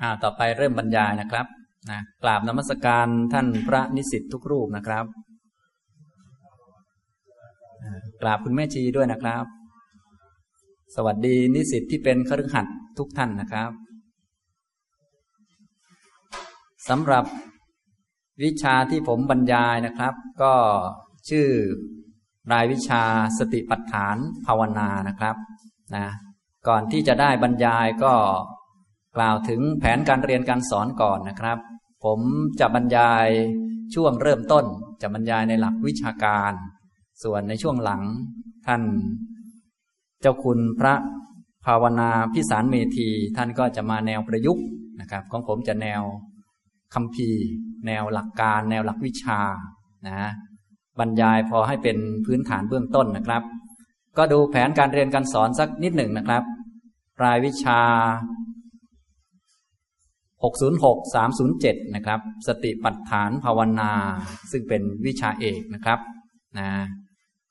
อ่าต่อไปเริ่มบรรยายนะครับนะกราบนมัสการท่านพระนิสิตทุกรูปนะครับอ่ากราบคุณแม่ชีด้วยนะครับ สวัสดีนิสิตที่เป็นคฤหัสถ์ทุกท่านนะครับสำหรับวิชาที่ผมบรรยายนะครับ ก็ชื่อรายวิชาสติปัฏฐานภาวนานะครับนะก่อนที่จะได้บรรยายก็ กล่าวถึงแผนการเรียนการสอนก่อนนะครับ ผมจะบรรยายช่วงเริ่มต้น จะบรรยายในหลักวิชาการ ส่วนในช่วงหลังท่าน เจ้าคุณพระภาวนาพิสารเมธีท่านก็จะมาแนวประยุกต์นะครับ ของผมจะแนวคำพีแนวหลักการ แนวหลักวิชานะบรรยายพอให้เป็นพื้นฐานเบื้องต้นนะครับ ก็ดูแผนการเรียนการสอนสักนิดหนึ่งนะครับ รายวิชา 606 307 นะครับ สติปัฏฐานภาวนา ซึ่งเป็นวิชาเอกนะครับนะ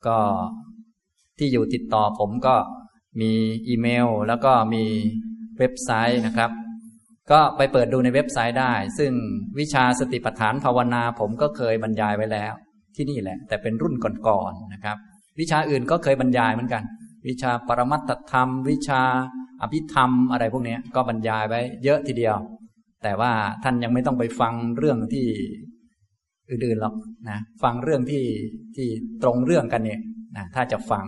ก็ที่อยู่ติดต่อผมก็มีอีเมล แล้วก็มีเว็บไซต์นะครับ ก็ไปเปิดดูในเว็บไซต์ได้ ซึ่งวิชาสติปัฏฐานภาวนาผมก็เคยบรรยายไว้แล้ว ที่นี่แหละ แต่เป็นรุ่นก่อนๆนะครับ วิชาอื่นก็เคยบรรยายเหมือนกัน วิชาปรมัตถธรรม วิชาอภิธรรมอะไรพวกนี้ก็บรรยายไว้เยอะทีเดียว แต่ว่าท่านยังไม่ต้องไปฟังเรื่องที่อื่นๆหรอกนะฟังเรื่องที่ที่ตรงเรื่องกันเนี่ยนะถ้าจะฟัง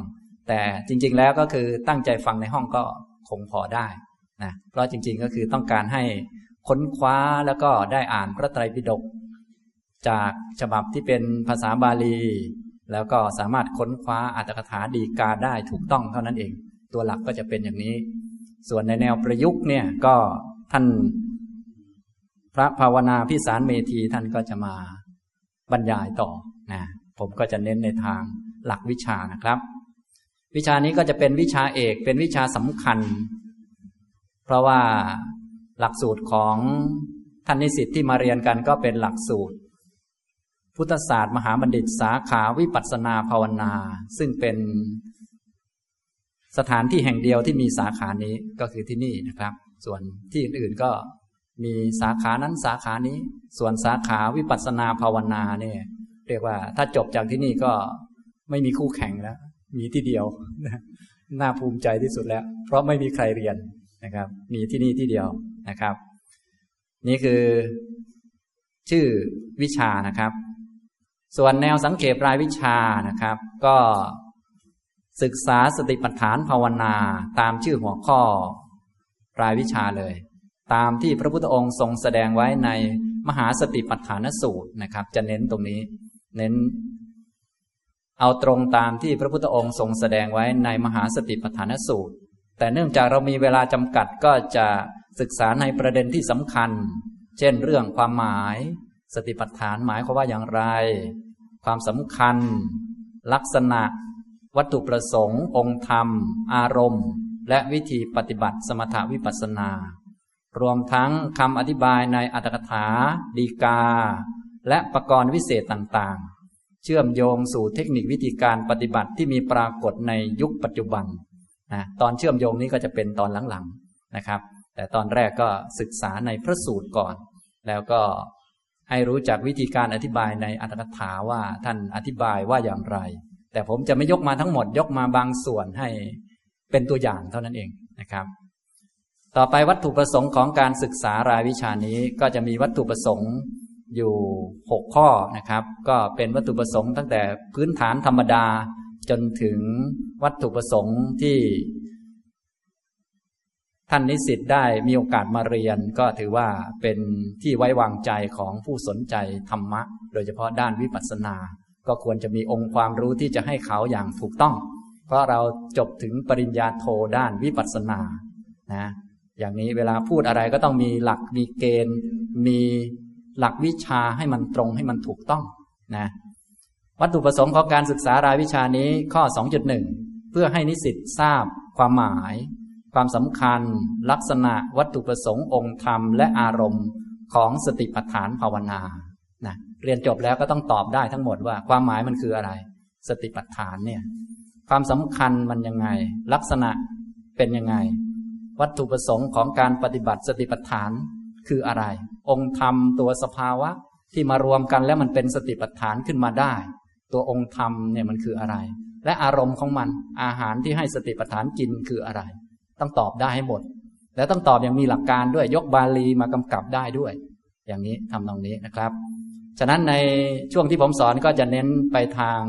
แต่จริง ๆ แล้วก็คือตั้งใจฟังในห้องก็คงพอได้นะเพราะจริง ๆ ก็คือต้องการให้ค้นคว้าแล้วก็ได้อ่านพระไตรปิฎกจากฉบับที่เป็นภาษาบาลี แล้วก็สามารถค้นคว้าอัตถกถาดีกาได้ถูกต้องเท่านั้นเอง ตัวหลักก็จะเป็นอย่างนี้ ส่วนในแนวประยุกต์เนี่ยก็ท่าน พระภาวนาพิสารเมธีท่านก็จะมาบรรยายต่อนะผมก็จะเน้นในทางหลักวิชานะครับ วิชานี้ก็จะเป็นวิชาเอกเป็นวิชาสำคัญ เพราะว่าหลักสูตรของท่านนิสิตที่มาเรียนกันก็เป็นหลักสูตร พุทธศาสตร์ มหาบัณฑิตสาขาวิปัสสนาภาวนา ซึ่งเป็นสถานที่แห่งเดียวที่มีสาขานี้ก็คือที่นี่นะครับ ส่วนที่อื่นๆก็ มีสาขานั้นสาขานี้ ส่วนสาขาวิปัสสนาภาวนาเนี่ย เรียกว่าถ้าจบจากที่นี่ก็ไม่มีคู่แข่งแล้ว มีที่เดียวน่าภูมิใจที่สุดแล้ว เพราะไม่มีใครเรียนนะครับ มีที่นี่ที่เดียวนะครับ นี่คือ ชื่อวิชานะครับ ส่วนแนวสังเกตรายวิชานะครับ ก็ศึกษาสติปัฏฐานภาวนาตามชื่อหัวข้อรายวิชาเลย ตามที่พระพุทธองค์ทรงแสดงไว้ในมหาสติปัฏฐานสูตรนะครับ จะเน้นตรงนี้ เน้น เอาตรงตามที่พระพุทธองค์ทรงแสดงไว้ในมหาสติปัฏฐานสูตร แต่เนื่องจากเรามีเวลาจำกัดก็จะศึกษาในประเด็นที่สำคัญ เช่นเรื่องความหมาย สติปัฏฐานหมายความว่าอย่างไร ความสำคัญ ลักษณะ วัตถุประสงค์ องค์ธรรม อารมณ์ และวิธีปฏิบัติสมถาวิปัสสนา รวมทั้งคำอธิบายในอัตถกถา ดีกา และประกรณ์วิเศษต่างๆ เชื่อมโยงสู่เทคนิควิธีการปฏิบัติที่มีปรากฏในยุคปัจจุบันนะตอนเชื่อมโยงนี้ก็จะเป็นตอนหลังๆนะครับ แต่ตอนแรกก็ศึกษาในพระสูตรก่อน แล้วก็ให้รู้จักวิธีการอธิบายในอัตถกถาว่าท่านอธิบายว่าอย่างไร แต่ผมจะไม่ยกมาทั้งหมดยกมาบางส่วนให้เป็นตัวอย่างเท่านั้นเองนะครับ ต่อไปวัตถุประสงค์ของการศึกษารายวิชานี้ก็จะมีวัตถุประสงค์อยู่หกข้อนะครับ ก็เป็นวัตถุประสงค์ตั้งแต่พื้นฐานธรรมดาจนถึงวัตถุประสงค์ที่ ท่านนิสิตได้มีโอกาสมาเรียน ก็ถือว่าเป็นที่ไว้วางใจของผู้สนใจธรรมะ โดยเฉพาะด้านวิปัสสนา ก็ควรจะมีองค์ความรู้ที่จะให้เขาอย่างถูกต้อง เพราะเราจบถึงปริญญาโทด้านวิปัสสนานะ อย่างนี้เวลาพูดอะไรก็ต้องมีหลักมีเกณฑ์ มีหลักวิชาให้มันตรงให้มันถูกต้องนะวัตถุประสงค์ของการศึกษารายวิชานี้ข้อ 2.1 เพื่อให้นิสิตทราบ ความหมาย ความสำคัญ ลักษณะวัตถุประสงค์องค์ธรรมและอารมณ์ของสติปัฏฐานภาวนานะเรียนจบแล้วก็ต้องตอบได้ทั้งหมดว่า ความหมายมันคืออะไร สติปัฏฐานเนี่ยความสำคัญมันยังไง ลักษณะเป็นยังไง วัตถุประสงค์ของการปฏิบัติสติปัฏฐานคืออะไร องค์ธรรมตัวสภาวะที่มารวมกันแล้วมันเป็นสติปัฏฐานขึ้นมาได้ ตัวองค์ธรรมเนี่ยมันคืออะไร และอารมณ์ของมันอาหารที่ให้สติปัฏฐานกินคืออะไร ต้องตอบได้ให้หมด และต้องตอบอย่างมีหลักการด้วยยกบาลีมากำกับได้ด้วย อย่างนี้ทำตรงนี้นะครับ ฉะนั้นในช่วงที่ผมสอนก็จะเน้นไปทาง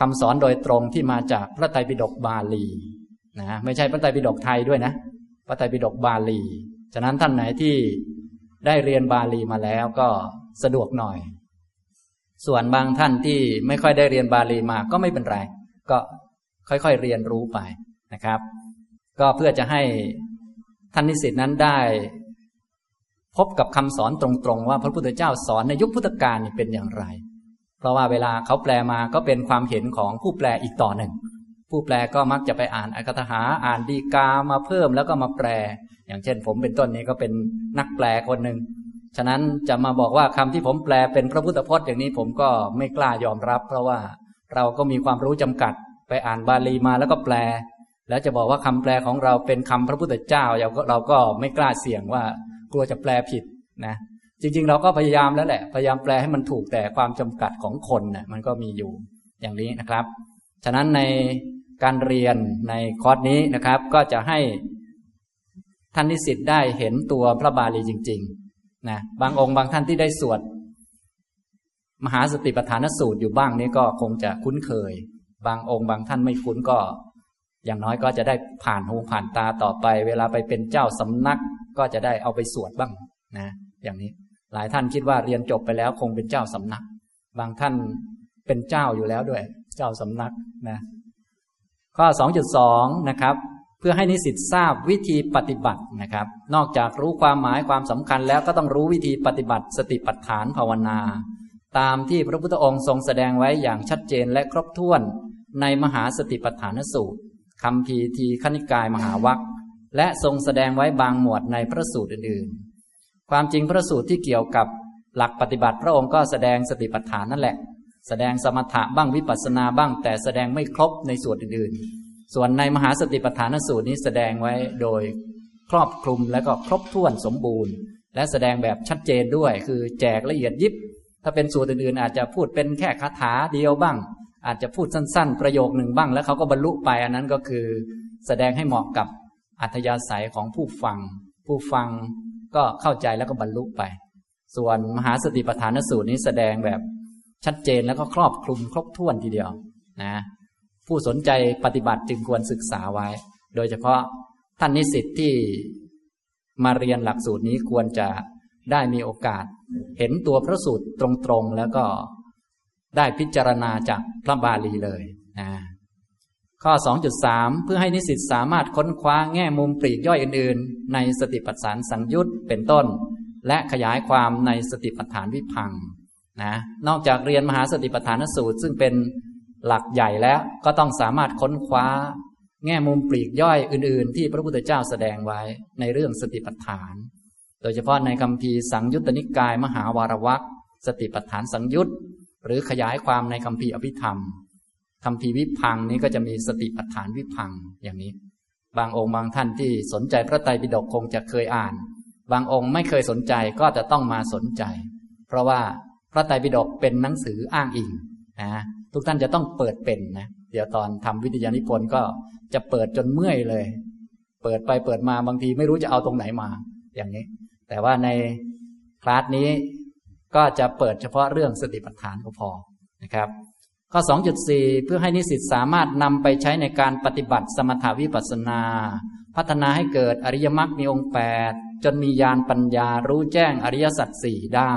คำสอนโดยตรงที่มาจากพระไตรปิฎกบาลีนะไม่ใช่พระไตรปิฎกไทยด้วยนะ พระไตรปิฎกบาลี ฉะนั้นท่านไหนที่ได้เรียนบาลีมาแล้วก็สะดวกหน่อย ส่วนบางท่านที่ไม่ค่อยได้เรียนบาลีมาก็ไม่เป็นไร ก็ค่อยๆเรียนรู้ไปนะครับ ก็เพื่อจะให้ท่านนิสิตนั้นได้ พบกับคำสอนตรงๆ ว่าพระพุทธเจ้าสอนในยุคพุทธกาลเป็นอย่างไร เพราะว่าเวลาเขาแปลมาก็เป็นความเห็นของผู้แปลอีกต่อหนึ่ง ผู้แปลก็มักจะไปอ่านอักขถาอ่านดีกามาเพิ่มแล้วก็มาแปล อย่างเช่น ผมเป็นต้นนี้ก็เป็นนักแปลคนหนึ่งฉะนั้นจะมาบอกว่าคำที่ผมแปลเป็นพระพุทธพจน์อย่างนี้ผมก็ไม่กล้ายอมรับ เพราะว่าเราก็มีความรู้จำกัด ไปอ่านบาลีมาแล้วก็แปล แล้วจะบอกว่าคำแปลของเราเป็นคำพระพุทธเจ้าเราก็เราก็ไม่กล้าเสี่ยงว่ากลัวจะแปลผิดนะ จริง ๆ เราก็พยายามแล้วแหละ พยายามแปลให้มันถูกแต่ความจำกัดของคนนะ่ะมันก็มีอยู่อย่างนี้นะครับ ฉะนั้นในการเรียนในคอร์สนี้นะครับ ก็จะให้ท่านนิสิตได้เห็นตัวพระบาลีจริงๆนะบางองค์บางท่านที่ได้สวด มหาสติปัฏฐานสูตรอยู่บ้างนี้ก็คงจะคุ้นเคย บางองค์บางท่านไม่คุ้นก็ อย่างน้อยก็จะได้ผ่านหูผ่านตาต่อไป เวลาไปเป็นเจ้าสำนักก็จะได้เอาไปสวดบ้างนะ อย่างนี้หลายท่านคิดว่าเรียนจบไปแล้วคงเป็นเจ้าสำนัก บางท่านเป็นเจ้าอยู่แล้วด้วย เจ้าสำนักนะข้อ 2.2 นะครับ เพื่อให้นิสิตทราบวิธีปฏิบัตินะครับ นอกจากรู้ความหมายความสำคัญแล้วก็ต้องรู้วิธีปฏิบัติ สติปัฏฐานภาวนา ตามที่พระพุทธองค์ทรงแสดงไว้อย่างชัดเจนและครบถ้วนในมหาสติปัฏฐานสูตรคำพีทีขณิกายมหาวัคและทรงแสดงไว้บางหมวดในพระสูตรอื่นๆ ความจริงพระสูตรที่เกี่ยวกับหลักปฏิบัติพระองค์ก็แสดงสติปัฏฐานนั่นแหละ แสดงสมถะบ้างวิปัสสนาบ้าง แต่แสดงไม่ครบในส่วนอื่นๆ ส่วนในมหาสติปัฏฐานสูตรนี้แสดงไว้โดยครอบคลุมและก็ครบถ้วนสมบูรณ์ และแสดงแบบชัดเจนด้วย คือแจกละเอียดยิบ ถ้าเป็นสูตรอื่นๆ อาจจะพูดเป็นแค่คาถาเดียวบ้าง อาจจะพูดสั้น ๆ ประโยคหนึ่งบ้าง แล้วเขาก็บรรลุไปอันนั้นก็คือ แสดงให้เหมาะกับอัธยาศัยของผู้ฟัง ผู้ฟังก็เข้าใจแล้วก็บรรลุไป ส่วนมหาสติปัฏฐานสูตรนี้แสดงแบบ ชัดเจนแล้วก็ครอบคลุมครบถ้วนทีเดียวนะผู้สนใจปฏิบัติจึงควรศึกษาไว้ โดยเฉพาะท่านนิสิตที่มาเรียนหลักสูตรนี้ควรจะได้มีโอกาส เห็นตัวพระสูตรตรงๆ แล้วก็ได้พิจารณาจากพระบาลีเลยนะข้อ 2.3 เพื่อให้นิสิตสามารถค้นคว้าแง่มุมปลีกย่อยอื่น ๆ ในสติปัฏฐานสังยุตเป็นต้น และขยายความในสติปัฏฐานวิพัง นะนอกจากเรียนมหาสติปัฏฐานสูตร ซึ่งเป็นหลักใหญ่แล้วก็ต้องสามารถค้นคว้า แง่มุมปลีกย่อยอื่น ๆ ที่พระพุทธเจ้าแสดงไว้ในเรื่องสติปัฏฐาน โดยเฉพาะในคำพีสังยุตตนิกาย มหาวารวักสติปัฏฐานสังยุตหรือขยายความในคำพีอภิธรรมคำพีวิพังนี้ก็จะมีสติปัฏฐานวิพังอย่างนี้ บางองค์บางท่านที่สนใจพระไตรปิฎกคงจะเคยอ่าน บางองค์ไม่เคยสนใจก็จะต้องมาสนใจ เพราะว่า พระไตรปิฎกเป็นหนังสืออ้างอิงนะทุกท่านจะต้องเปิดเป็นนะเดี๋ยวตอนทำวิทยานิพนธ์ก็จะเปิดจนเมื่อยเลย เปิดไปเปิดมาบางทีไม่รู้จะเอาตรงไหนมา อย่างนี้ แต่ว่าในคลาสนี้ก็จะเปิดเฉพาะเรื่องสติปัฏฐานก็พอนะครับข้อ 2.4 เพื่อให้นิสิตสามารถนำไปใช้ในการปฏิบัติสมถาวิปัสสนา พัฒนาให้เกิดอริยมรรคมีองค์ 8 จนมีญาณปัญญารู้แจ้งอริยสัจสี่ได้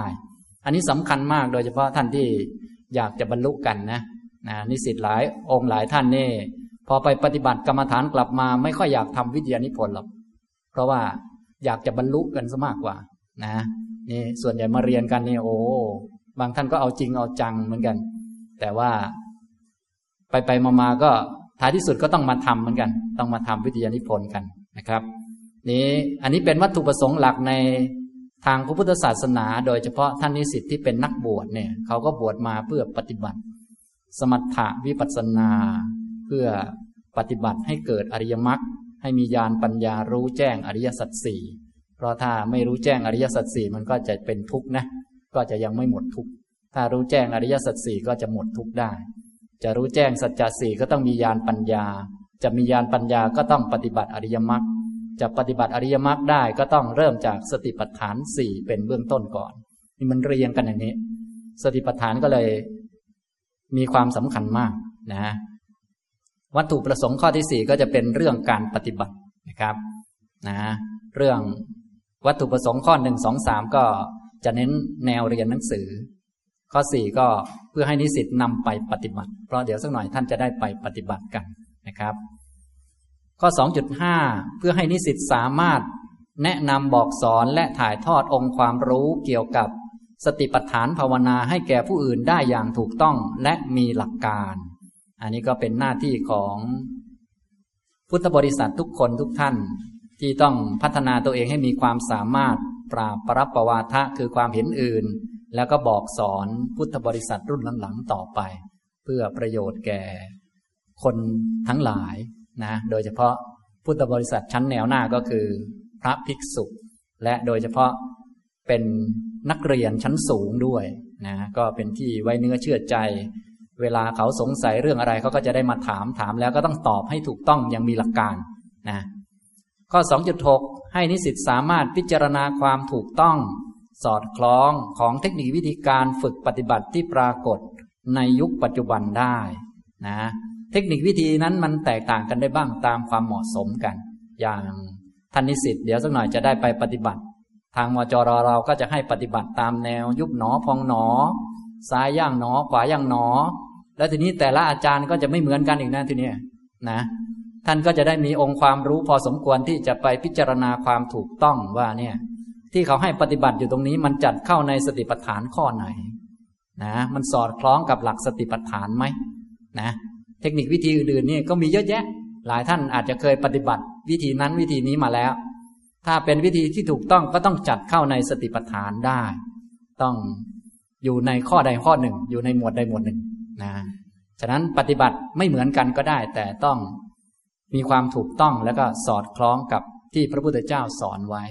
อันนี้สำคัญมากโดยเฉพาะท่านที่อยากจะบรรลุกันนะนะนิสิตหลายองค์หลายท่านนี่พอไปปฏิบัติกรรมฐานกลับมา ไม่ค่อยอยากทำวิทยานิพนธ์หรอกเพราะว่าอยากจะบรรลุกันซะมากกว่า นะนี่ส่วนใหญ่มาเรียนกันนี่โอ้บางท่านก็เอาจริงเอาจังเหมือนกัน แต่ว่าไปไปมาๆก็ท้ายที่สุดก็ต้องมาทำเหมือนกัน ต้องมาทำวิทยานิพนธ์กันนะครับ นี้อันนี้เป็นวัตถุประสงค์หลักใน ทางพระพุทธศาสนา โดยเฉพาะท่านนิสิตที่เป็นนักบวชเนี่ยเขาก็บวชมาเพื่อปฏิบัติ สมถะวิปัสสนา เพื่อปฏิบัติให้เกิดอริยมรรคให้มีญาณปัญญารู้แจ้งอริยสัจสี่เพราะถ้าไม่รู้แจ้งอริยสัจสี่มันก็จะเป็นทุกข์นะก็จะยังไม่หมดทุกข์ถ้ารู้แจ้งอริยสัจสี่ก็จะหมดทุกข์ได้ จะรู้แจ้งสัจจะสี่ก็ต้องมีญาณปัญญา จะมีญาณปัญญาก็ต้องปฏิบัติอริยมรรค จะปฏิบัติอริยมรรคได้ก็ต้องเริ่มจากสติปัฏฐานสี่เป็นเบื้องต้นก่อน นี่มันเรียงกันอย่างนี้ สติปัฏฐานก็เลย มีความสำคัญมากนะวัตถุประสงค์ข้อที่สี่ก็จะเป็นเรื่องการปฏิบัตินะครับนะเรื่องวัตถุประสงค์ข้อหนึ่งสองสามก็จะเน้นแนวเรียนหนังสือ ข้อสี่ก็เพื่อให้นิสิตนำไปปฏิบัติ เพราะเดี๋ยวสักหน่อยท่านจะได้ไปปฏิบัติกันนะครับ ข้อ 2.5 เพื่อให้นิสิตสามารถ แนะนำบอกสอนและถ่ายทอดองค์ความรู้เกี่ยวกับ สติปัฏฐานภาวนาให้แก่ผู้อื่นได้อย่างถูกต้องและมีหลักการ อันนี้ก็เป็นหน้าที่ของพุทธบริษัททุกคนทุกท่าน ที่ต้องพัฒนาตัวเองให้มีความสามารถปราบปรับประวาทะคือความเห็นอื่น แล้วก็บอกสอนพุทธบริษัทรุ่นหลังๆต่อไป เพื่อประโยชน์แก่ คนทั้งหลาย นะโดยเฉพาะพุทธบริษัทชั้นแนวหน้าก็คือพระภิกษุ และโดยเฉพาะเป็นนักเรียนชั้นสูงด้วยนะก็เป็นที่ไว้เนื้อเชื่อใจ เวลาเขาสงสัยเรื่องอะไรเขาก็จะได้มาถามถามแล้วก็ต้องตอบให้ถูกต้องอย่างมีหลักการนะข้อ 2.6 ให้นิสิตสามารถพิจารณาความถูกต้อง สอดคล้องของเทคนิควิธีการฝึกปฏิบัติที่ปรากฏในยุคปัจจุบันได้นะ เทคนิควิธีนั้นมันแตกต่างกันได้บ้างตามความเหมาะสมกัน อย่างท่านนิสิตเดี๋ยวสักหน่อยจะได้ไปปฏิบัติ ทางมจรเราก็จะให้ปฏิบัติตามแนวยุบหนอพองหนอ ซ้ายย่างหนอขวาย่างหนอ แล้วทีนี้แต่ละอาจารย์ก็จะไม่เหมือนกันอีกนะทีนี้นะท่านก็จะได้มีองค์ความรู้พอสมควรที่จะไปพิจารณาความถูกต้องว่าเนี่ยที่เขาให้ปฏิบัติอยู่ตรงนี้มันจัดเข้าในสติปัฏฐานข้อไหนนะมันสอดคล้องกับหลักสติปัฏฐานไหมนะ เทคนิควิธีอื่นๆนี่ก็มีเยอะแยะ หลายท่านอาจจะเคยปฏิบัติ วิธีนั้นวิธีนี้มาแล้ว ถ้าเป็นวิธีที่ถูกต้องก็ต้องจัดเข้าในสติปัฏฐานได้ ต้องอยู่ในข้อใดข้อหนึ่ง อยู่ในหมวดใดหมวดหนึ่งนะฉะนั้นปฏิบัติไม่เหมือนกันก็ได้ แต่ต้องมีความถูกต้องแล้วก็สอดคล้องกับที่พระพุทธเจ้าสอนไว้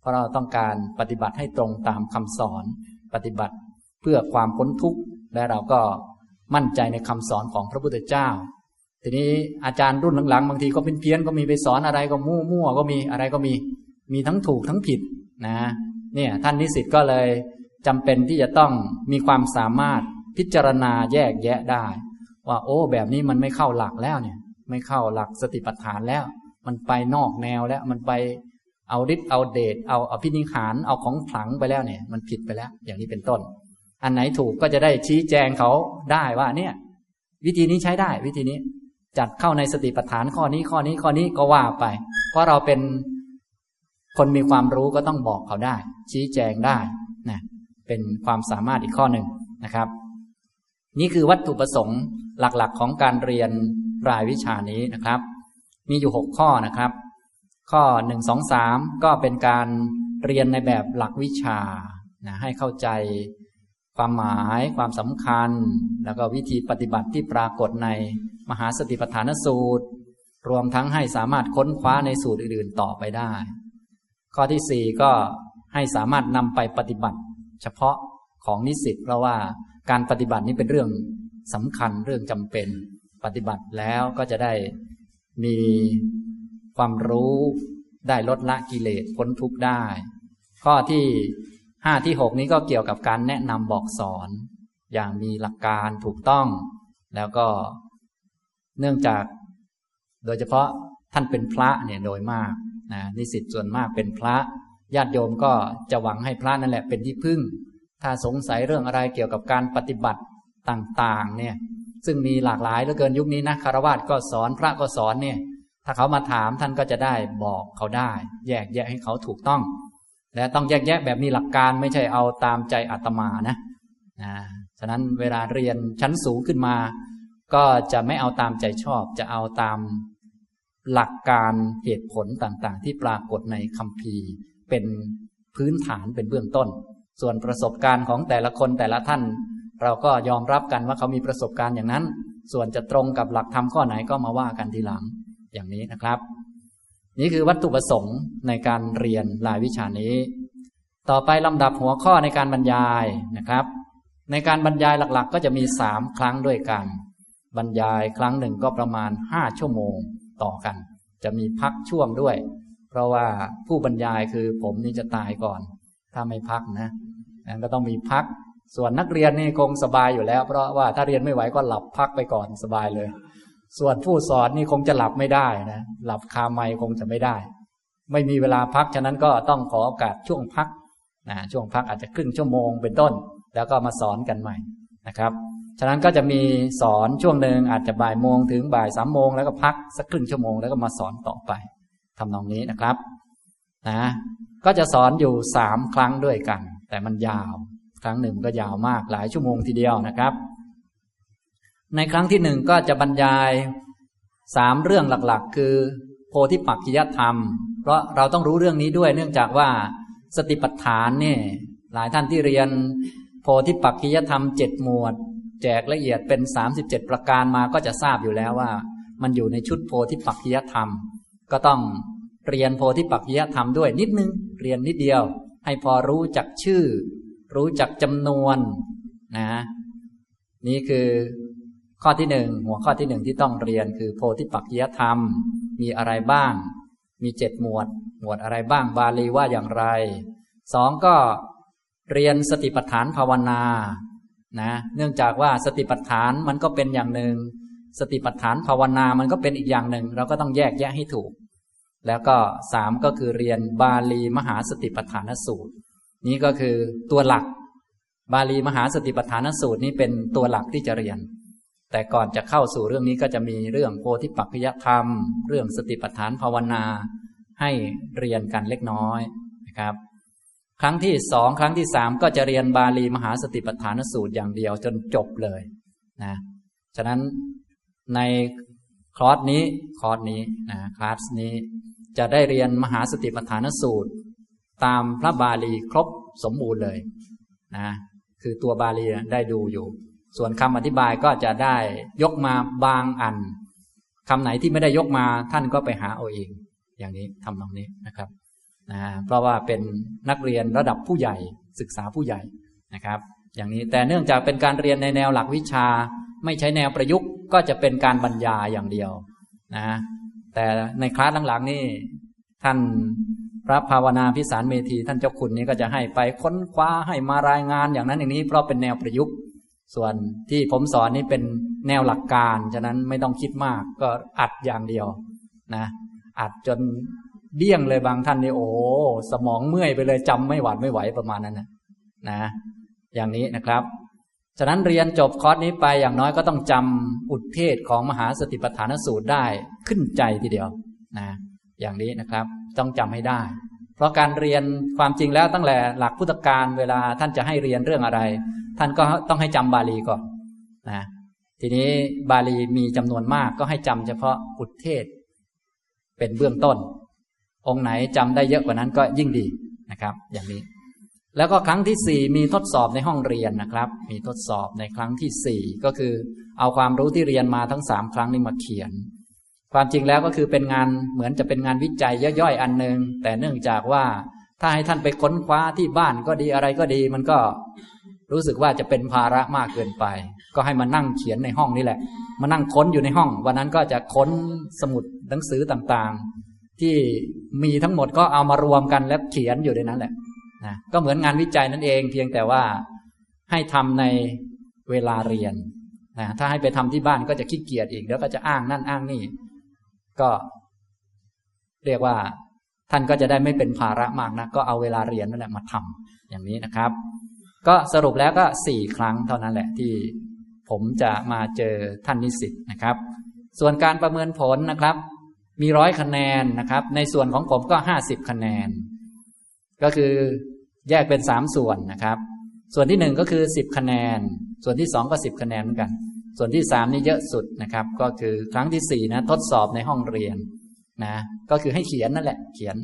เพราะเราต้องการปฏิบัติให้ตรงตามคำสอน ปฏิบัติเพื่อความพ้นทุกข์และเราก็ มั่นใจในคำสอนของพระพุทธเจ้า ทีนี้อาจารย์รุ่นหลังๆ บางทีก็เป็นเพี้ยนก็มีไปสอนอะไรก็มั่วมั่วก็มีอะไรก็มี มีทั้งถูกทั้งผิดนะเนี่ยท่านนิสิตก็เลยจำเป็นที่จะต้องมีความสามารถพิจารณาแยกแยะได้ ว่า โอ้แบบนี้มันไม่เข้าหลักแล้วเนี่ย ไม่เข้าหลักสติปัฏฐานแล้ว มันไปนอกแนวแล้วมันไปเอาฤทธิ์เอาเดชเอาอภินิหารเอาของขลังไปแล้วเนี่ย มันผิดไปแล้ว อย่างนี้เป็นต้น อันไหนถูกก็จะได้ชี้แจงเขาได้ว่าเนี่ย วิธีนี้ใช้ได้ วิธีนี้ จัดเข้าในสติปัฏฐานข้อนี้ข้อนี้ข้อนี้ก็ว่าไป เพราะเราเป็นคนมีความรู้ก็ต้องบอกเขาได้ ชี้แจงได้นะเป็นความสามารถอีกข้อหนึ่งนะครับ นี่คือวัตถุประสงค์หลักๆของการเรียนรายวิชานี้นะครับ มีอยู่หกข้อนะครับ ข้อหนึ่งสองสามก็เป็นการเรียนในแบบหลักวิชานะให้เข้าใจ ความหมายความสำคัญ แล้วก็วิธีปฏิบัติที่ปรากฏในมหาสติปัฏฐานสูตร รวมทั้งให้สามารถค้นคว้าในสูตรอื่นๆต่อไปได้ ข้อที่สี่ก็ให้สามารถนำไปปฏิบัติ เฉพาะของนิสิตเพราะว่าการปฏิบัตินี้เป็นเรื่องสำคัญเรื่องจำเป็นปฏิบัติแล้วก็จะได้มีความรู้ได้ลดละกิเลสพ้นทุกข์ได้ ข้อที่ ห้าที่หกนี้ก็เกี่ยวกับการแนะนำบอกสอน อย่างมีหลักการถูกต้อง แล้วก็เนื่องจาก โดยเฉพาะท่านเป็นพระเนี่ยโดยมากนะนิสิตส่วนมากเป็นพระญาติโยมก็จะหวังให้พระนั่นแหละเป็นที่พึ่ง ถ้าสงสัยเรื่องอะไรเกี่ยวกับการปฏิบัติต่างๆ เนี่ย ซึ่งมีหลากหลายเหลือเกินยุคนี้นะคารวะก็สอนพระก็สอนเนี่ย ถ้าเขามาถามท่านก็จะได้บอกเขาได้ แยกแยะให้เขาถูกต้อง และต้องแยกแยะแบบมีหลักการไม่ใช่เอาตามใจอาตมานะนะฉะนั้นเวลาเรียนชั้นสูงขึ้นมา ก็จะไม่เอาตามใจชอบ จะเอาตามหลักการเหตุผลต่างๆ ที่ปรากฏในคำพีร์ เป็นพื้นฐานเป็นเบื้องต้น ส่วนประสบการณ์ของแต่ละคนแต่ละท่าน เราก็ยอมรับกันว่าเขามีประสบการณ์อย่างนั้น ส่วนจะตรงกับหลักธรรมข้อไหนก็มาว่ากันทีหลังอย่างนี้นะครับ นี่คือวัตถุประสงค์ในการเรียนรายวิชานี้ ต่อไปลำดับหัวข้อในการบรรยายนะครับ ในการบรรยายหลักๆ ก็จะมีสามครั้งด้วยกัน บรรยายครั้งหนึ่งก็ประมาณห้าชั่วโมงต่อกัน จะมีพักช่วงด้วย เพราะว่าผู้บรรยายคือผมนี่จะตายก่อน ถ้าไม่พักนะนั้นก็ต้องมีพัก ส่วนนักเรียนนี่คงสบายอยู่แล้ว เพราะว่าถ้าเรียนไม่ไหวก็หลับพักไปก่อนสบายเลย ส่วนผู้สอนนี่คงจะหลับไม่ได้นะ หลับคาไมคงจะไม่ได้ ไม่มีเวลาพัก ฉะนั้นก็ต้องขอโอกาสช่วงพักนะช่วงพักอาจจะครึ่งชั่วโมงเป็นต้น แล้วก็มาสอนกันใหม่นะครับ ฉะนั้นก็จะมีสอนช่วงหนึ่งอาจจะบ่ายโมงถึงบ่ายสามโมงแล้วก็พักสักครึ่งชั่วโมงแล้วก็มาสอนต่อไปทำนองนี้นะครับนะก็จะสอนอยู่สามครั้งด้วยกัน แต่มันยาว ครั้งหนึ่งก็ยาวมากหลายชั่วโมงทีเดียวนะครับ ในครั้งที่หนึ่งก็จะบรรยายสามเรื่องหลักๆ คือ โพธิปักขิยธรรม เพราะเราต้องรู้เรื่องนี้ด้วยเนื่องจากว่าสติปัฏฐานเนี่ยหลายท่านที่เรียน โพธิปักขิยธรรมเจ็ดหมวด แจกละเอียดเป็นสามสิบเจ็ดประการมาก็จะทราบอยู่แล้วว่า มันอยู่ในชุดโพธิปักขิยธรรม ก็ต้องเรียนโพธิปักขิยธรรมด้วยนิดนึงเรียนนิดเดียว ให้พอรู้จักชื่อ รู้จักจำนวนนะนี่คือ ข้อที่หนึ่งหัวข้อที่หนึ่งที่ต้องเรียนคือโพธิปักยธรรม มีอะไรบ้าง มีเจ็ดหมวด หมวดอะไรบ้างบาลีว่าอย่างไรสองก็เรียนสติปัฏฐานภาวนานะเนื่องจากว่าสติปัฏฐานมันก็เป็นอย่างหนึ่ง สติปัฏฐานภาวนามันก็เป็นอีกอย่างหนึ่ง เราก็ต้องแยกแยะให้ถูก แล้วก็สามก็คือเรียนบาลีมหาสติปัฏฐานสูตร นี้ก็คือตัวหลัก บาลีมหาสติปัฏฐานสูตรนี้เป็นตัวหลักที่จะเรียน แต่ก่อนจะเข้าสู่เรื่องนี้ก็จะมีเรื่องโพธิปักขยธรรม เรื่องสติปัฏฐานภาวนา ให้เรียนกันเล็กน้อยนะครับ ครั้งที่สองครั้งที่สามก็จะเรียนบาลีมหาสติปัฏฐานสูตรอย่างเดียวจนจบเลยนะฉะนั้นในคอร์สนี้คอร์สนี้นะคลาสนี้จะได้เรียนมหาสติปัฏฐานสูตร ตามพระบาลีครบสมบูรณ์เลยนะคือตัวบาลีได้ดูอยู่ ส่วนคำอธิบายก็จะได้ยกมาบางอันคำไหนที่ไม่ได้ยกมาท่านก็ไปหาเอาเอง อย่างนี้ทำตรงนี้นะครับนะเพราะว่าเป็นนักเรียนระดับผู้ใหญ่ศึกษาผู้ใหญ่นะครับ อย่างนี้แต่เนื่องจากเป็นการเรียนในแนวหลักวิชา ไม่ใช้แนวประยุกต์ ก็จะเป็นการบรรยายอย่างเดียวนะแต่ในคลาสหลังๆนี่ท่านพระภาวนาพิสารเมธีท่านเจ้าคุณนี้ก็จะให้ไปค้นคว้าให้มารายงานอย่างนั้นอย่างนี้เพราะเป็นแนวประยุกต์ ส่วนที่ผมสอนนี่เป็นแนวหลักการ ฉะนั้นไม่ต้องคิดมากก็อัดอย่างเดียวนะ อัดจนเดี้ยงเลยบางท่านนี่โอ้สมองเมื่อยไปเลยจำไม่หวาดไม่ไหวประมาณนั้นนะนะ อย่างนี้นะครับ ฉะนั้นเรียนจบคอร์สนี้ไปอย่างน้อยก็ต้องจำอุทเทศของมหาสติปัฏฐานสูตรได้ขึ้นใจทีเดียวนะ อย่างนี้นะครับ ต้องจำให้ได้ เพราะการเรียนความจริงแล้วตั้งแต่หลักพุทธการเวลาท่านจะให้เรียนเรื่องอะไร ท่านก็ต้องให้จำบาลีก่อนนะทีนี้บาลีมีจำนวนมากก็ให้จำเฉพาะอุทเทศ เป็นเบื้องต้น องค์ไหนจำได้เยอะกว่านั้นก็ยิ่งดีนะครับ อย่างนี้ แล้วก็ครั้งที่สี่มีทดสอบในห้องเรียนนะครับ มีทดสอบในครั้งที่สี่ก็คือ เอาความรู้ที่เรียนมาทั้งสามครั้งนี้มาเขียน ความจริงแล้วก็คือเป็นงานเหมือนจะเป็นงานวิจัยย่อยๆ อันหนึ่งแต่เนื่องจากว่าถ้าให้ท่านไปค้นคว้าที่บ้านก็ดีอะไรก็ดี มันก็รู้สึกว่าจะเป็นภาระมากเกินไป ก็ให้มานั่งเขียนในห้องนี่แหละ มานั่งค้นอยู่ในห้อง วันนั้นก็จะค้นสมุดหนังสือต่างๆ ที่มีทั้งหมดก็เอามารวมกันแล้วเขียนอยู่ในนั้นแหละนะก็เหมือนงานวิจัยนั่นเอง เพียงแต่ว่าให้ทำในเวลาเรียนนะถ้าให้ไปทำที่บ้านก็จะขี้เกียจอีกแล้วก็จะอ้างนั่นอ้างนี่ ก็เรียกว่าท่านก็จะได้ไม่เป็นภาระมากนะก็เอาเวลาเรียนนั่นแหละมาทำอย่างนี้นะครับ ก็สรุปแล้วก็สี่ครั้งเท่านั้นแหละที่ผมจะมาเจอท่านนิสิตนะครับ ส่วนการประเมินผลนะครับ มีร้อยคะแนนนะครับ ในส่วนของผมก็ห้าสิบคะแนน ก็คือแยกเป็นสามส่วนนะครับ ส่วนที่หนึ่งก็คือสิบคะแนน ส่วนที่สองก็สิบคะแนนเหมือนกัน ส่วนที่สามนี่เยอะสุดนะครับ ก็คือครั้งที่สี่นะทดสอบในห้องเรียนนะก็คือให้เขียนนั่นแหละ เขียน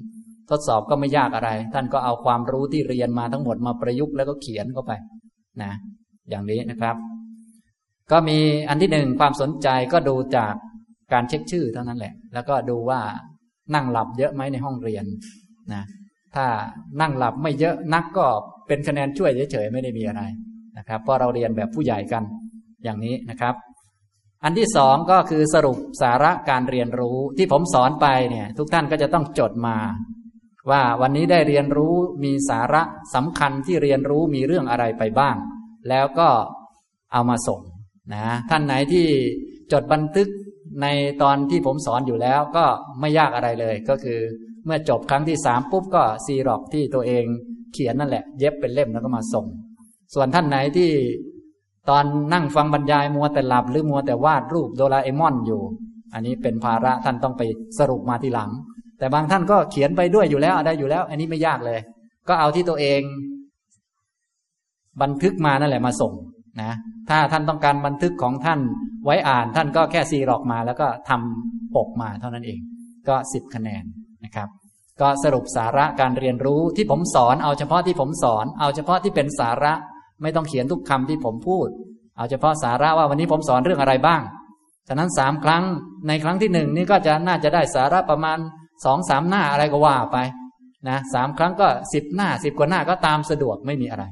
ทดสอบก็ไม่ยากอะไร ท่านก็เอาความรู้ที่เรียนมาทั้งหมดมาประยุกต์แล้วก็เขียนเข้าไปนะอย่างนี้นะครับ ก็มีอันที่หนึ่งความสนใจก็ดูจากการเช็คชื่อเท่านั้นแหละ แล้วก็ดูว่านั่งหลับเยอะไหมในห้องเรียนนะถ้านั่งหลับไม่เยอะนักก็เป็นคะแนนช่วยเฉยๆไม่ได้มีอะไรนะครับเพราะเราเรียนแบบผู้ใหญ่กัน อย่างนี้นะครับ อันที่สองก็คือสรุปสาระการเรียนรู้ที่ผมสอนไปเนี่ยทุกท่านก็จะต้องจดมา ว่าวันนี้ได้เรียนรู้มีสาระสำคัญที่เรียนรู้มีเรื่องอะไรไปบ้าง แล้วก็เอามาส่งนะท่านไหนที่จดบันทึกในตอนที่ผมสอนอยู่แล้วก็ไม่ยากอะไรเลย ก็คือเมื่อจบครั้งที่สามปุ๊บก็ซีร็อกที่ตัวเองเขียนนั่นแหละ เย็บเป็นเล่มแล้วก็มาส่ง ส่วนท่านไหนที่ ตอนนั่งฟังบรรยายมัวแต่หลับหรือมัวแต่วาดรูปโดราเอมอนอยู่ อันนี้เป็นภาระท่านต้องไปสรุปมาทีหลัง แต่บางท่านก็เขียนไปด้วยอยู่แล้วได้อยู่แล้ว อันนี้ไม่ยากเลย ก็เอาที่ตัวเอง บันทึกมานั่นแหละมาส่งนะถ้าท่านต้องการบันทึกของท่านไว้อ่านท่านก็แค่ซีรอกมา แล้วก็ทำปกมาเท่านั้นเอง ก็สิบคะแนนนะครับ ก็สรุปสาระการเรียนรู้ที่ผมสอน เอาเฉพาะที่ผมสอน เอาเฉพาะที่เป็นสาระ ไม่ต้องเขียนทุกคำที่ผมพูด เอาเฉพาะสาระว่าวันนี้ผมสอนเรื่องอะไรบ้าง ฉะนั้นสามครั้ง ในครั้งที่หนึ่งนี่ก็จะน่าจะได้สาระประมาณสองสามหน้าอะไรก็ว่าไปนะสามครั้งก็สิบหน้าสิบกว่าหน้าก็ตามสะดวกไม่มีอะไร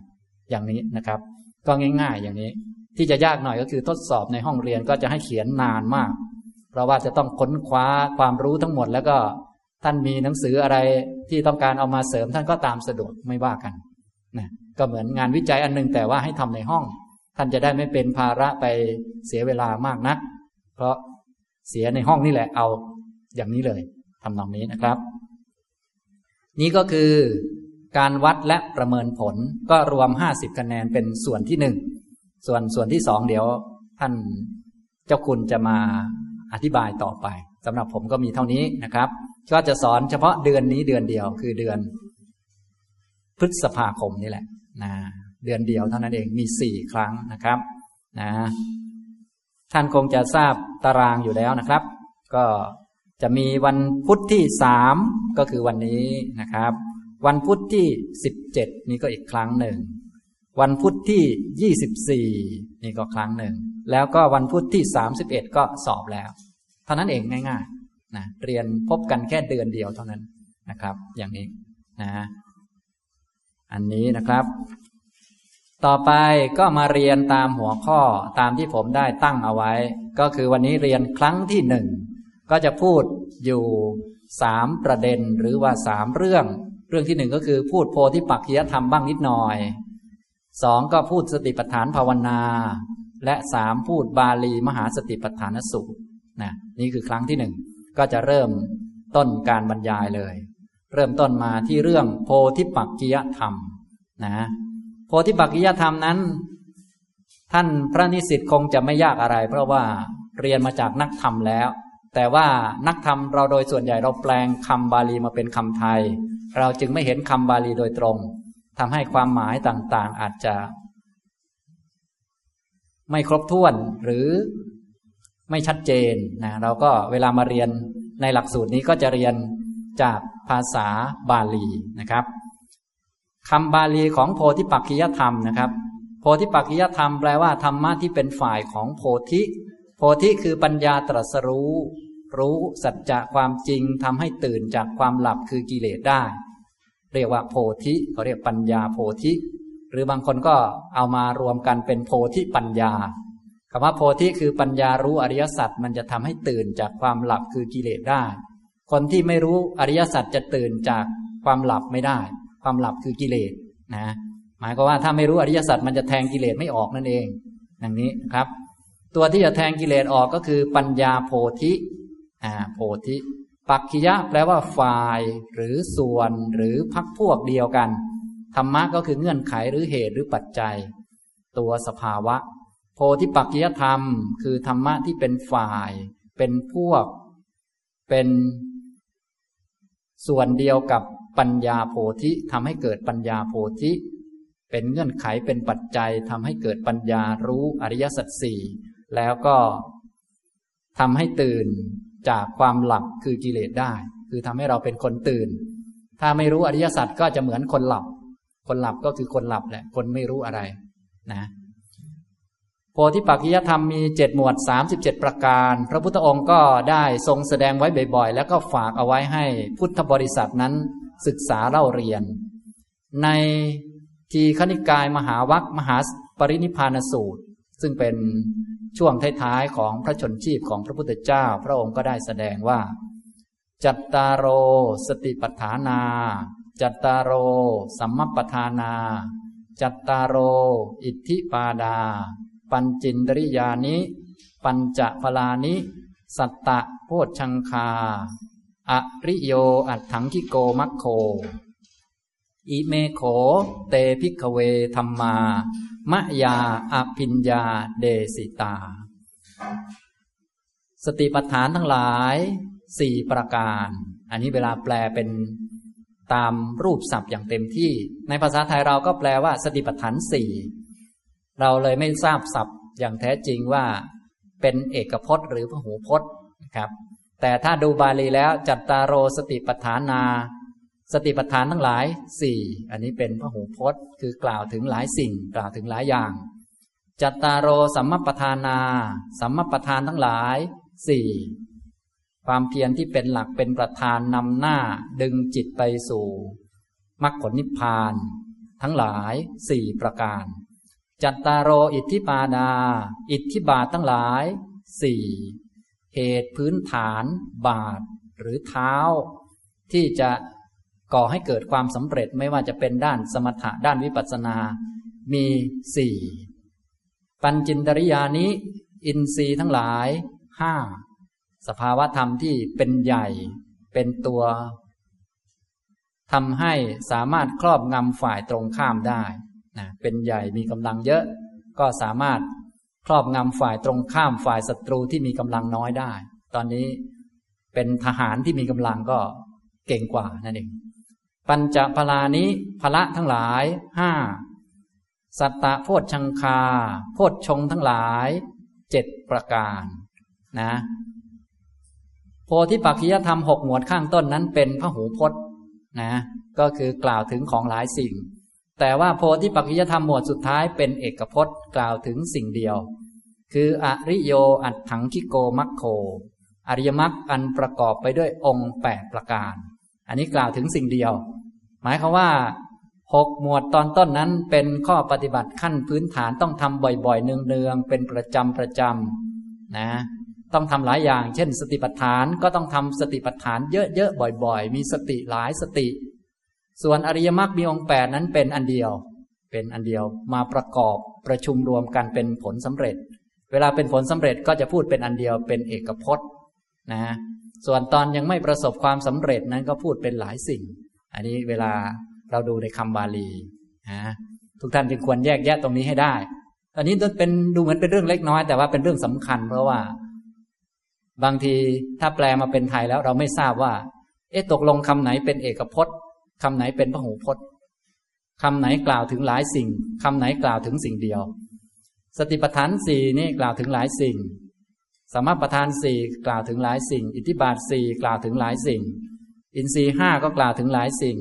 อย่างนี้นะครับ ก็ง่าย ๆ อย่างนี้ ที่จะยากหน่อยก็คือทดสอบในห้องเรียนก็จะให้เขียนนานมาก เพราะว่าจะต้องค้นคว้าความรู้ทั้งหมด แล้วก็ท่านมีหนังสืออะไรที่ต้องการเอามาเสริมท่านก็ตามสะดวกไม่ว่ากันนะ ก็เหมือนงานวิจัยอันนึงแต่ว่าให้ทำในห้อง ท่านจะได้ไม่เป็นภาระไปเสียเวลามากนัก เพราะเสียในห้องนี่แหละเอาอย่างนี้เลยทำนองนี้นะครับ นี่ก็คือการวัดและประเมินผลก็รวมห้าสิบคะแนนเป็นส่วนที่หนึ่งส่วนส่วนที่สองเดี๋ยวท่านเจ้าคุณจะมาอธิบายต่อไปสำหรับผมก็มีเท่านี้นะครับ ก็จะสอนเฉพาะเดือนนี้เดือนเดียวคือเดือน พฤษภาคมนี่แหละ นะเดือนเดียวเท่านั้นเองมีสี่ครั้งนะครับนะท่านคงจะทราบตารางอยู่แล้วนะครับ ก็จะมีวันพุธที่สามก็คือวันนี้นะครับ วันพุธที่สิบเจ็ดนี่ก็อีกครั้งหนึ่ง วันพุธที่ยี่สิบสี่นี่ก็ครั้งหนึ่ง แล้วก็วันพุธที่สามสิบเอ็ดก็สอบแล้ว เท่านั้นเองง่ายๆนะเรียนพบกันแค่เดือนเดียวเท่านั้นนะครับ อย่างนี้นะ อันนี้นะครับ ต่อไปก็มาเรียนตามหัวข้อตามที่ผมได้ตั้งเอาไว้ ก็คือวันนี้เรียนครั้งที่หนึ่งก็จะพูดอยู่สามประเด็นหรือว่าสามเรื่อง เรื่องที่หนึ่งก็คือพูดโพธิปักขียธรรมบ้างนิดหน่อยสองก็พูดสติปัฏฐานภาวนา และสามพูดบาลีมหาสติปัฏฐานสูตรนะนี่คือครั้งที่หนึ่งก็จะเริ่มต้นการบรรยายเลย เริ่มต้นมาที่เรื่องโพธิปักกิยธรรมนะโพธิปักกิยธรรมนั้น ท่านพระนิสิตคงจะไม่ยากอะไร เพราะว่าเรียนมาจากนักธรรมแล้ว แต่ว่านักธรรมเราโดยส่วนใหญ่เราแปลงคำบาลีมาเป็นคำไทย เราจึงไม่เห็นคำบาลีโดยตรงทำให้ความหมายต่างๆ อาจจะ ไม่ครบถ้วนหรือไม่ชัดเจนนะเราก็เวลามาเรียนในหลักสูตรนี้ก็จะเรียนจากาษาบาลีนะครับคำบาลีของโพธิปักขิยธรรมนะครับ โพธิปักขิยธรรมแปลว่าธรรมะที่เป็นฝ่ายของโพธิ โพธิคือปัญญาตรัสรู้ รู้สัจจะความจริงทำให้ตื่นจากความหลับคือกิเลสได้ เรียกว่าโพธิเขาเรียกปัญญาโพธิ หรือบางคนก็เอามารวมกันเป็นโพธิปัญญาคำว่าโพธิคือปัญญารู้อริยสัจมันจะทำให้ตื่นจากความหลับคือกิเลสได้ คนที่ไม่รู้อริยสัจจะตื่นจากความหลับไม่ได้ ความหลับคือกิเลสนะหมายก็ว่าถ้าไม่รู้อริยสัจมันจะแทงกิเลสไม่ออกนั่นเองอย่างนี้ครับ ตัวที่จะแทงกิเลสออกก็คือปัญญาโพธิอ่าโพธิปักขิยะแปลว่าฝ่าย หรือส่วนหรือพักพวกเดียวกันธรรมะก็คือเงื่อนไขหรือเหตุหรือปัจจัย ตัวสภาวะ โพธิปักขิยธรรม คือธรรมะที่เป็นฝ่าย เป็นพวก เป็น ส่วนเดียวกับปัญญาโพธิทำให้เกิดปัญญาโพธิ เป็นเงื่อนไขเป็นปัจจัยทำให้เกิดปัญญารู้อริยสัจสี่แล้วก็ทำให้ตื่นจากความหลับคือกิเลสได้ คือทำให้เราเป็นคนตื่น ถ้าไม่รู้อริยสัจก็จะเหมือนคนหลับ คนหลับก็คือคนหลับแหละ คนไม่รู้อะไรนะ โพธิปักขิยธรรมมีเจ็ดหมวดสามสิบเจ็ดประการ พระพุทธองค์ก็ได้ทรงแสดงไว้บ่อยๆ แล้วก็ฝากเอาไว้ให้พุทธบริษัทนั้นศึกษาเล่าเรียน ในทีคณิกายมหาวัคมหาปรินิพานสูตร ซึ่งเป็นช่วงท้ายๆของพระชนชีพของพระพุทธเจ้า พระองค์ก็ได้แสดงว่า จัตตารโรสติปัฏฐานา จัตตาโรสัมมัปปธานา จัตตาโรอิทธิปาทา ปัญจินทริยานิ ปัญจพลานิ สัตต โพชฌังคา อริโยอัฏฐังคิโกมัคโค อิเมโข เต ภิกขเวธัมมา มยาอภิญญาเทสิตา สติปัฏฐานทั้งหลายสี่ประการ อันนี้เวลาแปลเป็นตามรูปศัพท์อย่างเต็มที่ ในภาษาไทยเราก็แปลว่าสติปัฏฐานสี่ เราเลยไม่ทราบศัพท์อย่างแท้จริงว่าเป็นเอกพจน์หรือพหูพจน์นะครับ แต่ถ้าดูบาลีแล้วจัตตารโรสติปัฏฐานา สติปัฏฐานทั้งหลายสี่อันนี้เป็นพหูพจน์ คือกล่าวถึงหลายสิ่งกล่าวถึงหลายอย่าง จัตตารโรสัมมปทานา สัมมปทานทั้งหลายสี่ความเพียรที่เป็นหลักเป็นประธานนำหน้าดึงจิตไปสู่มรรคผลนิพพาน ทั้งหลายสี่ประการ จัตตารโรอิทธิปาดาอิทธิบาททั้งหลายสี่เหตุพื้นฐานบาทหรือเท้า ที่จะก่อให้เกิดความสำเร็จไม่ว่าจะเป็นด้านสมถะด้านวิปัสสนา มีสี่ปัญจินตริยานิอินทรีย์ทั้งหลายห้าสภาวะธรรมที่เป็นใหญ่เป็นตัวทำให้สามารถครอบงำฝ่ายตรงข้ามได้ นะเป็นใหญ่มีกำลังเยอะ ก็สามารถครอบงำฝ่ายตรงข้ามฝ่ายศัตรูที่มีกำลังน้อยได้ ตอนนี้เป็นทหารที่มีกำลังก็เก่งกว่านั่นเองปัญจพลานิพละทั้งหลายห้าสัตตะโพชชังคา โพชชงทั้งหลายเจ็ดประการนะโพธิปักขิยธรรมหกหมวดข้างต้นนั้นเป็นพระหูพจน์นะก็คือกล่าวถึงของหลายสิ่ง แต่ว่าโพธิปักขิยธรรมหมวดสุดท้ายเป็นเอกพจน์กล่าวถึงสิ่งเดียว คืออริโยอัตถังคิโกมัคโค อริยมรรคอันประกอบไปด้วยองค์แปดประการ อันนี้กล่าวถึงสิ่งเดียว หมายความว่าหกหมวดตอนต้นนั้นเป็นข้อปฏิบัติขั้นพื้นฐานต้องทำบ่อยๆ เนืองๆ เป็นประจำประจำนะ ต้องทำหลายอย่าง เช่น สติปัฏฐานก็ต้องทำสติปัฏฐานเยอะๆ บ่อย ๆ มีสติหลายสติ ส่วนอริยมรรคมีองค์แปดนั้นเป็นอันเดียว เป็นอันเดียวมาประกอบประชุมรวมกันเป็นผลสำเร็จ เวลาเป็นผลสำเร็จก็จะพูดเป็นอันเดียวเป็นเอกพจน์นะส่วนตอนยังไม่ประสบความสำเร็จนั้นก็พูดเป็นหลายสิ่ง อันนี้เวลาเราดูในคำบาลีนะทุกท่านจึงควรแยกแยะตรงนี้ให้ได้ตอนนี้เป็นดูเหมือนเป็นเรื่องเล็กน้อยแต่ว่าเป็นเรื่องสำคัญ เพราะว่า บางทีถ้าแปลมาเป็นไทยแล้วเราไม่ทราบว่า เอ๊ะตกลงคำไหนเป็นเอกพจน์ คำไหนเป็นพหูพจน์คำไหนกล่าวถึงหลายสิ่งคำไหนกล่าวถึงสิ่งเดียว สติปัฏฐานสี่นี่กล่าวถึงหลายสิ่งสมปัฏฐานสี่กล่าวถึงหลายสิ่ง อิทธิบาทสี่กล่าวถึงหลายสิ่ง อินทรีห้าก็กล่าวถึงหลายสิ่ง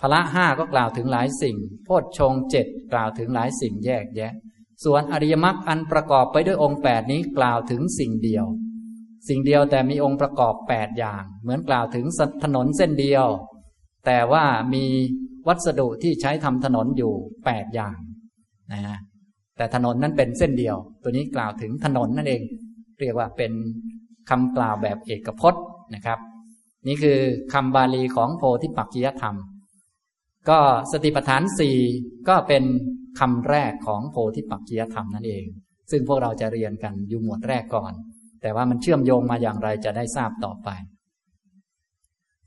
พละห้าก็กล่าวถึงหลายสิ่ง โพชฌงเจ็ดกล่าวถึงหลายสิ่งแยกแยะ ส่วนอริยมรรคอันประกอบไปด้วยองค์แปดนี้กล่าวถึงสิ่งเดียว สิ่งเดียวแต่มีองค์ประกอบแปดอย่าง เหมือนกล่าวถึงถนนเส้นเดียว แต่ว่ามีวัสดุที่ใช้ทำถนนอยู่แปดอย่างนะแต่ถนนนั้นเป็นเส้นเดียว ตัวนี้กล่าวถึงถนนนั่นเอง เรียกว่าเป็นคำกล่าวแบบเอกพจน์นะครับ นี่คือคำบาลีของโพธิปักจิยธรรม ก็สติปัฏฐานสี่ก็เป็นคำแรกของโพธิปักจียธรรมนั่นเอง ซึ่งพวกเราจะเรียนกันอยู่หมวดแรกก่อน แต่ว่ามันเชื่อมโยงมาอย่างไรจะได้ทราบต่อไป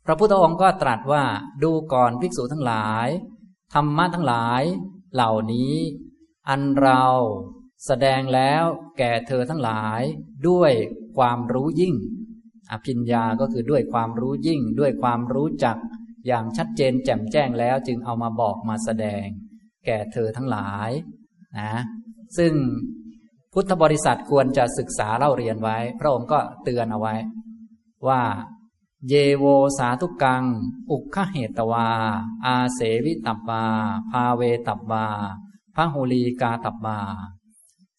พระพุทธองค์ก็ตรัสว่าดูก่อนภิกษุทั้งหลาย ธรรมะทั้งหลายเหล่านี้ อันเราแสดงแล้วแก่เธอทั้งหลายด้วยความรู้ยิ่ง อภิญญาก็คือด้วยความรู้ยิ่ง ด้วยความรู้จัก อย่างชัดเจนแจ่มแจ้งแล้วจึงเอามาบอกมาแสดง แก่เธอทั้งหลายนะซึ่งพุทธบริษัทควรจะศึกษาเล่าเรียนไว้ พระองค์ก็เตือนเอาไว้ ว่า เยโวสาทุกัง อุคเหตวา อาเสวิตับบา พาเวตับบาพระหุลีกาตับบา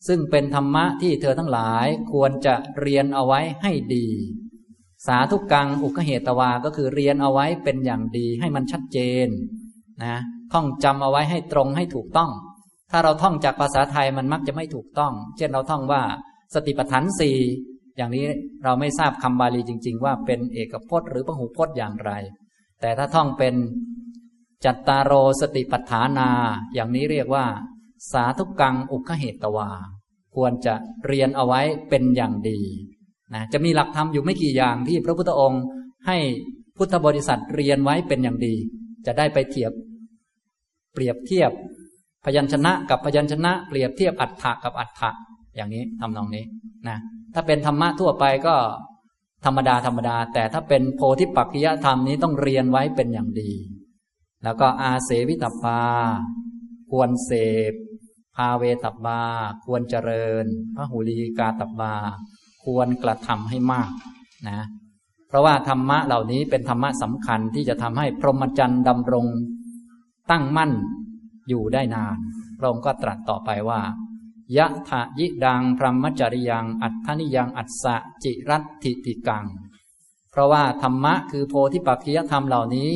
ซึ่งเป็นธรรมะที่เธอทั้งหลายควรจะเรียนเอาไว้ให้ดี สาธุกังอุกเหตวา ก็คือเรียนเอาไว้เป็นอย่างดีให้มันชัดเจนนะท่องจำเอาไว้ให้ตรงให้ถูกต้อง ถ้าเราท่องจากภาษาไทยมันมักจะไม่ถูกต้อง เช่นเราท่องว่า สติปัฏฐานสี่ อย่างนี้เราไม่ทราบคำบาลีจริง ๆ ว่าเป็นเอกพจน์หรือพหูพจน์อย่างไร แต่ถ้าท่องเป็นจัตตารโรสติปัฏฐานา อย่างนี้เรียกว่า สาธุกังอุคเหตวา ควรจะเรียนเอาไว้เป็นอย่างดีนะจะมีหลักธรรมอยู่ไม่กี่อย่างที่พระพุทธองค์ให้พุทธบริษัทเรียนไว้เป็นอย่างดี จะได้ไปเทียบ เปรียบเทียบพยัญชนะกับพยัญชนะ เปรียบเทียบอัฏฐะกับอัฏฐะ อย่างนี้ทำนองนี้นะถ้าเป็นธรรมะทั่วไปก็ธรรมดาธรรมดา แต่ถ้าเป็นโพธิปักกิยธรรมนี้ต้องเรียนไว้เป็นอย่างดี แล้วก็อาเสวิตปา ควรเสพพาเวตบบาควรเจริญพระหุลีกาตบบาควรกระทำให้มากนะเพราะว่าธรรมะเหล่านี้เป็นธรรมะสำคัญที่จะทำให้พรหมจรรย์ดำรงตั้งมั่นอยู่ได้นานพระองค์ก็ตรัสต่อไปว่า ยะถะยิดังพรหมจริยัง อัตถนิยังอัตสะจิรัติติกัง เพราะว่าธรรมะคือโพธิปักขิยธรรมเหล่านี้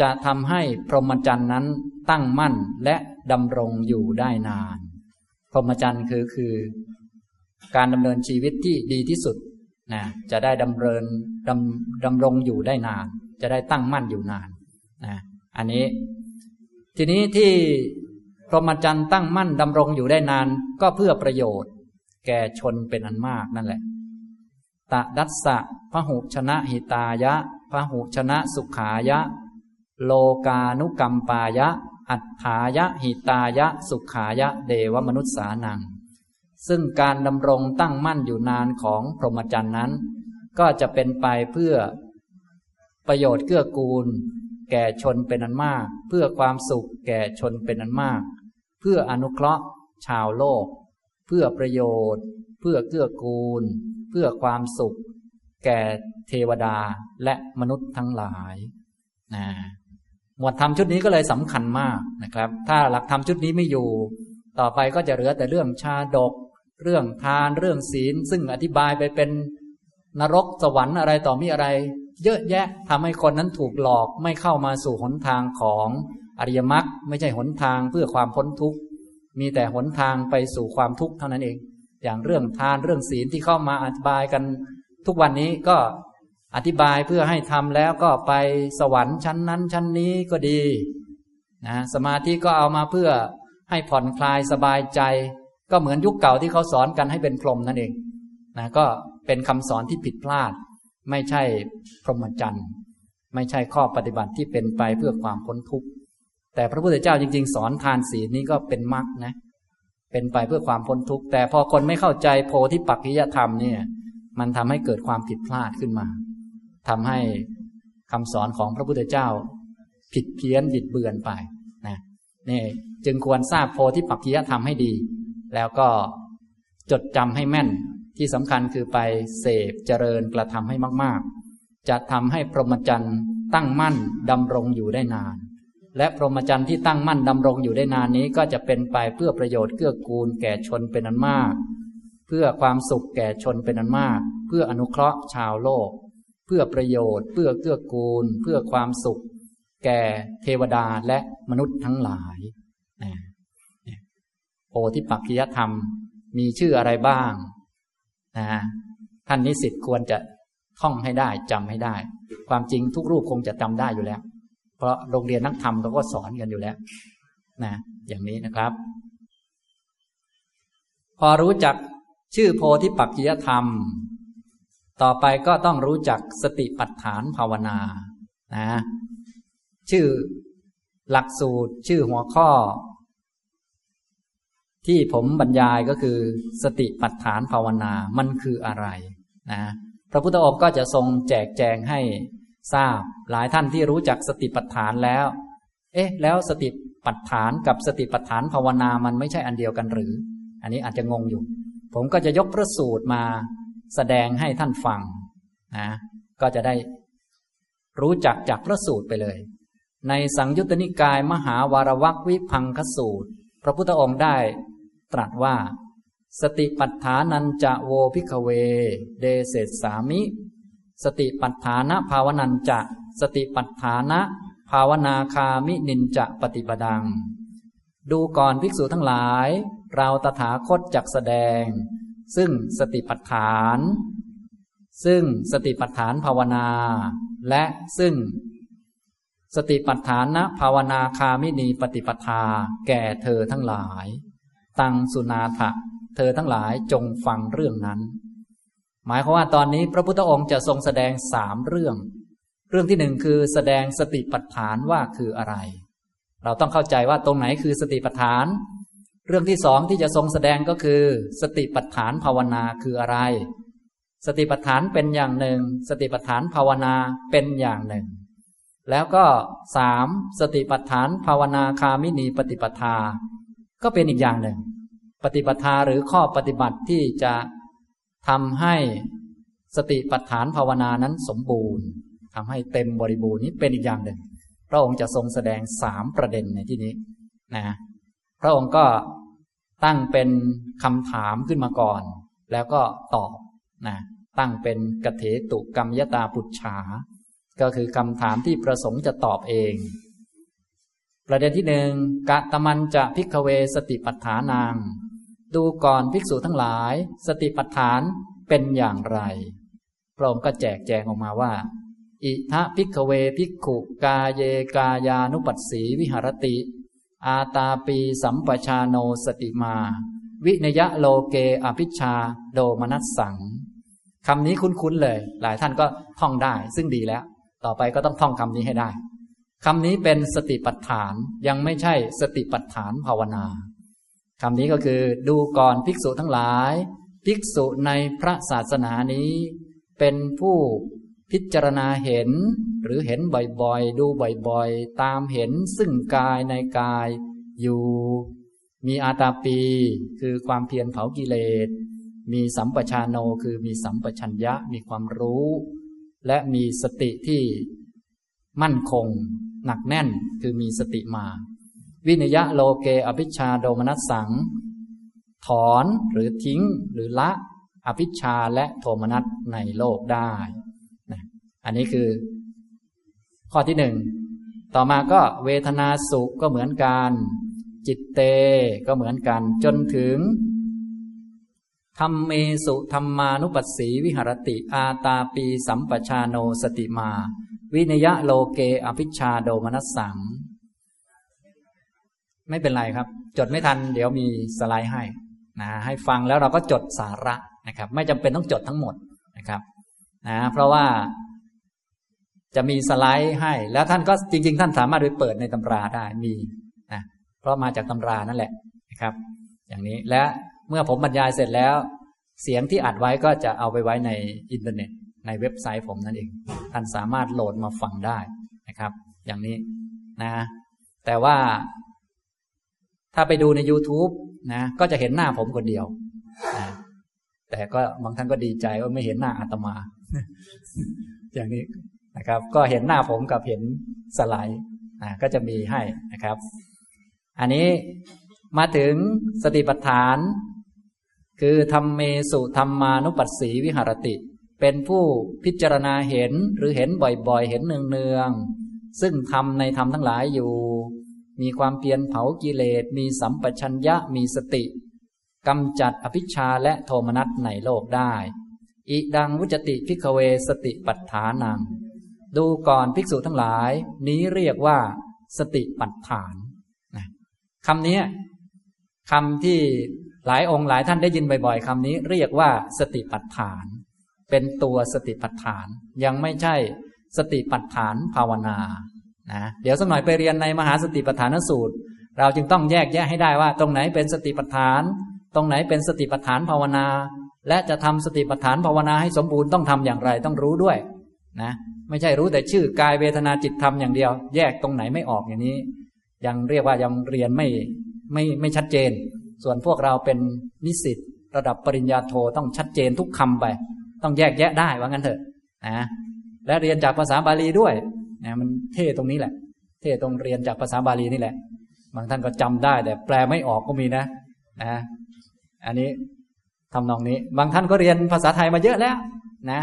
จะทำให้พรหมจรรย์นั้นตั้งมั่นและดำรงอยู่ได้นาน พรหมจรรย์คือคือ การดำเนินชีวิตที่ดีที่สุดนะจะได้ดำเนินดำดำรงอยู่ได้นาน จะได้ตั้งมั่นอยู่นานนะอันนี้ ทีนี้ที่ พรหมจรรย์ตั้งมั่นดำรงอยู่ได้นาน ก็เพื่อประโยชน์ แก่ชนเป็นอันมากนั่นแหละ ตะดัสสะพหุชนะหิตายะพหุชนะสุขายะ โลกานุกรรมปายะ อัฏฐายะหิตายะ สุขายะ เดวมนุษสานัง ซึ่งการดำรงตั้งมั่นอยู่นานของพรหมจรรย์นั้น ก็จะเป็นไปเพื่อ ประโยชน์เกื้อกูล แก่ชนเป็นอันมาก เพื่อความสุขแก่ชนเป็นอันมาก เพื่ออนุเคราะห์ ชาวโลก เพื่อประโยชน์ เพื่อเกื้อกูล เพื่อความสุข แก่เทวดาและมนุษย์ทั้งหลายนะหมวดธรรมชุดนี้ก็เลยสำคัญมากนะครับ ถ้าหลักธรรมชุดนี้ไม่อยู่ ต่อไปก็จะเหลือแต่เรื่องชาดก เรื่องทานเรื่องศีล ซึ่งอธิบายไปเป็นนรกสวรรค์อะไรต่อมีอะไร เยอะแยะทำให้คนนั้นถูกหลอกไม่เข้ามาสู่หนทางของ อริยมรรคไม่ใช่หนทางเพื่อความพ้นทุกข์มีแต่หนทางไปสู่ความทุกข์เท่านั้นเอง อย่างเรื่องทานเรื่องศีลที่เข้ามาอธิบายกันทุกวันนี้ก็อธิบายเพื่อให้ทำแล้วก็ไปสวรรค์ชั้นนั้นชั้นนี้ก็ดีนะสมาธิก็เอามาเพื่อให้ผ่อนคลายสบายใจ ก็เหมือนยุคเก่าที่เขาสอนกันให้เป็นพรหมนั่นเองนะก็เป็นคำสอนที่ผิดพลาด ไม่ใช่พรหมจรรย์ ไม่ใช่ข้อปฏิบัติที่เป็นไปเพื่อความพ้นทุกข์ แต่พระพุทธเจ้าจริง ๆ สอนทานศีลนี้ก็เป็นมรรคนะ เป็นไปเพื่อความพ้นทุกข์ แต่พอคนไม่เข้าใจโพธิปักขิยธรรมเนี่ย มันทำให้เกิดความผิดพลาดขึ้นมาทำให้คำสอนของพระพุทธเจ้า ผิดเพี้ยนบิดเบือนไปนะนี่จึงควรทราบโพธิปักขิยธรรมให้ดี แล้วก็จดจำให้แม่นที่สำคัญคือไปเสพเจริญกระทำให้มาก ๆ จะทำให้พรหมจรรย์ตั้งมั่นดำรงอยู่ได้นาน และพรหมจรรย์ที่ตั้งมั่นดำรงอยู่ได้นานนี้ก็จะเป็นไปเพื่อประโยชน์เกื้อกูลแก่ชนเป็นอันมาก เพื่อความสุขแก่ชนเป็นอันมาก เพื่ออนุเคราะห์ชาวโลก เพื่อประโยชน์ เพื่อเกื้อกูล เพื่อความสุข แก่เทวดาและมนุษย์ทั้งหลายโอทิปักขิยธรรมมีชื่ออะไรบ้างนะท่านนิสิตควรจะท่องให้ได้จำให้ได้ ความจริงทุกรูปคงจะจำได้อยู่แล้ว เพราะโรงเรียนนักธรรมเขาก็สอนกันอยู่แล้วนะอย่างนี้นะครับ พอรู้จักชื่อโพธิปักจิยธรรม ต่อไปก็ต้องรู้จักสติปัฏฐานภาวนานะชื่อหลักสูตรชื่อหัวข้อ ที่ผมบรรยายก็คือ สติปัฏฐานภาวนามันคืออะไรนะพระพุทธองค์ก็จะทรงแจกแจงให้ ทราบหลายท่านที่รู้จักสติปัฏฐานแล้ว เอ๊ะ แล้วสติปัฏฐานกับสติปัฏฐานภาวนามันไม่ใช่อันเดียวกันหรือ อันนี้อาจจะงงอยู่ ผมก็จะยกพระสูตรมาแสดงให้ท่านฟังนะก็จะได้รู้จักจากพระสูตรไปเลย ในสังยุตตนิกายมหาวารวักวิพังคสูตร พระพุทธองค์ได้ตรัสว่า สติปัฏฐานันจะโวพิกเว เดเสสามิ สติปัฏฐานะภาวนันจะสติปัฏฐานะ ภาวนาคามินินจะปฏิปดัง ดูก่อนภิกษุทั้งหลาย เราตถาคตจักแสดง ซึ่งสติปัฏฐาน ซึ่งสติปัฏฐานภาวนา และซึ่ง สติปัฏฐานะภาวนาคามินีปฏิปทา แก่เธอทั้งหลาย ตังสุนาถะเธอทั้งหลายจงฟังเรื่องนั้น หมายความว่าตอนนี้พระพุทธองค์จะทรงแสดงสามเรื่อง เรื่องที่หนึ่งคือแสดงสติปัฏฐานว่าคืออะไร เราต้องเข้าใจว่าตรงไหนคือสติปัฏฐาน เรื่องที่สองที่จะทรงแสดงก็คือ สติปัฏฐานภาวนาคืออะไร สติปัฏฐานเป็นอย่างหนึ่ง สติปัฏฐานภาวนาเป็นอย่างหนึ่ง แล้วก็สามสติปัฏฐานภาวนาคามินีปฏิปทา ก็เป็นอีกอย่างหนึ่ง ปฏิปทาหรือข้อปฏิบัติที่จะ ทำให้สติปัฏฐานภาวนานั้นสมบูรณ์ทำให้เต็มบริบูรณ์นี้เป็นอีกอย่างหนึ่งพระองค์จะทรงแสดงสามประเด็นในที่นี้นะพระองค์ก็ตั้งเป็นคำถามขึ้นมาก่อน แล้วก็ตอบนะตั้งเป็นกเถตุกัมยตาปุจฉา ก็คือคำถามที่ประสงค์จะตอบเอง ประเด็นที่หนึ่งกตมัญจ ภิกขเวสติปัฏฐานัง ดูก่อนภิกษุทั้งหลาย สติปัฏฐานเป็นอย่างไร พระองค์ก็แจกแจงออกมาว่า อิธ ภิกขเว ภิกขุกาเยกายานุปัสสีวิหรติ อาตาปีสัมปชาโนสติมา วิเนยยะโลเกอภิชาโดมนัสสังคำนี้คุ้นๆเลย หลายท่านก็ท่องได้ซึ่งดีแล้ว ต่อไปก็ต้องท่องคำนี้ให้ได้คำนี้เป็นสติปัฏฐานยังไม่ใช่สติปัฏฐานภาวนา คำนี้ก็คือดูก่อนภิกษุทั้งหลาย ภิกษุในพระศาสนานี้ เป็นผู้พิจารณาเห็น หรือเห็นบ่อยๆ ดูบ่อยๆ ตามเห็นซึ่งกายในกายอยู่ มีอาตาปีคือความเพียรเผากิเลส มีสัมปชานโนคือมีสัมปชัญญะมีความรู้ และมีสติที่มั่นคง หนักแน่นคือมีสติมา วินยะโลเกอภิชาโดมนัสสัง ถอนหรือทิ้งหรือละอภิชาและโทมนัสในโลกได้นะอันนี้คือ ข้อที่หนึ่ง ต่อมาก็เวทนาสุขก็เหมือนกัน จิตเตก็เหมือนกัน จนถึงธรรมเมสุธรรมานุปัสสีวิหรติอาตาปีสัมปชาโนสติมา วินยะโลเกอภิชาโดมนัสสัง ไม่เป็นไรครับ จดไม่ทัน เดี๋ยวมีสไลด์ให้นะให้ฟังแล้วเราก็จดสาระนะครับ ไม่จำเป็นต้องจดทั้งหมดนะครับนะเพราะว่าจะมีสไลด์ให้ แล้วท่านก็จริง ๆ ท่านสามารถไปเปิดในตำราได้มีนะเพราะมาจากตำรานั่นแหละนะครับ อย่างนี้และเมื่อผมบรรยายเสร็จแล้ว เสียงที่อัดไว้ก็จะเอาไปไว้ในอินเทอร์เน็ต ในเว็บไซต์ผมนั่นเอง ท่านสามารถโหลดมาฟังได้นะครับ อย่างนี้นะแต่ว่า ถ้าไปดูใน YouTube นะก็จะเห็นหน้าผมคนเดียวนะแต่ก็บางท่านก็ดีใจว่าไม่เห็นหน้าอาตมา อย่างนี้นะครับ ก็เห็นหน้าผมกับเห็นสไลด์นะก็จะมีให้นะครับ อันนี้มาถึงสติปัฏฐาน คือธรรมเมสุธรรมานุปัสสีวิหารติ เป็นผู้พิจารณาเห็นหรือเห็นบ่อยๆ เห็นเนืองๆซึ่งทำในธรรมทั้งหลายอยู่ มีความเพียรเผากิเลส มีสัมปชัญญะ มีสติกำจัดอภิชฌาและโทมนัสในโลกได้อิทังวุจจติ ภิกขเวสติปัฏฐานัง ดูก่อนภิกษุทั้งหลาย นี้เรียกว่า สติปัฏฐานคำนี้คำที่หลายองค์หลายท่านได้ยินบ่อยๆคำนี้ เรียกว่า สติปัฏฐาน เป็นตัวสติปัฏฐาน ยังไม่ใช่สติปัฏฐานภาวนา นะเดี๋ยวสักหน่อยไปเรียนในมหาสติปัฏฐานสูตร เราจึงต้องแยกแยะให้ได้ว่า ตรงไหนเป็นสติปัฏฐาน ตรงไหนเป็นสติปัฏฐานภาวนา และจะทำสติปัฏฐานภาวนาให้สมบูรณ์ต้องทำอย่างไรต้องรู้ด้วยนะไม่ใช่รู้แต่ชื่อกายเวทนาจิตธรรมอย่างเดียว แยกตรงไหนไม่ออกอย่างนี้ ยังเรียกว่ายังเรียนไม่ไม่ไม่ชัดเจน ส่วนพวกเราเป็นนิสิตระดับปริญญาโทต้องชัดเจนทุกคำไป ต้องแยกแยะได้ว่างั้นเถอะนะและเรียนจากภาษาบาลีด้วย นะมันเท่ตรงนี้แหละ เท่ตรงเรียนจากภาษาบาลีนี่แหละ บางท่านก็จำได้ แต่แปลไม่ออกก็มีนะนะอันนี้ทำนองนี้ บางท่านก็เรียนภาษาไทยมาเยอะแล้วนะ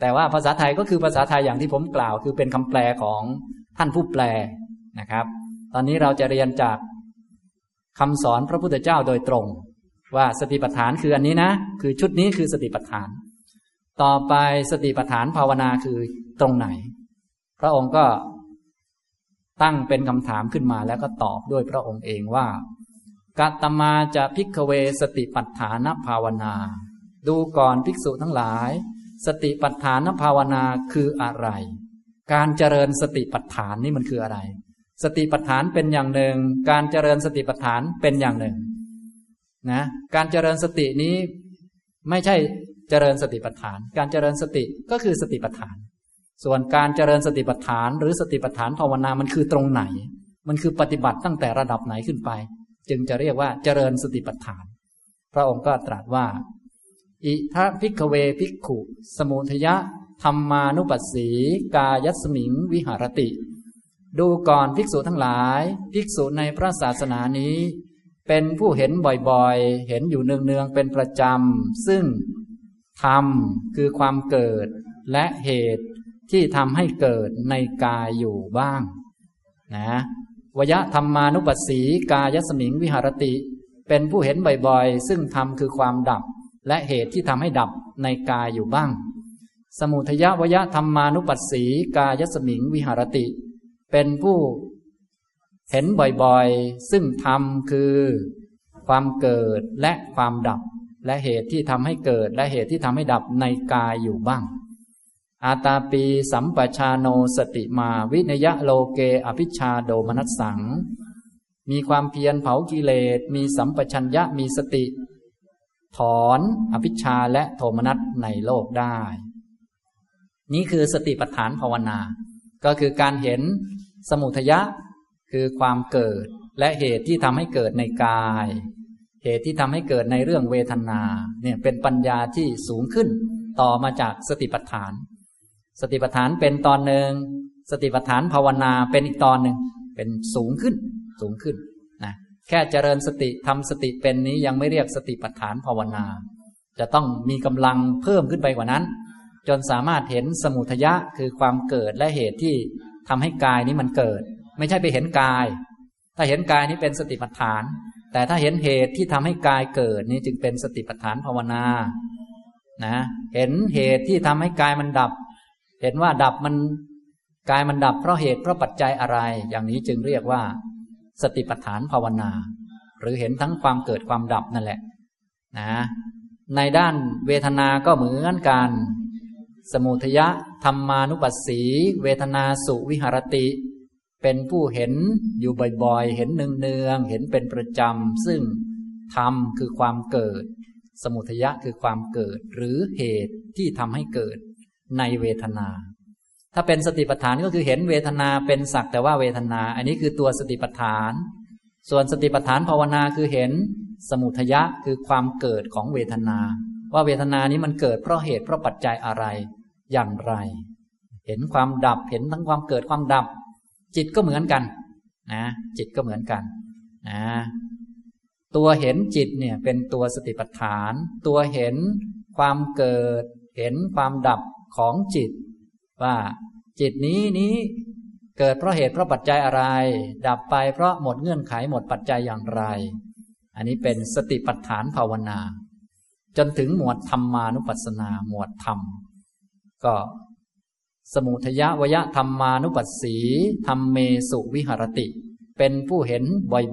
แต่ว่าภาษาไทยก็คือภาษาไทยอย่างที่ผมกล่าว คือเป็นคำแปลของท่านผู้แปลนะครับ ตอนนี้เราจะเรียนจากคำสอนพระพุทธเจ้าโดยตรง ว่าสติปัฏฐานคืออันนี้นะ คือชุดนี้คือสติปัฏฐาน ต่อไปสติปัฏฐานภาวนาคือตรงไหน พระองค์ก็ตั้งเป็นคำถามขึ้นมาแล้วก็ตอบด้วยพระองค์เองว่ากัตมาจะพิกเวสติปัฏฐานภาวนา ดูก่อนภิกษุทั้งหลาย สติปัฏฐานภาวนาคืออะไร การเจริญสติปัฏฐานนี่มันคืออะไร สติปัฏฐานเป็นอย่างหนึ่ง การเจริญสติปัฏฐานเป็นอย่างหนึ่งนะการเจริญสตินี้ไม่ใช่เจริญสติปัฏฐาน การเจริญสติก็คือสติปัฏฐาน ส่วนการเจริญสติปัฏฐาน หรือสติปัฏฐานภาวนา มันคือตรงไหน มันคือปฏิบัติตั้งแต่ระดับไหนขึ้นไป จึงจะเรียกว่าเจริญสติปัฏฐาน พระองค์ก็ตรัสว่า อิธ ภิกขเว ภิกขุ สมุทยธัมมานุปัสสี กายัสมิง วิหารติ ดูก่อนภิกษุทั้งหลาย ภิกษุในพระศาสนานี้ เป็นผู้เห็นบ่อยๆ เห็นอยู่เนืองๆเป็นประจำ ซึ่งธรรมคือความเกิดและเหตุ ที่ทำให้เกิดในกายอยู่บ้างนะวยะธรรมานุปัสสีกายสมิงวิหารติ เป็นผู้เห็นบ่อยๆ ซึ่งธรรมคือความดับ และเหตุที่ทำให้ดับในกายอยู่บ้าง สมุทยะวยะธรรมานุปัสสีกายสมิงวิหารติ เป็นผู้เห็นบ่อยๆ ซึ่งธรรมคือ ความเกิดและความดับ และเหตุที่ทำให้เกิด และเหตุที่ทำให้ดับในกายอยู่บ้าง อาตาปีสัมปชาโนสติมาวินยะโลเกอภิชาโดมนัสสัง มีความเพียรเผากิเลส มีสัมปชัญญะมีสติ ถอนอภิชาและโทมนัสในโลกได้ นี่คือสติปัฏฐานภาวนา ก็คือการเห็นสมุทยะ คือความเกิดและเหตุที่ทำให้เกิดในกาย เหตุที่ทำให้เกิดในเรื่องเวทนาเนี่ยเป็นปัญญาที่สูงขึ้นต่อมาจากสติปัฏฐาน สติปัฏฐานเป็นตอนหนึ่งสติปัฏฐานภาวนาเป็นอีกตอนหนึ่งเป็นสูงขึ้นสูงขึ้นนะแค่เจริญสติทำสติเป็นนี้ยังไม่เรียกสติปัฏฐานภาวนา จะต้องมีกำลังเพิ่มขึ้นไปกว่านั้น จนสามารถเห็นสมุทยะคือความเกิดและเหตุที่ทำให้กายนี้มันเกิด ไม่ใช่ไปเห็นกาย ถ้าเห็นกายนี้เป็นสติปัฏฐาน แต่ถ้าเห็นเหตุที่ทำให้กายเกิดนี่จึงเป็นสติปัฏฐานภาวนานะเห็นเหตุที่ทำให้กายมันดับ เห็นว่าดับมันกายมันดับเพราะเหตุเพราะปัจจัยอะไร อย่างนี้จึงเรียกว่า สติปัฏฐานภาวนา หรือเห็นทั้งความเกิดความดับนั่นแหละนะในด้านเวทนา ก็เหมือนกัน สมุทยะธรรมานุปัสสี เวทนาสุวิหารติ เป็นผู้เห็นอยู่บ่อยๆ เห็นเนืองๆ เห็นเป็นประจำ ซึ่งธรรมคือความเกิด สมุทยะคือความเกิด หรือเหตุที่ทำให้เกิด ในเวทนา ถ้าเป็นสติปัฏฐานก็คือเห็นเวทนาเป็นสักแต่ว่าเวทนา อันนี้คือตัวสติปัฏฐาน ส่วนสติปัฏฐานภาวนาคือเห็นสมุทยะคือความเกิดของเวทนา ว่าเวทนานี้มันเกิดเพราะเหตุเพราะปัจจัยอะไรอย่างไร เห็นความดับเห็นทั้งความเกิดความดับ จิตก็เหมือนกันนะจิตก็เหมือนกันนะตัวเห็นจิตเนี่ยเป็นตัวสติปัฏฐาน ตัวเห็นความเกิด เห็นความดับ ของจิต ว่าจิตนี้นี้เกิดเพราะเหตุเพราะปัจจัยอะไร ดับไปเพราะหมดเงื่อนไขหมดปัจจัยอย่างไร อันนี้เป็นสติปัฏฐานภาวนา จนถึงหมวดธรรมานุปัสสนาหมวดธรรม ก็สมุทยวยะธรรมานุปัสสีธรรมเมสุวิหรติ เป็นผู้เห็น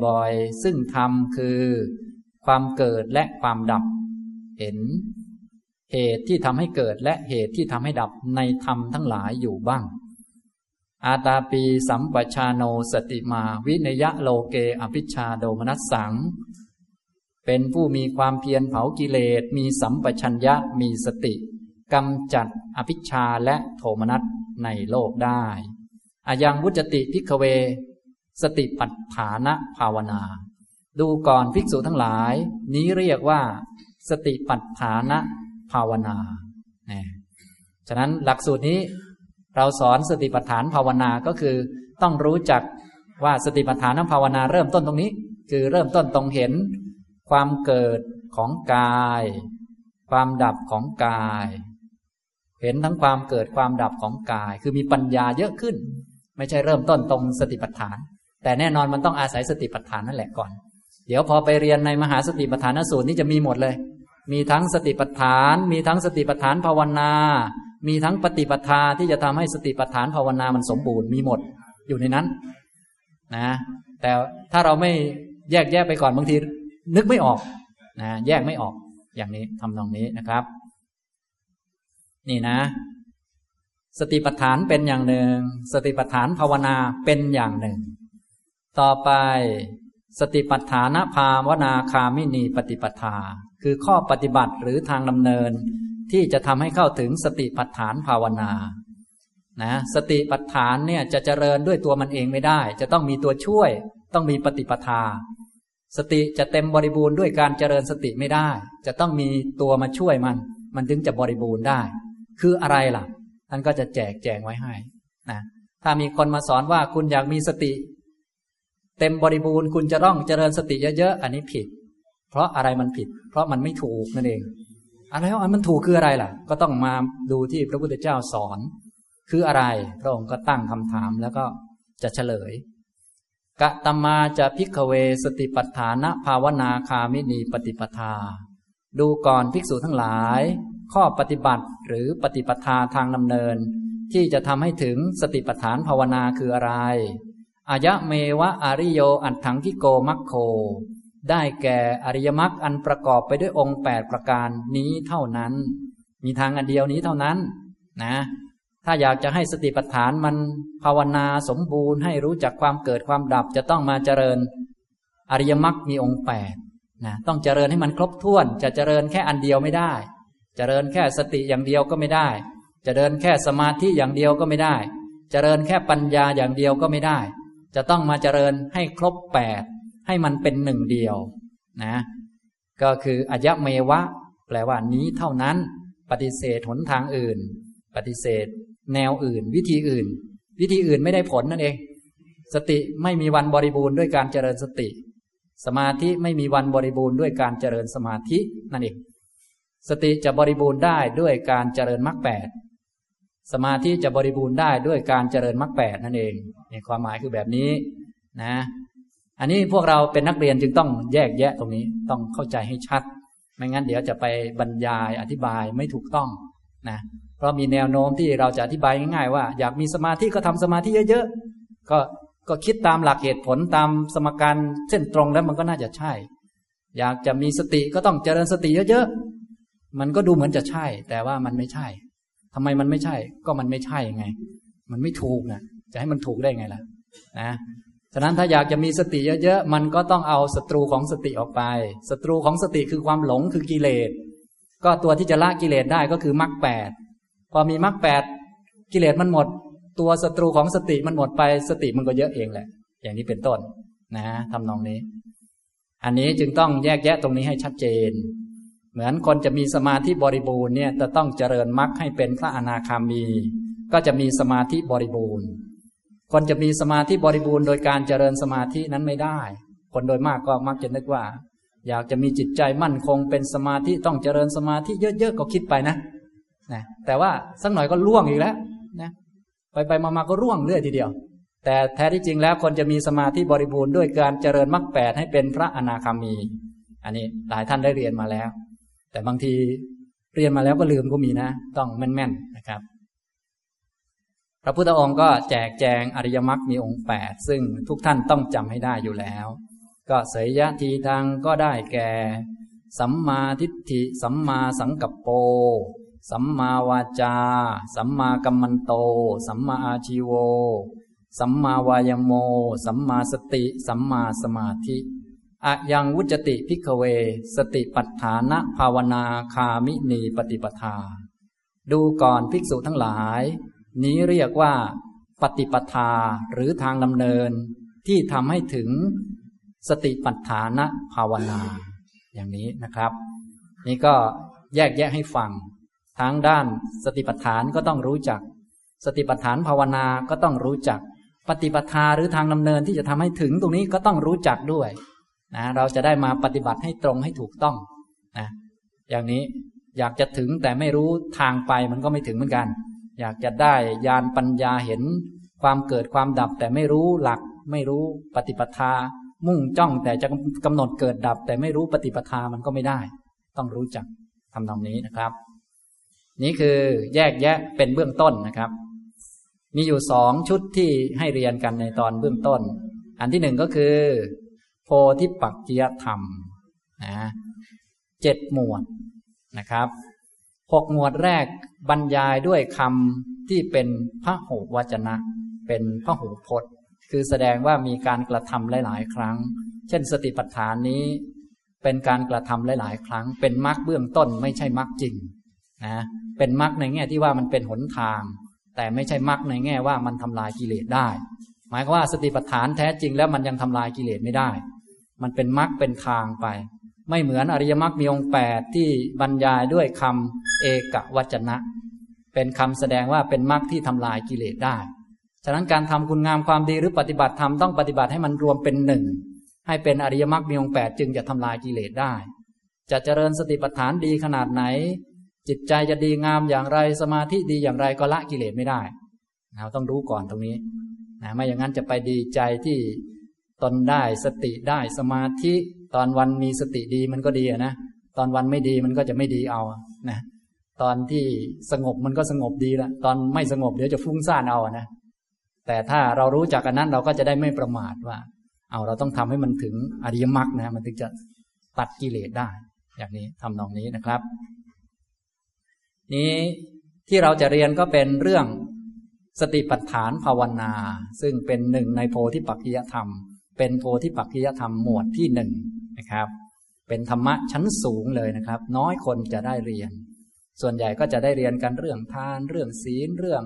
บ่อยๆ ซึ่งธรรมคือ ความเกิดและความดับ เห็น เหตุที่ทำให้เกิดและเหตุที่ทำให้ดับในธรรมทั้งหลายอยู่บ้าง อาตาปีสัมปชาโนสติมาวินยะโลเกอภิชาโดมนัสสัง เป็นผู้มีความเพียรเผากิเลส มีสัมปชัญญะมีสติกำจัดอภิชาและโทมนัสในโลกได้อายังวุจติพิกเว สติปัฏฐานภาวนา ดูก่อนภิกษุทั้งหลาย นี้เรียกว่า สติปัฏฐานะ ภาวนานี่ฉะนั้นหลักสูตรนี้เราสอนสติปัฏฐานภาวนาก็คือต้องรู้จักว่าสติปัฏฐานภาวนาเริ่มต้นตรงนี้ คือเริ่มต้นตรงเห็น ความเกิดของกาย ความดับของกาย เห็นทั้งความเกิดความดับของกาย คือมีปัญญาเยอะขึ้น ไม่ใช่เริ่มต้นตรงสติปัฏฐาน แต่แน่นอนมันต้องอาศัยสติปัฏฐานนั่นแหละก่อน เดี๋ยวพอไปเรียนในมหาสติปัฏฐานสูตรนี่จะมีหมดเลย มีทั้งสติปัฏฐาน มีทั้งสติปัฏฐานภาวนา มีทั้งปฏิปทาที่จะทำให้สติปัฏฐานภาวนามันสมบูรณ์มีหมดอยู่ในนั้น นะ แต่ถ้าเราไม่แยกแยะไปก่อนบางทีนึกไม่ออกนะแยกไม่ออกอย่างนี้ทำนองนี้นะครับ นี่นะ สติปัฏฐานเป็นอย่างหนึ่ง สติปัฏฐานภาวนาเป็นอย่างหนึ่ง ต่อไป สติปัฏฐานภาวนาคามินีปฏิปทา คือข้อปฏิบัติหรือทางดำเนิน ที่จะทำให้เข้าถึงสติปัฏฐานภาวนานะสติปัฏฐานเนี่ยจะเจริญด้วยตัวมันเองไม่ได้ จะต้องมีตัวช่วย ต้องมีปฏิปทา สติจะเต็มบริบูรณ์ด้วยการเจริญสติไม่ได้ จะต้องมีตัวมาช่วยมัน มันถึงจะบริบูรณ์ได้ คืออะไรล่ะท่านก็จะแจกแจงไว้ให้นะถ้ามีคนมาสอนว่าคุณอยากมีสติ เต็มบริบูรณ์คุณจะต้องเจริญสติเยอะๆอันนี้ผิด เพราะอะไรมันผิด เพราะมันไม่ถูกนั่นเองอะไรอันมันถูกคืออะไรล่ะ ก็ต้องมาดูที่พระพุทธเจ้าสอน คืออะไรพระองค์ก็ตั้งคำถามแล้วก็จะเฉลยกะตมาจะพิกเวสติปัฏฐานภาวนาคามินีปฏิปทา ดูก่อนภิกษุทั้งหลาย ข้อปฏิบัติหรือปฏิปทาทางดำเนิน ที่จะทำให้ถึงสติปัฏฐานภาวนาคืออะไรอายะเมวะอริโยอันถังกิโกมัคโค ได้แก่อริยมรรคอันประกอบไปด้วยองค์แปดประการนี้เท่านั้น มีทางอันเดียวนี้เท่านั้น นะ ถ้าอยากจะให้สติปัฏฐานมันภาวนาสมบูรณ์ให้รู้จักความเกิดความดับจะต้องมาเจริญ อริยมรรคมีองค์แปดนะต้องเจริญให้มันครบถ้วน จะเจริญแค่อันเดียวไม่ได้ เจริญแค่สติอย่างเดียวก็ไม่ได้จะเดินแค่สมาธิอย่างเดียวก็ไม่ได้ เจริญแค่ปัญญาอย่างเดียวก็ไม่ได้ จะต้องมาเจริญให้ครบแปด ให้มันเป็นหนึ่งเดียวนะ ก็คืออายะเมวะ แปลว่านี้เท่านั้น ปฏิเสธหนทางอื่น ปฏิเสธ แนวอื่น วิธีอื่น วิธีอื่นไม่ได้ผลนั่นเอง สติไม่มีวันบริบูรณ์ด้วยการเจริญสติ สมาธิไม่มีวันบริบูรณ์ด้วยการเจริญสมาธินั่นเอง สติจะบริบูรณ์ได้ด้วยการเจริญมรรคแปดสมาธิจะบริบูรณ์ได้ด้วยการเจริญมรรคแปดนั่นเองความหมายคือแบบนี้นะ อันนี้พวกเราเป็นนักเรียนจึงต้องแยกแยะตรงนี้ต้องเข้าใจให้ชัด ไม่งั้นเดี๋ยวจะไปบรรยายอธิบายไม่ถูกต้องนะเพราะมีแนวโน้มที่เราจะอธิบายง่ายๆ ว่า อยากมีสมาธิก็ทำสมาธิเยอะๆก็ก็คิดตามหลักเหตุผลตามสมการเส้นตรงแล้วมันก็น่าจะใช่ อยากจะมีสติก็ต้องเจริญสติเยอะๆมันก็ดูเหมือนจะใช่ แต่ว่ามันไม่ใช่ทำไมมันไม่ใช่ ก็มันไม่ใช่ไง มันไม่ถูกนะจะให้มันถูกได้ไงล่ะนะ ฉะนั้นถ้าอยากจะมีสติเยอะๆ มันก็ต้องเอาศัตรูของสติออกไป ศัตรูของสติคือความหลงคือกิเลส ก็ตัวที่จะละกิเลสได้ก็คือมรรคแปด พอมีมรรคแปดกิเลสมันหมด ตัวศัตรูของสติมันหมดไปสติมันก็เยอะเองแหละ อย่างนี้เป็นต้นนะทำนองนี้ อันนี้จึงต้องแยกแยะตรงนี้ให้ชัดเจน เหมือนคนจะมีสมาธิบริบูรณ์เนี่ยจะต้องเจริญมรรคให้เป็นพระอนาคามี ก็จะมีสมาธิบริบูรณ์ คนจะมีสมาธิบริบูรณ์โดยการเจริญสมาธินั้นไม่ได้ คนโดยมากก็มักจะนึกว่า อยากจะมีจิตใจมั่นคงเป็นสมาธิต้องเจริญสมาธิเยอะๆก็คิดไปนะนะแต่ว่าสักหน่อยก็ล่วงอีกแล้วนะไปไปมามาก็ร่วงเรื่อยทีเดียว แต่แท้ที่จริงแล้วคนจะมีสมาธิบริบูรณ์ด้วยการเจริญมรรคแปดให้เป็นพระอนาคามี อันนี้หลายท่านได้เรียนมาแล้ว แต่บางทีเรียนมาแล้วก็ลืมก็มีนะ ต้องแม่นๆนะครับ พระพุทธองค์ก็แจกแจงอริยมรรคมีองค์แปดซึ่งทุกท่านต้องจำให้ได้อยู่แล้ว ก็เสยยะทีทางก็ได้แก่ สัมมาทิฏฐิ สัมมาสังกัปโป สัมมาวาจา สัมมากัมมันโต สัมมาอาชีโว สัมมาวายาโม สัมมาสติ สัมมาสมาธิอยังวุจจติ ภิกขเว สติปัฏฐานภาวนาคามินีปฏิปทา ดูก่อนภิกษุทั้งหลาย นี้เรียกว่า ปฏิปทาหรือทางดำเนินที่ทำให้ถึงสติปัฏฐานภาวนา อย่างนี้นะครับ นี่ก็แยกแยะให้ฟังทางด้านสติปัฏฐานก็ต้องรู้จัก สติปัฏฐานภาวนาก็ต้องรู้จัก ปฏิปทาหรือทางดำเนินที่จะทำให้ถึงตรงนี้ก็ต้องรู้จักด้วยนะเราจะได้มาปฏิบัติให้ตรงให้ถูกต้องนะอย่างนี้อยากจะถึงแต่ไม่รู้ทางไปมันก็ไม่ถึงเหมือนกัน อยากจะได้ญาณปัญญาเห็น ความเกิดความดับแต่ไม่รู้หลัก ไม่รู้ปฏิปทา มุ่งจ้องแต่จะกำหนดเกิดดับ แต่ไม่รู้ปฏิปทามันก็ไม่ได้ ต้องรู้จักทำตรงนี้นะครับ นี่คือแยกแยะเป็นเบื้องต้นนะครับ มีอยู่สองชุดที่ให้เรียนกันในตอนเบื้องต้น อันที่หนึ่งก็คือ โพธิปักจียธรรมนะเจ็ดหมวดนะครับ หกหมวดแรกบรรยายด้วยคำที่เป็นพระหูวจนะ เป็นพระหูพจน์ คือแสดงว่ามีการกระทำหลาย ๆ ครั้ง เช่นสติปัฏฐานนี้ เป็นการกระทำหลาย ๆ ครั้ง เป็นมรรคเบื้องต้นไม่ใช่มรรคจริงนะเป็นมรรคในแง่ที่ว่ามันเป็นหนทาง แต่ไม่ใช่มรรคในแง่ว่ามันทำลายกิเลสได้ หมายความว่าสติปัฏฐานแท้จริงแล้วมันยังทำลายกิเลสไม่ได้ มันเป็นมรรคเป็นทางไป ไม่เหมือนอริยมรรคมีองค์แปดที่บรรยายด้วยคำเอกวจนะ เป็นคำแสดงว่าเป็นมรรคที่ทำลายกิเลสได้ ฉะนั้นการทำคุณงามความดีหรือปฏิบัติธรรมต้องปฏิบัติให้มันรวมเป็นหนึ่งให้เป็นอริยมรรคมีองค์แปดจึงจะทำลายกิเลสได้ จะเจริญสติปัฏฐานดีขนาดไหน จิตใจจะดีงามอย่างไรสมาธิดีอย่างไรก็ละกิเลสไม่ได้เราต้องรู้ก่อนตรงนี้นะไม่อย่างนั้นจะไปดีใจที่ตนได้สติได้สมาธิ ตอนวันมีสติดีมันก็ดีนะตอนวันไม่ดีมันก็จะไม่ดีเอานะตอนที่สงบมันก็สงบดีละตอนไม่สงบเดี๋ยวจะฟุ้งซ่านเอานะแต่ถ้าเรารู้จักกันนั้นเราก็จะได้ไม่ประมาทว่า เอาเราต้องทำให้มันถึงอริยมรรคนะมันถึงจะตัดกิเลสได้ อย่างนี้ทำนองนี้นะครับ นี้ที่เราจะเรียนก็เป็นเรื่องสติปัฏฐานภาวนา ซึ่งเป็นหนึ่งในโพธิปัจจยธรรม เป็นโพธิปัจจยธรรมหมวดที่หนึ่ง นะครับ เป็นธรรมะชั้นสูงเลยนะครับ น้อยคนจะได้เรียน ส่วนใหญ่ก็จะได้เรียนกันเรื่องทาน เรื่องศีลเรื่อง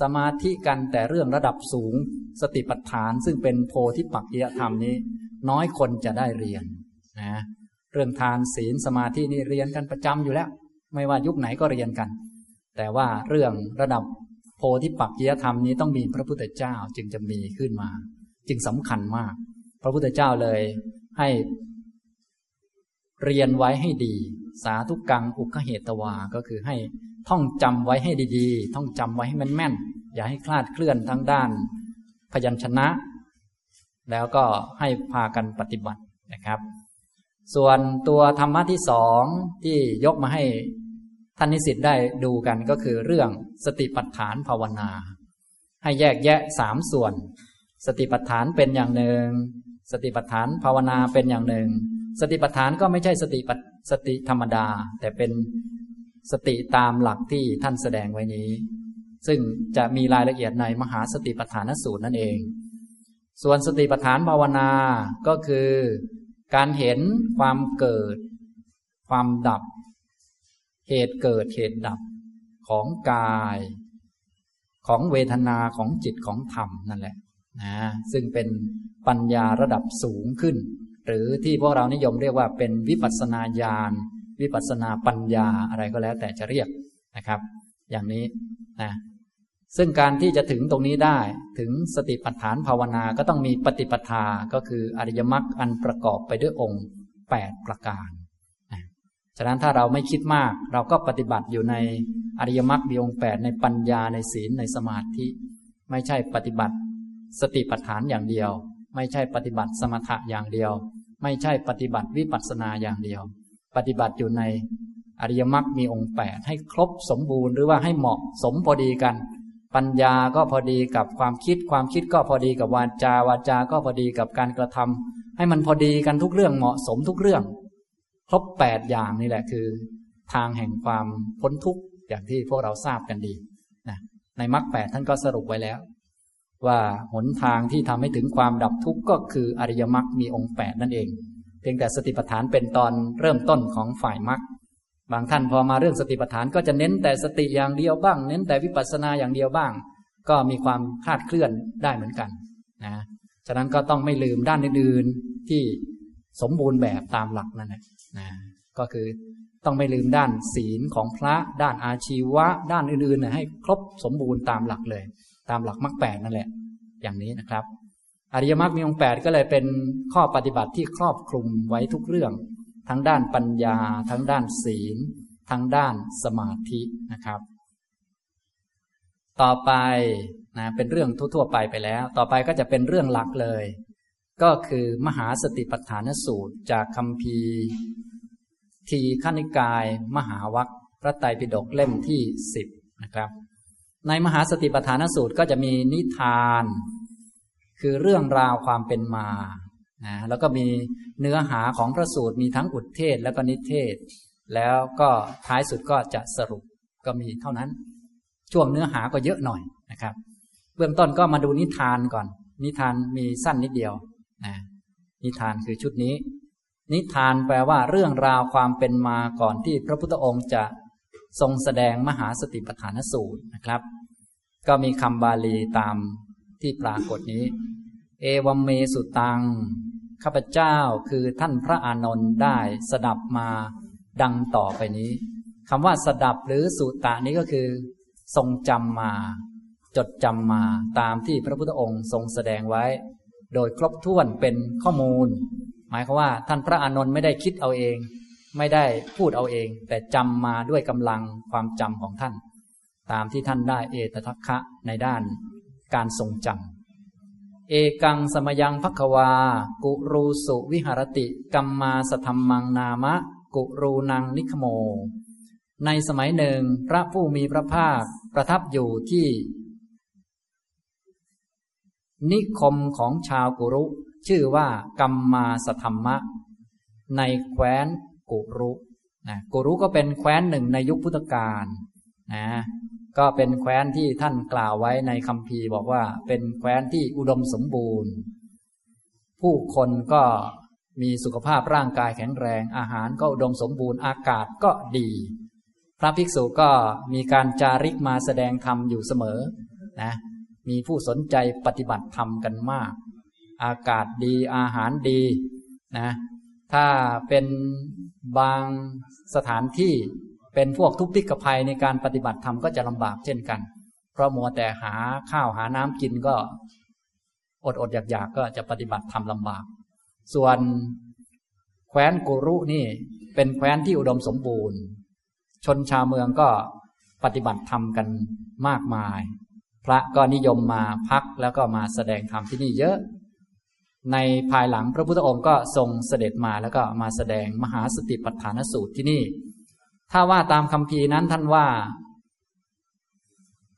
สมาธิกันแต่เรื่องระดับสูง สติปัฏฐาน ซึ่งเป็นโพธิปักจียธรรมนี้ น้อยคนจะได้เรียนนะเรื่องทานศีลสมาธินี่เรียนกันประจำอยู่แล้ว ไม่ว่ายุคไหนก็เรียนกัน แต่ว่าเรื่องระดับโพธิปักจียธรรมนี้ต้องมีพระพุทธเจ้าจึงจะมีขึ้นมา จึงสำคัญมาก พระพุทธเจ้าเลย ให้ เรียนไว้ให้ดี สาธุกังอุคเหตวา ก็คือให้ท่องจำไว้ให้ดีๆ ท่องจำไว้ให้แม่นๆอย่าให้คลาดเคลื่อนทั้งด้าน พยัญชนะ แล้วก็ให้พากันปฏิบัตินะครับ ส่วนตัวธรรมะที่สองที่ยกมาให้ท่านนิสิตได้ดูกันก็คือเรื่องสติปัฏฐานภาวนา ให้แยกแยะสามส่วน สติปัฏฐานเป็นอย่างหนึ่ง สติปัฏฐานภาวนาเป็นอย่างหนึ่ง สติปัฏฐานก็ไม่ใช่สติปสติธรรมดา แต่เป็นสติตามหลักที่ท่านแสดงไว้นี้ ซึ่งจะมีรายละเอียดในมหาสติปัฏฐานสูตรนั่นเอง ส่วนสติปัฏฐานภาวนาก็คือการเห็นความเกิด ความดับ เหตุเกิดเหตุดับของกาย ของเวทนาของจิตของธรรมนั่นแหละนะซึ่งเป็นปัญญาระดับสูงขึ้น หรือที่พวกเรานิยมเรียกว่าเป็นวิปัสนาญาณวิปัสนาปัญญาอะไรก็แล้วแต่จะเรียกนะครับ อย่างนี้นะซึ่งการที่จะถึงตรงนี้ได้ถึงสติปัฏฐานภาวนาก็ต้องมีปฏิปทาก็คืออริยมรรคอันประกอบไปด้วยองค์ 8 ประการนะฉะนั้นถ้าเราไม่คิดมาก เราก็ปฏิบัติอยู่ในอริยมรรคมีองค์ 8 ในปัญญาในศีลในสมาธิ ไม่ใช่ปฏิบัติ สติปัฏฐานอย่างเดียว ไม่ใช่ปฏิบัติสมถะอย่างเดียว ไม่ใช่ปฏิบัติวิปัสสนาอย่างเดียว ปฏิบัติอยู่ในอริยมรรคมีองค์แปดให้ครบสมบูรณ์หรือว่าให้เหมาะสมพอดีกัน ปัญญาก็พอดีกับความคิด ความคิดก็พอดีกับวาจาวาจา ก็พอดีกับการกระทำให้มันพอดีกันทุกเรื่องเหมาะสมทุกเรื่อง ครบแปดอย่างนี่แหละคือ ทางแห่งความพ้นทุกข์อย่างที่พวกเราทราบกันดีนะในมรรคแปดท่านก็สรุปไว้แล้ว ว่าหนทางที่ทำให้ถึงความดับทุกข์ก็คืออริยมรรคมีองค์แปดนั่นเอง เพียงแต่สติปัฏฐานเป็นตอนเริ่มต้นของฝ่ายมรรคบางท่านพอมาเรื่องสติปัฏฐานก็จะเน้นแต่สติอย่างเดียวบ้าง เน้นแต่วิปัสสนาอย่างเดียวบ้าง ก็มีความคลาดเคลื่อนได้เหมือนกันนะฉะนั้นก็ต้องไม่ลืมด้านอื่นๆที่สมบูรณ์แบบตามหลักนั่นแหละนะก็คือต้องไม่ลืมด้านศีลของพระด้านอาชีวะ ด้านอื่นๆให้ครบสมบูรณ์ตามหลักเลย ตามหลักมรรคแปดนั่นแหละ อย่างนี้นะครับ อริยมรรคมีองค์แปดก็เลยเป็นข้อปฏิบัติที่ครอบคลุมไว้ทุกเรื่อง ทั้งด้านปัญญา ทั้งด้านศีล ทั้งด้านสมาธินะครับ ต่อไปนะเป็นเรื่องทั่วๆไปไปแล้ว ต่อไปก็จะเป็นเรื่องหลักเลย ก็คือมหาสติปัฏฐานสูตรจากคำพีทีขณิกาย มหาวัคพระไตรปิฎกเล่มที่สิบนะครับ ในมหาสติปัฏฐานสูตรก็จะมีนิทาน คือเรื่องราวความเป็นมานะแล้วก็มีเนื้อหาของพระสูตรมีทั้งอุทเทศแล้วก็นิเทศ แล้วก็ท้ายสุดก็จะสรุปก็มีเท่านั้น ช่วงเนื้อหาก็เยอะหน่อยนะครับ เบื้องต้นก็มาดูนิทานก่อน นิทานมีสั้นนิดเดียวนะนิทานคือชุดนี้ นิทานแปลว่าเรื่องราวความเป็นมาก่อนที่พระพุทธองค์จะทรงแสดงมหาสติปัฏฐานสูตรนะครับ ก็มีคำบาลีตามที่ปรากฏนี้ เอวัมเมสุตัง ข้าพเจ้าคือท่านพระอานนท์ได้สดับมาดังต่อไปนี้คำว่าสดับหรือสุตานี้ก็คือ ทรงจำมา จดจำมาตามที่พระพุทธองค์ทรงแสดงไว้ โดยครบถ้วนเป็นข้อมูล หมายความว่าท่านพระอานนท์ไม่ได้คิดเอาเอง ไม่ได้พูดเอาเอง แต่จำมาด้วยกำลังความจำของท่าน ตามที่ท่านได้เอตทัคคะในด้านการทรงจำ เอกังสมยังพักวา กุรูสุวิหารติกัมมาสธรรมังนามะ กุรูนังนิคโม ในสมัยหนึ่งพระผู้มีพระภาคประทับอยู่ที่ นิคมของชาวกุรุ ชื่อว่ากัมมาสธรรมะ ในแคว้นกุรุนะกุรุก็เป็นแคว้นหนึ่งในยุคพุทธกาลนะ ก็เป็นแคว้นที่ท่านกล่าวไว้ในคำพีบอกว่าเป็นแคว้นที่อุดมสมบูรณ์ ผู้คนก็มีสุขภาพร่างกายแข็งแรง อาหารก็อุดมสมบูรณ์อากาศก็ดี พระภิกษุก็มีการจาริกมาแสดงธรรมอยู่เสมอนะมีผู้สนใจปฏิบัติธรรมกันมาก อากาศดีอาหารดีนะถ้าเป็นบางสถานที่ เป็นพวกทุพพิกภัยในการปฏิบัติธรรมก็จะลำบากเช่นกัน เพราะมัวแต่หาข้าวหาน้ำกินก็ อดอดอยากอยากก็จะปฏิบัติธรรมลำบาก ส่วนแคว้นกุรุนี่ เป็นแคว้นที่อุดมสมบูรณ์ ชนชาวเมืองก็ปฏิบัติธรรมกันมากมาย พระก็นิยมมาพักแล้วก็มาแสดงธรรมที่นี่เยอะ ในภายหลังพระพุทธองค์ก็ทรงเสด็จมาแล้วก็มาแสดงมหาสติปัฏฐานสูตรที่นี่ ถ้าว่าตามคำพีนั้นท่านว่า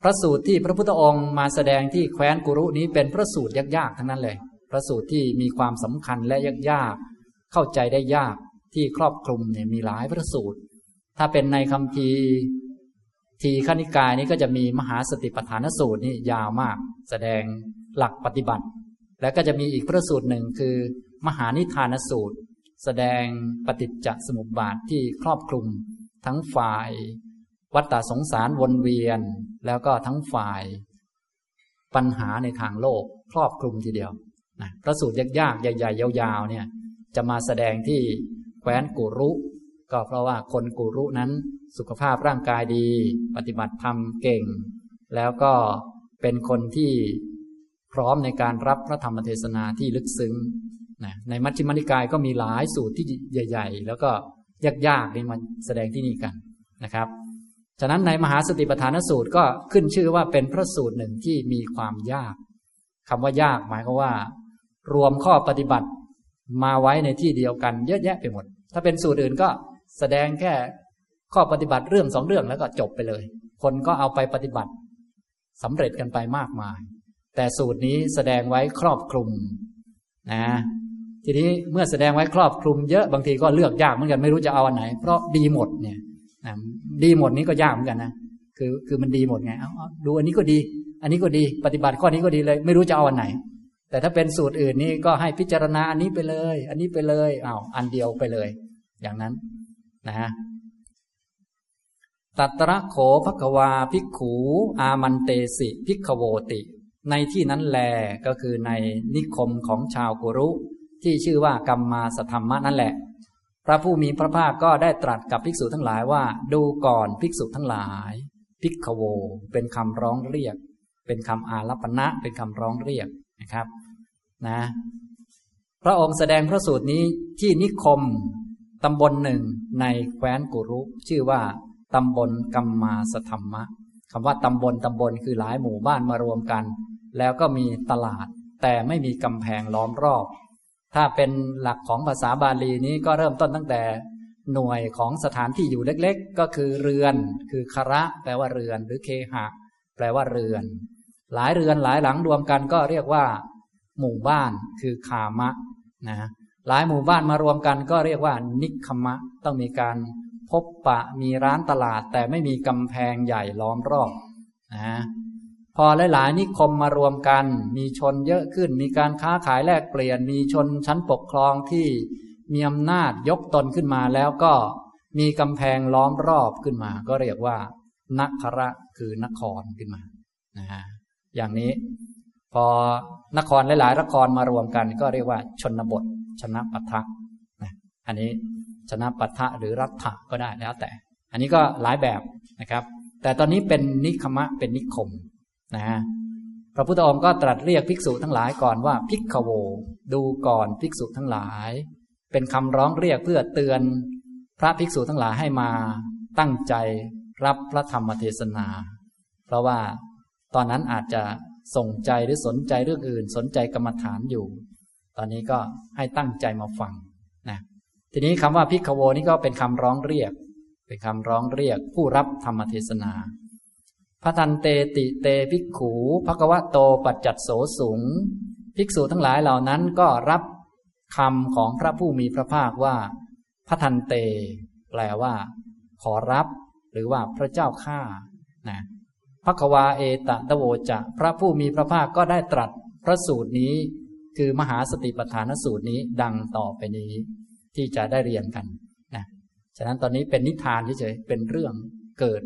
พระสูตรที่พระพุทธองค์มาแสดงที่แคว้นกุรุนี้เป็นพระสูตรยากๆทั้งนั้นเลย พระสูตรที่มีความสำคัญและยากๆเข้าใจได้ยากที่ครอบคลุมเนี่ยมีหลายพระสูตร ถ้าเป็นในคำพีทีขณิกายนี้ก็จะมีมหาสติปัฏฐานสูตรนี่ยาวมาก แสดงหลักปฏิบัติ และก็จะมีอีกพระสูตรหนึ่งคือ มหานิทานสูตร แสดงปฏิจจสมุปบาทที่ครอบคลุม ทั้งฝ่าย วัฏฏสงสารวนเวียน แล้วก็ทั้งฝ่าย ปัญหาในทางโลกครอบคลุมทีเดียวนะพระสูตรยากๆใหญ่ๆยาวๆเนี่ยจะมาแสดงที่แคว้นกุรุ ก็เพราะว่าคนกุรุนั้นสุขภาพร่างกายดี ปฏิบัติธรรมเก่ง แล้วก็เป็นคนที่พร้อมในการรับพระธรรมเทศนาที่ลึกซึ้งนะในมัชฌิมนิกายก็มีหลายสูตรที่ใหญ่ ๆ แล้วก็ ยากๆนี่มันแสดงที่นี่กันนะครับ ฉะนั้นในมหาสติปัฏฐานสูตรก็ขึ้นชื่อว่าเป็นพระสูตรหนึ่งที่มีความยากคำว่ายากหมายก็ว่า รวมข้อปฏิบัติมาไว้ในที่เดียวกันเยอะแยะไปหมด ถ้าเป็นสูตรอื่นก็แสดงแค่ข้อปฏิบัติเรื่องสองเรื่องแล้วก็จบไปเลย คนก็เอาไปปฏิบัติสำเร็จกันไปมากมาย แต่สูตรนี้แสดงไว้ครอบคลุมนะ ทีนี้เมื่อแสดงไว้ครอบคลุมเยอะบางทีก็เลือกยากเหมือนกันไม่รู้จะเอาอันไหน เพราะดีหมดเนี่ยดีหมดนี้ก็ยากเหมือนกันนะคือคือมันดีหมดไงเอาดูอันนี้ก็ดี อันนี้ก็ดีปฏิบัติข้อนี้ก็ดีเลย ไม่รู้จะเอาอันไหน แต่ถ้าเป็นสูตรอื่นนี่ก็ให้พิจารณาอันนี้ไปเลย อันนี้ไปเลยเอาอันเดียวไปเลย อย่างนั้นนะฮะตัตระโขภควาภิกขู อามันเตสิภิกขโวติ ในที่นั้นแลก็คือในนิคมของชาวกุรุ ที่ชื่อว่ากรรมมาสธรรมะนั่นแหละ พระผู้มีพระภาคก็ได้ตรัสกับภิกษุทั้งหลายว่า ดูก่อนภิกษุทั้งหลาย ภิกขโว เป็นคำร้องเรียก เป็นคำอารัปณะเป็นคำร้องเรียกนะครับนะ พระองค์แสดงพระสูตรนี้ที่นิคมตำบลหนึ่งในแคว้นกุรุชื่อว่าตำบลกัมมาสธรรมะคำว่าตำบลตำบลคือหลายหมู่บ้านมารวมกัน แล้วก็มีตลาด แต่ไม่มีกำแพงล้อมรอบ ถ้าเป็นหลักของภาษาบาลีนี้ก็เริ่มต้นตั้งแต่หน่วยของสถานที่อยู่เล็กๆ ก็คือเรือน คือคระ แปลว่าเรือน หรือเคหะ แปลว่าเรือน หลายเรือนหลายหลังรวมกันก็เรียกว่า หมู่บ้านคือคามะนะหลายหมู่บ้านมารวมกันก็เรียกว่า นิคมะ ต้องมีการพบปะมีร้านตลาดแต่ไม่มีกำแพงใหญ่ล้อมรอบนะ พอหลาย ๆ นิคมมารวมกัน มีชนเยอะขึ้น มีการค้าขายแลกเปลี่ยน มีชนชั้นปกครองที่มีอำนาจยกตนขึ้นมาแล้วก็มีกำแพงล้อมรอบขึ้นมา ก็เรียกว่า นักคระคือนครขึ้นมานะฮะอย่างนี้ พอนครหลาย ๆ นครมารวมกัน ก็เรียกว่า ชนบท ชนะปัทะนะอันนี้ชนะปัทะหรือรัฐะก็ได้แล้วแต่ อันนี้ก็หลายแบบนะครับ แต่ตอนนี้เป็นนิคมะเป็นนิคม นะพระพุทธองค์ก็ตรัสเรียกภิกษุทั้งหลายก่อนว่าภิกขโว ดูก่อนภิกษุทั้งหลาย เป็นคำร้องเรียกเพื่อเตือน พระภิกษุทั้งหลายให้มาตั้งใจรับพระธรรมเทศนา เพราะว่าตอนนั้นอาจจะส่งใจหรือสนใจเรื่องอื่น สนใจกรรมฐานอยู่ ตอนนี้ก็ให้ตั้งใจมาฟังนะทีนี้คำว่าพิกโวนี่ก็เป็นคำร้องเรียก เป็นคำร้องเรียกผู้รับธรรมเทศนา พระทันเตติเตภิกขูภควะโตปัจจัดโสสูง ภิกษุทั้งหลายเหล่านั้นก็รับคำของพระผู้มีพระภาคว่าพระทันเต แปลว่า ขอรับ หรือว่าพระเจ้าข้านะพระควาเอตตะโวจะ พระผู้มีพระภาคก็ได้ตรัสพระสูตรนี้ คือมหาสติปัฏฐานสูตรนี้ดังต่อไปนี้ ที่จะได้เรียนกันนะฉะนั้นตอนนี้เป็นนิทานเฉยๆเป็นเรื่องเกิด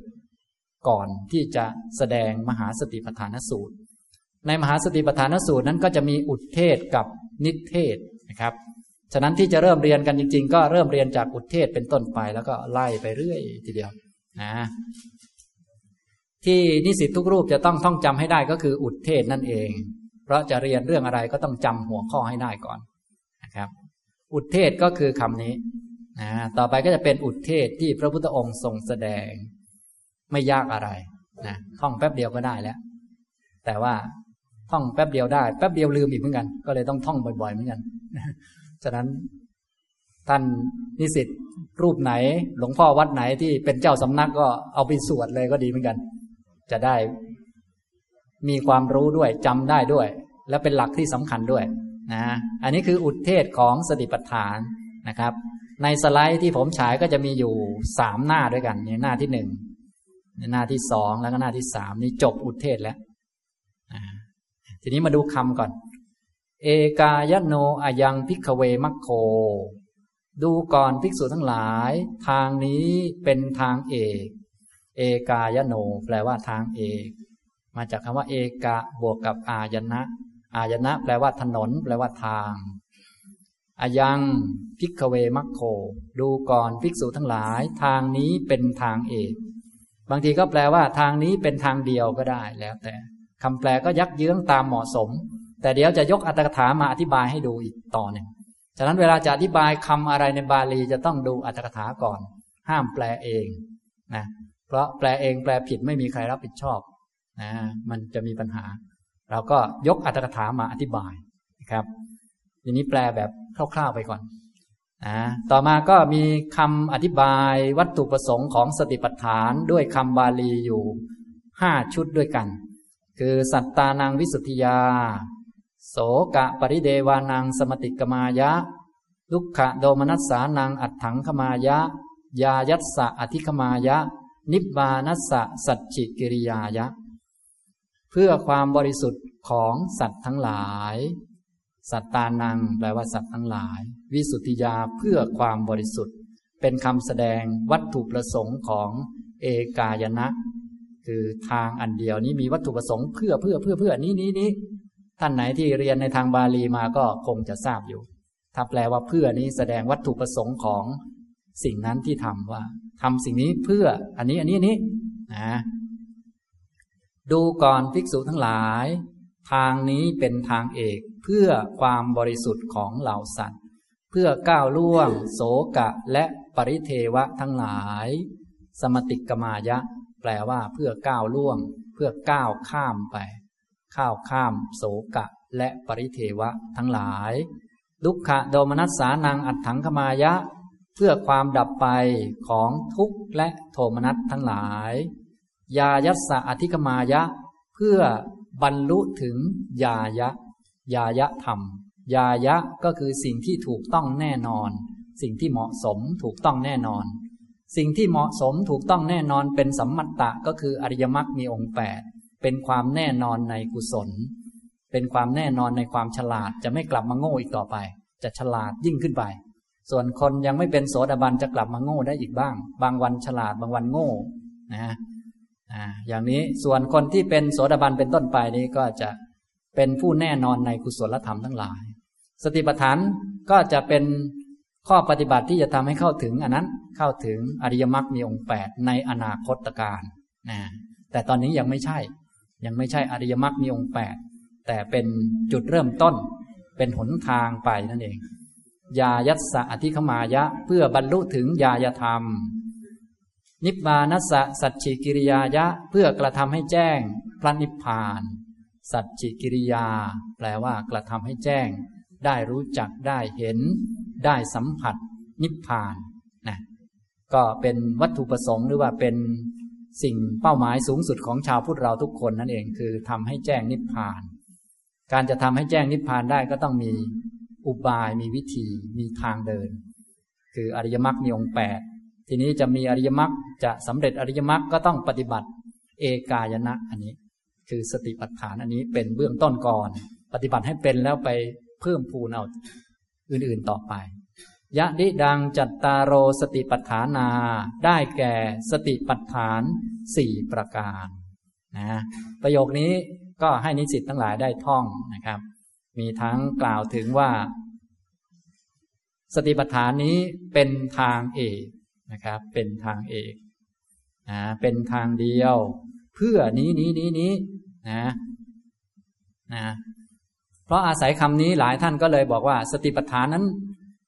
ก่อนที่จะแสดงมหาสติปัฏฐานสูตร ในมหาสติปัฏฐานสูตรนั้นก็จะมีอุทเทศกับนิเทศนะครับ ฉะนั้นที่จะเริ่มเรียนกันจริง ๆ ก็เริ่มเรียนจากอุทเทศเป็นต้นไปแล้วก็ไล่ไปเรื่อยทีเดียวนะที่นิสิตทุกรูปจะต้องท่องจำให้ได้ก็คืออุทเทศนั่นเอง เพราะจะเรียนเรื่องอะไรก็ต้องจำหัวข้อให้ได้ก่อนนะครับ อุทเทศก็คือคำนี้นะต่อไปก็จะเป็นอุทเทศที่พระพุทธองค์ทรงแสดง ไม่ยากอะไรนะท่องแป๊บเดียวก็ได้แล้ว แต่ว่าท่องแป๊บเดียวได้แป๊บเดียวลืมอีกเหมือนกัน ก็เลยต้องท่องบ่อยๆเหมือนกันฉะนั้นท่านนิสิตรูปไหน หลวงพ่อวัดไหนที่เป็นเจ้าสำนักก็เอาไปสวดเลยก็ดีเหมือนกัน จะได้มีความรู้ด้วยจำได้ด้วย และเป็นหลักที่สำคัญด้วยนะอันนี้คืออุทเทศของสติปัฏฐานนะครับ ในสไลด์ที่ผมฉายก็จะมีอยู่สามหน้าด้วยกันในหน้าที่หนึ่ง หน้าที่สองแล้วก็หน้าที่สามนี่จบอุทเทศแล้วทีนี้มาดูคำก่อน เอกายโนอายังพิกเวมัคโค ดูก่อนภิกษุทั้งหลาย ทางนี้เป็นทางเอก เอกายโน แปลว่าทางเอก มาจากคำว่า เอกะบวกกับอายนะ อายนะ แปลว่าถนน แปลว่าทางอายังพิกเวมัคโค ดูก่อนภิกษุทั้งหลาย ทางนี้เป็นทางเอก บางทีก็แปลว่าทางนี้เป็นทางเดียวก็ได้แล้วแต่คำแปลก็ยักเยื้องตามเหมาะสม แต่เดี๋ยวจะยกอัตถกถามาอธิบายให้ดูอีกต่อหนึ่งฉะนั้นเวลาจะอธิบายคำอะไรในบาลีจะต้องดูอัตถกถาก่อน ห้ามแปลเองนะเพราะแปลเองแปลผิดไม่มีใครรับผิดชอบนะมันจะมีปัญหา เราก็ยกอัตถกถามาอธิบายนะครับทีนี้แปลแบบคร่าวๆไปก่อน นะต่อมาก็มีคำอธิบายวัตถุประสงค์ของสติปัฏฐานด้วยคำบาลีอยู่ห้าชุดด้วยกัน คือสัตตานังวิสุทธิยา โสกะปริเดวานังสมติกมายะ ลุกขะโดมนัสสานังอัตถังขมายะ ยายัสสะอธิขมายะ นิบานัสสะสัจจิกิริยายะ เพื่อความบริสุทธิ์ของสัตว์ทั้งหลาย สัตตานังแปลว่าสัตว์ทั้งหลาย วิสุทธิยาเพื่อความบริสุทธิ์ เป็นคำแสดงวัตถุประสงค์ของเอกายนะ คือทางอันเดียวนี้มีวัตถุประสงค์เพื่อเพื่อเพื่อเพื่อนี้นี้นี้ท่านไหนที่เรียนในทางบาลีมาก็คงจะทราบอยู่ ถ้าแปลว่าเพื่อนี้แสดงวัตถุประสงค์ของสิ่งนั้นที่ทำว่าทำสิ่งนี้เพื่ออันนี้อันนี้อันี้นะดูก่อนภิกษุทั้งหลาย ทางนี้เป็นทางเอกเพื่อความบริสุทธิ์ของเหล่าสัตว์ เพื่อก้าวล่วง โสกะและปริเทวะทั้งหลาย สมติกมายะ แปลว่าเพื่อก้าวล่วง เพื่อก้าวข้ามไป ข้าวข้าม โสกะ และปริเทวะทั้งหลาย ดุขะโดมนัสสานังอัตถังขมายะ เพื่อความดับไปของทุกข์และโทมนัสทั้งหลาย ยายัสสะอธิกมายะ เพื่อบรรลุถึงยายะ ยายะธรรม ยายะก็คือสิ่งที่ถูกต้องแน่นอน สิ่งที่เหมาะสมถูกต้องแน่นอน สิ่งที่เหมาะสมถูกต้องแน่นอนเป็นสัมมัตตะก็คืออริยมรรคมีองค์แปดเป็นความแน่นอนในกุศล เป็นความแน่นอนในความฉลาดจะไม่กลับมาโง่อีกต่อไป จะฉลาดยิ่งขึ้นไป ส่วนคนยังไม่เป็นโสดาบันจะกลับมาโง่ได้อีกบ้าง บางวันฉลาดบางวันโง่นะอย่างนี้ส่วนคนที่เป็นโสดาบันเป็นต้นไปนี้ก็จะเป็นผู้แน่นอนในกุศลธรรมทั้งหลาย สติปัฏฐานก็จะเป็นข้อปฏิบัติที่จะทำให้เข้าถึงอันนั้นเข้าถึงอริยมรรคมีองค์แปดในอนาคตการนะแต่ตอนนี้ยังไม่ใช่ ยังไม่ใช่อริยมรรคมีองค์แปดแต่เป็นจุดเริ่มต้น เป็นหนทางไปนั่นเอง ยายัสสะอธิคมายะ เพื่อบรรลุถึงยายธรรม นิบานัสสะสัจฉิกิริยายะ เพื่อกระทำให้แจ้งพระนิพพาน สัจฉิกิริยา แปลว่ากระทำให้แจ้ง ได้รู้จักได้เห็น ได้สัมผัส นิพพานนะก็เป็นวัตถุประสงค์หรือว่าเป็นสิ่งเป้าหมายสูงสุดของชาวพุทธเราทุกคนนั่นเองคือทำให้แจ้งนิพพาน การจะทำให้แจ้งนิพพานได้ก็ต้องมีอุบายมีวิธีมีทางเดิน คืออริยมรรคมีองค์แปดทีนี้จะมีอริยมรรคจะสำเร็จอริยมรรคก็ต้องปฏิบัติ เอกายนะอันนี้ คือสติปัฏฐานอันนี้เป็นเบื้องต้นก่อน ปฏิบัติให้เป็นแล้วไป เพิ่มพูนเอาอื่นๆต่อไป ยะดิดังจัตตารโรสติปัฏฐานา ได้แก่สติปัฏฐานสี่ประการนะประโยคนี้ก็ให้นิสิตทั้งหลายได้ท่องนะครับ มีทั้งกล่าวถึงว่า สติปัฏฐานนี้เป็นทางเอกนะครับ เป็นทางเอกนะเป็นทางเดียว เพื่อนี้นี้นี้นี้นะนะ เพราะอาศัยคำนี้หลายท่านก็เลยบอกว่า สติปัฏฐานนั้น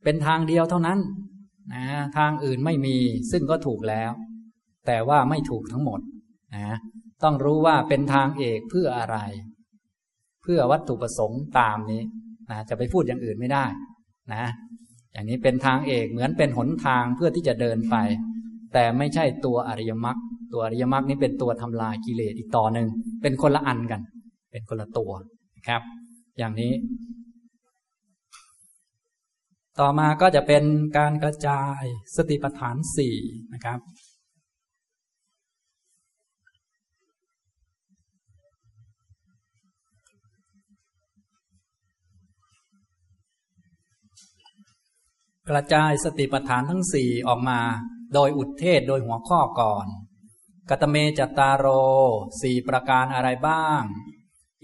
เป็นทางเดียวเท่านั้นนะทางอื่นไม่มีซึ่งก็ถูกแล้ว แต่ว่าไม่ถูกทั้งหมดนะต้องรู้ว่าเป็นทางเอกเพื่ออะไร เพื่อวัตถุประสงค์ตามนี้นะจะไปพูดอย่างอื่นไม่ได้นะ อย่างนี้เป็นทางเอกเหมือนเป็นหนทางเพื่อที่จะเดินไป แต่ไม่ใช่ตัวอริยมรรคตัวอริยมรรคนี้เป็นตัวทำลายกิเลสอีกต่อหนึ่งเป็นคนละอันกัน เป็นคนละตัวนะครับ อย่างนี้ ต่อมาก็จะเป็นการกระจายสติปัฏฐานสี่นะครับ กระจายสติปัฏฐานทั้งสี่ออกมาโดยอุทเทศโดยหัวข้อก่อนกตเม จัตตาโรสี่ประการอะไรบ้าง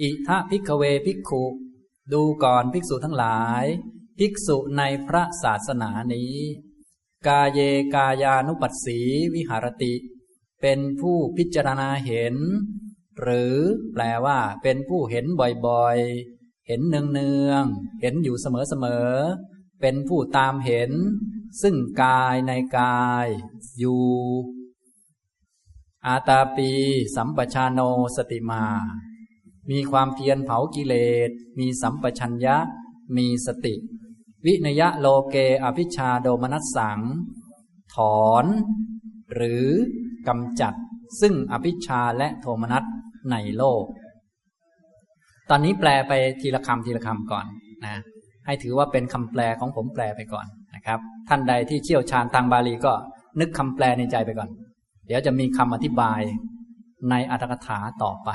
อิธ ภิกขเว ภิกขุ ดูก่อนภิกษุทั้งหลาย ภิกษุในพระศาสนานี้ กาเยกายานุปัสสีวิหรติ เป็นผู้พิจารณาเห็น หรือแปลว่า เป็นผู้เห็นบ่อยๆ เห็นเนืองๆ เห็นอยู่เสมอๆ เป็นผู้ตามเห็น ซึ่งกายในกาย อยู่อาตาปี สัมปชานโนสติมา มีความเพียรเผากิเลส มีสัมปชัญญะ มีสติ วินยะโลเกอภิชาโดมนัสสัง ถอน หรือกำจัด ซึ่งอภิชาและโทมนัสในโลก ตอนนี้แปลไปทีละคำทีละคำก่อนนะ ให้ถือว่าเป็นคำแปลของผมแปลไปก่อนนะครับ ท่านใดที่เชี่ยวชาญทางบาลีก็นึกคำแปลในใจไปก่อน เดี๋ยวจะมีคำอธิบายในอัตถกถาต่อไป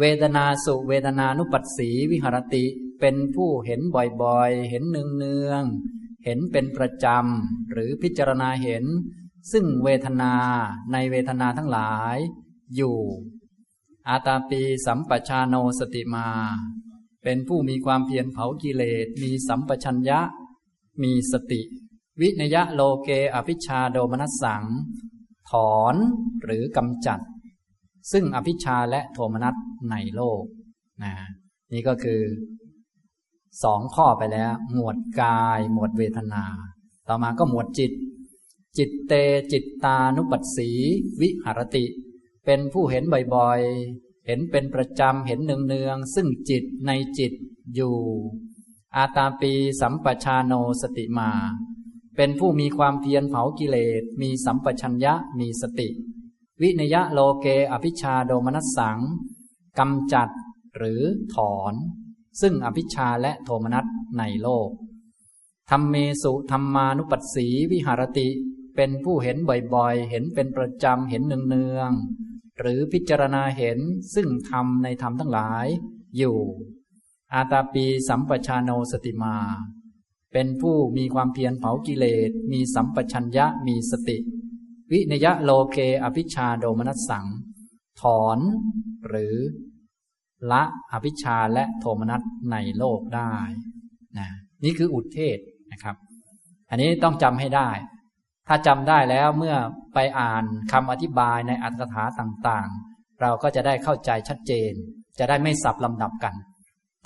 เวทนาสุเวทนานุปัสสีวิหรติ เป็นผู้เห็นบ่อยๆ เห็นเนืองๆ เห็นเป็นประจำ หรือพิจารณาเห็น ซึ่งเวทนาในเวทนาทั้งหลาย อยู่ อาตาปีสัมปชาโนสติมา เป็นผู้มีความเพียรเผากิเลส มีสัมปชัญญะ มีสติ วินยะโลเกอภิชาโดมนัสสัง ถอนหรือกำจัด ซึ่งอภิชาและโทมนัสในโลกนะนี่ก็คือสองข้อไปแล้ว หมวดกาย หมวดเวทนา ต่อมาก็หมวดจิต จิตเตจิตตานุปัสสี วิหารติ เป็นผู้เห็นบ่อยๆ เห็นเป็นประจำ เห็นเนืองๆ ซึ่งจิตในจิตอยู่ อาตาปีสัมปชาโนสติมา เป็นผู้มีความเพียรเผากิเลส มีสัมปชัญญะ มีสติ วินยะโลเกอภิชาโดมนัสสังกำจัดหรือถอน ซึ่งอภิชาและโทมนัสในโลกธรรมเมสุธรรมานุปัสสีวิหารติ เป็นผู้เห็นบ่อยๆ เห็นเป็นประจำเห็นเนืองๆหรือพิจารณาเห็นซึ่งธรรมในธรรมทั้งหลาย อยู่ อาตาปีสัมปชาโนสติมา เป็นผู้มีความเพียรเผากิเลสมีสัมปชัญญะมีสติ วินยะโลเกอภิชาโดมนัสสัง ถอนหรือละอภิชาและโทมนัสในโลกได้นะนี่คืออุทเทศนะครับ อันนี้ต้องจำให้ได้ ถ้าจำได้แล้วเมื่อไปอ่านคำอธิบายในอัตถกถาต่างๆ เราก็จะได้เข้าใจชัดเจน จะได้ไม่สับลำดับกัน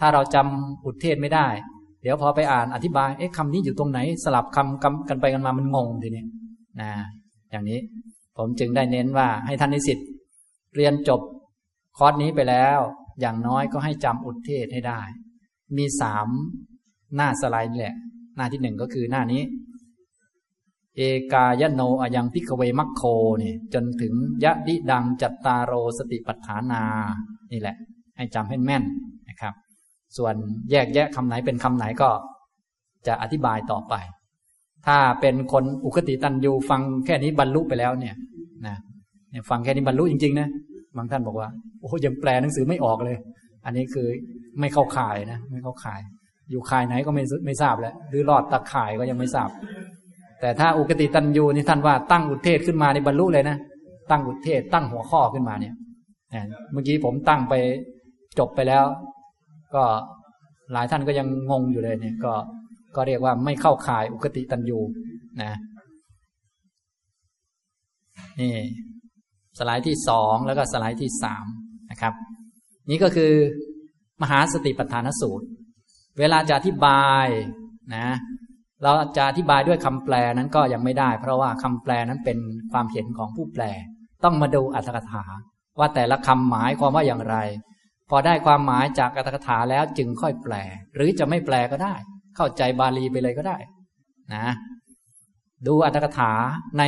ถ้าเราจำอุทเทศไม่ได้ เดี๋ยวพอไปอ่านอธิบาย เอ๊ะคำนี้อยู่ตรงไหน สลับคำกันไปกันมามันงงทีนี้นะ อย่างนี้ผมจึงได้เน้นว่าให้ท่านนิสิตเรียนจบคอร์สนี้ไปแล้ว อย่างน้อยก็ให้จำอุทเทศให้ได้ มีสามหน้าสไลด์แหละ หน้าที่หนึ่งก็คือหน้านี้ เอกายโนอายังพิกเวมัคโคนี่จนถึงยะดิดังจัตตาโรสติปัฏฐานา นี่แหละ ให้จำให้แม่นนะครับ ส่วนแยกแยะคำไหนเป็นคำไหนก็จะอธิบายต่อไป ถ้าเป็นคนอุคติตันยูฟังแค่นี้บรรลุไปแล้วเนี่ยนะเนี่ยฟังแค่นี้บรรลุจริงๆนะบางท่านบอกว่าโอ้ยังแปลหนังสือไม่ออกเลย อันนี้คือไม่เข้าข่ายนะไม่เข้าข่าย อยู่ข่ายไหนก็ไม่ไม่ทราบแล้วหรือรอดตะข่ายก็ยังไม่ทราบ แต่ถ้าอุกติตันยูนี่ท่านว่าตั้งอุเทศขึ้นมาในบรรลุเลยนะตั้งอุเทศตั้งหัวข้อขึ้นมาเนี่ยเมื่อกี้ผมตั้งไปจบไปแล้ว ก็หลายท่านก็ยังงงอยู่เลยเนี่ยก็ ก็เรียกว่าไม่เข้าข่ายอุกติตันยูนะนี่สไลด์ที่สองแล้วก็สไลด์ที่สามนะครับ นี่ก็คือมหาสติปัฏฐานสูตร เวลาจะอธิบายนะเราจะอธิบายด้วยคำแปลนั้นก็ยังไม่ได้ เพราะว่าคำแปลนั้นเป็นความเห็นของผู้แปล ต้องมาดูอัตถกถา ว่าแต่ละคำหมายความว่าอย่างไร พอได้ความหมายจากอัตถกถาแล้วจึงค่อยแปล หรือจะไม่แปลก็ได้ เข้าใจบาลีไปเลยก็ได้ นะ ดูอัตถกถาใน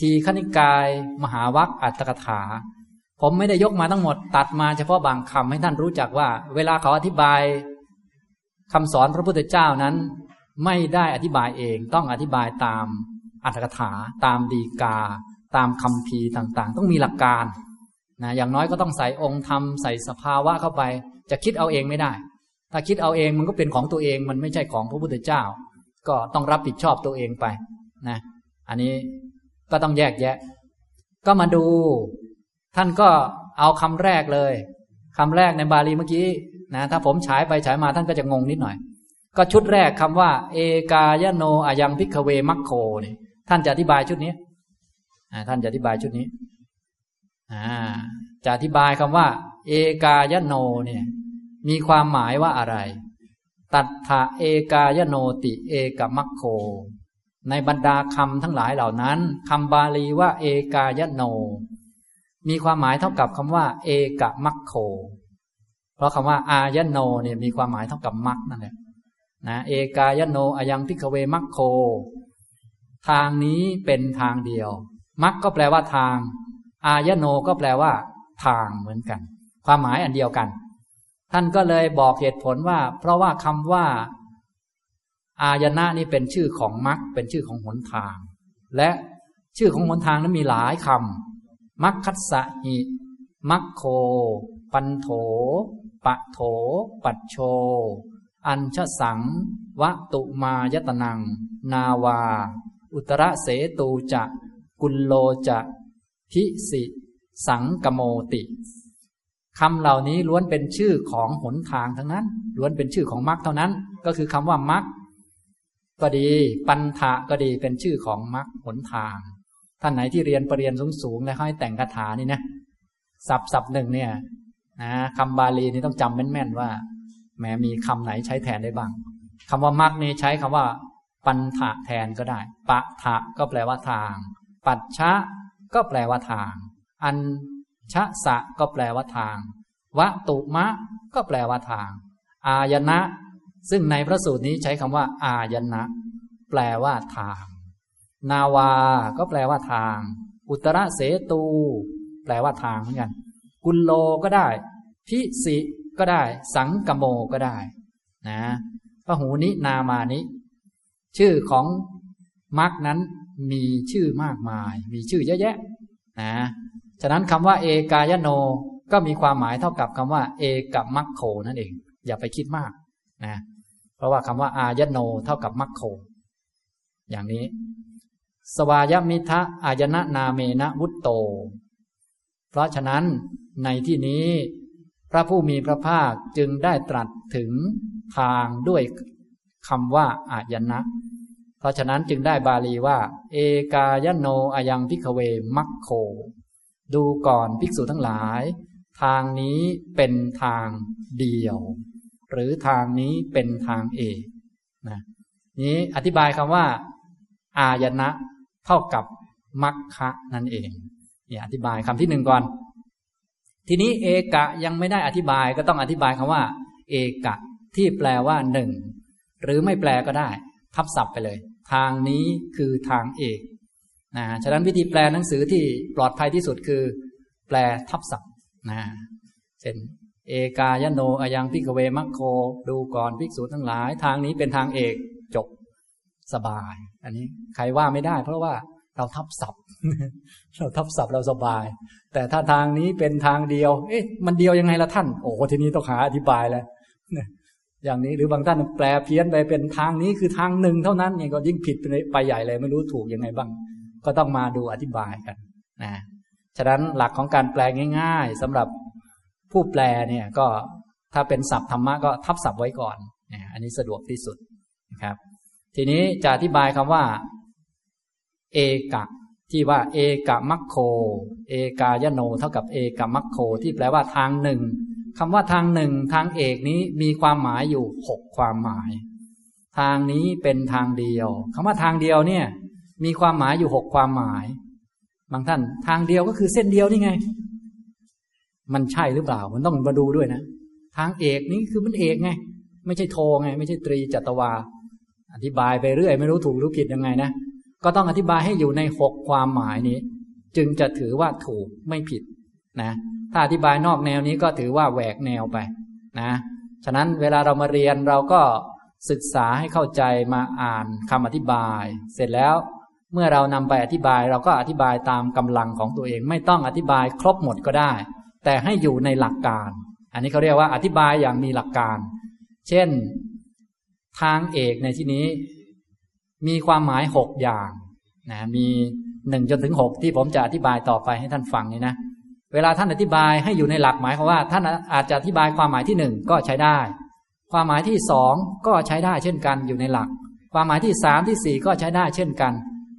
ทีขณิกาย มหาวัคอัตถกถา ผมไม่ได้ยกมาทั้งหมด ตัดมาเฉพาะบางคำให้ท่านรู้จักว่า เวลาเขาอธิบายคำสอนพระพุทธเจ้านั้น ไม่ได้อธิบายเองต้องอธิบายตามอัตถกถา ตามดีกา ตามคำพีต่างๆ ต้องมีหลักการนะอย่างน้อยก็ต้องใส่องค์ธรรมใส่สภาวะเข้าไป จะคิดเอาเองไม่ได้ ถ้าคิดเอาเองมันก็เป็นของตัวเองมันไม่ใช่ของพระพุทธเจ้า ก็ต้องรับผิดชอบตัวเองไปนะอันนี้ก็ต้องแยกแยะ ก็มาดู ท่านก็เอาคำแรกเลยคำแรกในบาลีเมื่อกี้นะถ้าผมฉายไปฉายมาท่านก็จะงงนิดหน่อย ก็ชุดแรกคำว่า เอกายโนอายังพิกเวมัคโคนี่ท่านจะอธิบายชุดนี้ท่านจะอธิบายชุดนี้จะอธิบายคำว่า เอกายโนเนี่ย มีความหมายว่าอะไร ตัทธะเอกายโนติเอกมัคโค ในบรรดาคำทั้งหลายเหล่านั้นคำบาลีว่า เอกายโน มีความหมายเท่ากับคำว่า เอกมัคโค เพราะคำว่า อายโนเนี่ยมีความหมายเท่ากับมัคนั่นแหละนะเอกายโนอายังพิกเวมัคโค ทางนี้เป็นทางเดียว มัคก็แปลว่าทาง อายโนก็แปลว่า ทางเหมือนกัน ความหมายอันเดียวกัน ท่านก็เลยบอกเหตุผลว่า เพราะว่าคำว่า อายนะนี่เป็นชื่อของมรรคเป็นชื่อของหนทาง และชื่อของหนทางนั้นมีหลายคำมัคคัสสะหิมัคโค ปันโถ ปะโถ ปัจโช อัญชสัง วะตุมายตนัง นาวา อุตระเสตูจะ กุลโลจะ ทิสิ สังกโมติ คำเหล่านี้ล้วนเป็นชื่อของหนทางทั้งนั้น ล้วนเป็นชื่อของมรรคเท่านั้น ก็คือคำว่ามรรคก็ดี ปันธะก็ดีเป็นชื่อของมรรคหนทาง ท่านไหนที่เรียนปรริญญาสูงๆแล้วให้แต่งคาถานี่นะสับสับหนึ่งเนี่ยนะคำบาลีนี่ต้องจำแม่นๆว่าแม้มีคำไหนใช้แทนได้บ้างคำว่ามรรคนี้ใช้คำว่า ปันถะแทนก็ได้ปะถะก็แปลว่าทาง ปัจฉะก็แปลว่าทาง อัน ชะสะก็แปลว่าทาง วะตุมะ ก็แปลว่าทาง อายนะ ซึ่งในพระสูตรนี้ใช้คำว่า อายนะ แปลว่าทาง นาวา ก็แปลว่าทาง อุตระเสตู แปลว่าทางเหมือนกัน กุลโลก็ได้ พิสิก็ได้ สังกโมก็ได้ นะพหูนินามานิ ชื่อของมรคนั้นมีชื่อมากมาย มีชื่อเยอะแยะ นะ ฉะนั้นคำว่า เอกายโนก็มีความหมายเท่ากับคำว่า เอกับมัคโคนั่นเอง อย่าไปคิดมากนะเพราะว่าคำว่า อายโนเท่ากับมัคโค อย่างนี้ สวายมิทะอายนะนาเมนะวุตโต เพราะฉะนั้นในที่นี้ พระผู้มีพระภาคจึงได้ตรัสถึงทางด้วยคำว่าอายนะ เพราะฉะนั้นจึงได้บาลีว่า เอกายโนอายังพิกเวมัคโค ดูก่อนภิกษุทั้งหลาย ทางนี้เป็นทางเดียว หรือทางนี้เป็นทางเอกนะนี้อธิบายคำว่า อายนะเท่ากับมัคคะนั่นเองเนี่ยอธิบายคำที่หนึ่งก่อน ทีนี้เอกะยังไม่ได้อธิบายก็ต้องอธิบายคำว่า เอกะ ที่แปลว่าหนึ่งหรือไม่แปลก็ได้ ทับศัพท์ไปเลย ทางนี้คือทางเอก นะฉะนั้นวิธีแปลหนังสือที่ปลอดภัยที่สุดคือ แปลทับศัพท์นะเช่นเอกายโนอายังพิกเวมัคโค ดูก่อนภิกษุทั้งหลาย ทางนี้เป็นทางเอกจบสบาย อันนี้ใครว่าไม่ได้ เพราะว่าเราทับศัพท์ เราทับศัพท์เราสบาย แต่ถ้าทางนี้เป็นทางเดียว เอ๊ะ มันเดียวยังไงละท่าน โอ้ทีนี้ต้องหาอธิบายแล้วอย่างนี้หรือบางท่านแปลเพี้ยนไปเป็นทางนี้คือทางหนึ่งเท่านั้นเนี่ยก็ยิ่งผิดไปใหญ่เลยไม่รู้ถูกยังไงบ้าง ก็ต้องมาดูอธิบายกันนะฉะนั้นหลักของการแปลง่าย ๆสำหรับผู้แปลเนี่ยก็ถ้าเป็นศัพท์ธรรมะก็ทับศัพท์ไว้ก่อนนะอันนี้สะดวกที่สุดนะครับ ทีนี้จะอธิบายคำว่า เอกะที่ว่า เอกะมัคโค เอกายโน เท่ากับเอกะมัคโค ที่แปลว่าทางหนึ่งคำว่าทางหนึ่งทางเอกนี้มีความหมายอยู่หกความหมาย ทางนี้เป็นทางเดียวคำว่าทางเดียวเนี่ย มีความหมายอยู่หกความหมาย บางท่านทางเดียวก็คือเส้นเดียวนี่ไง มันใช่หรือเปล่า มันต้องมาดูด้วยนะ ทางเอกนี้คือมันเอกไง ไม่ใช่โทไง ไม่ใช่ตรีจัตวา อธิบายไปเรื่อย ไม่รู้ถูกรู้ผิดยังไงนะ ก็ต้องอธิบายให้อยู่ในหกความหมายนี้ จึงจะถือว่าถูกไม่ผิดนะ ถ้าอธิบายนอกแนวนี้ก็ถือว่าแหวกแนวไปนะ ฉะนั้นเวลาเรามาเรียนเราก็ศึกษาให้เข้าใจมาอ่านคำอธิบาย เสร็จแล้ว เมื่อเรานำไปอธิบายเราก็อธิบายตามกำลังของตัวเอง ไม่ต้องอธิบายครบหมดก็ได้ แต่ให้อยู่ในหลักการ อันนี้เขาเรียกว่าอธิบายอย่างมีหลักการ เช่น ทางเอกในที่นี้ มีความหมายหกอย่างนะมีหนึ่งจนถึงหกที่ผมจะอธิบายต่อไปให้ท่านฟังนี่นะเวลาท่านอธิบายให้อยู่ในหลักหมายความว่า ท่านอาจจะอธิบายความหมายที่หนึ่งก็ใช้ได้ ความหมายที่สองก็ใช้ได้เช่นกันอยู่ในหลัก ความหมายที่สามที่สี่ก็ใช้ได้เช่นกัน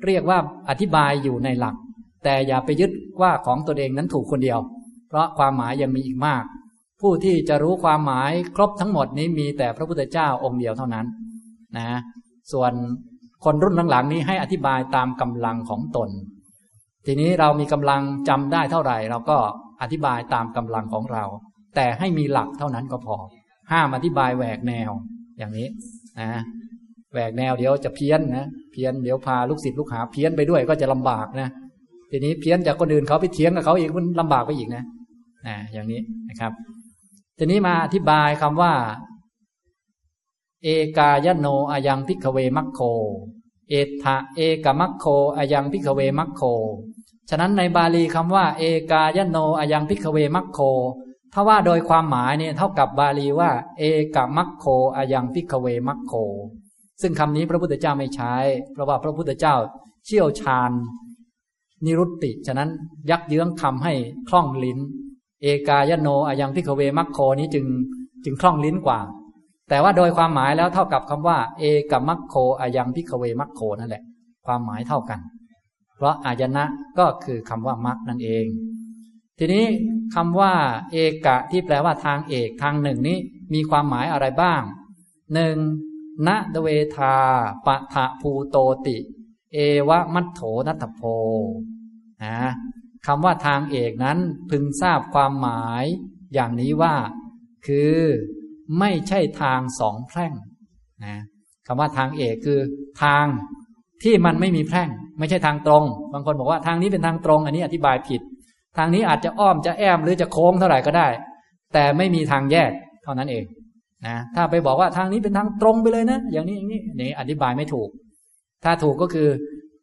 เรียกว่าอธิบายอยู่ในหลัก แต่อย่าไปยึดว่าของตนเองนั้นถูกคนเดียว เพราะความหมายยังมีอีกมาก ผู้ที่จะรู้ความหมายครบทั้งหมดนี้มีแต่พระพุทธเจ้าองค์เดียวเท่านั้นนะ ส่วนคนรุ่นหลังๆนี้ให้อธิบายตามกำลังของตน ทีนี้เรามีกำลังจำได้เท่าไหร่ เราก็อธิบายตามกำลังของเรา แต่ให้มีหลักเท่านั้นก็พอ ห้ามอธิบายแหวกแนวอย่างนี้นะ แหวกแนวเดี๋ยวจะเพี้ยนนะเพี้ยนเดี๋ยวพาลูกศิษย์ลูกหาเพี้ยนไปด้วยก็จะลำบากนะทีนี้เพี้ยนจากคนอื่นเขาไปเถียงกับเขาอีกมันลำบากไปอีกนะนะอย่างนี้นะครับ ทีนี้มาอธิบายคำว่า เอกายโน อยัง ภิกขเวมัคโค เอทะเอกมัคโค อยัง ภิกขเวมัคโค ฉะนั้นในบาลีคำว่า เอกายโน อยัง ภิกขเวมัคโค ถ้าว่าโดยความหมายเนี่ยเท่ากับบาลีว่า เอกมัคโค อยัง ภิกขเวมัคโค ซึ่งคำนี้พระพุทธเจ้าไม่ใช้ เพราะว่าพระพุทธเจ้าเชี่ยวชาญ นิรุตติ ฉะนั้นยักเยื้องคำให้คล่องลิ้น เอกายโนอายังพิกเวมัคโคนี้จึงจึงคล่องลิ้นกว่า แต่ว่าโดยความหมายแล้วเท่ากับคำว่า เอกมัคโคอายังพิกเวมัคโคนั่นแหละ ความหมายเท่ากัน เพราะอายนะก็คือคำว่ามรรคนั่นเอง ทีนี้คำว่า เอกะที่แปลว่าทางเอกทางหนึ่งนี้มีความหมายอะไรบ้างหนึ่ง ณเวทาปะทะภูโตติ เอวะมัทโถนัตโพนะคำว่าทางเอกนั้นพึงทราบความหมายอย่างนี้ว่า คือไม่ใช่ทางสองแพร่งนะคำว่าทางเอกคือทางที่มันไม่มีแพร่ง ไม่ใช่ทางตรง บางคนบอกว่าทางนี้เป็นทางตรง อันนี้อธิบายผิด ทางนี้อาจจะอ้อมจะแอมหรือจะโค้งเท่าไหร่ก็ได้ แต่ไม่มีทางแยกเท่านั้นเอง นะถ้าไปบอกว่าทางนี้เป็นทางตรงไปเลยนะ อย่างนี้อย่างนี้นี่อธิบายไม่ถูก ถ้าถูกก็คือ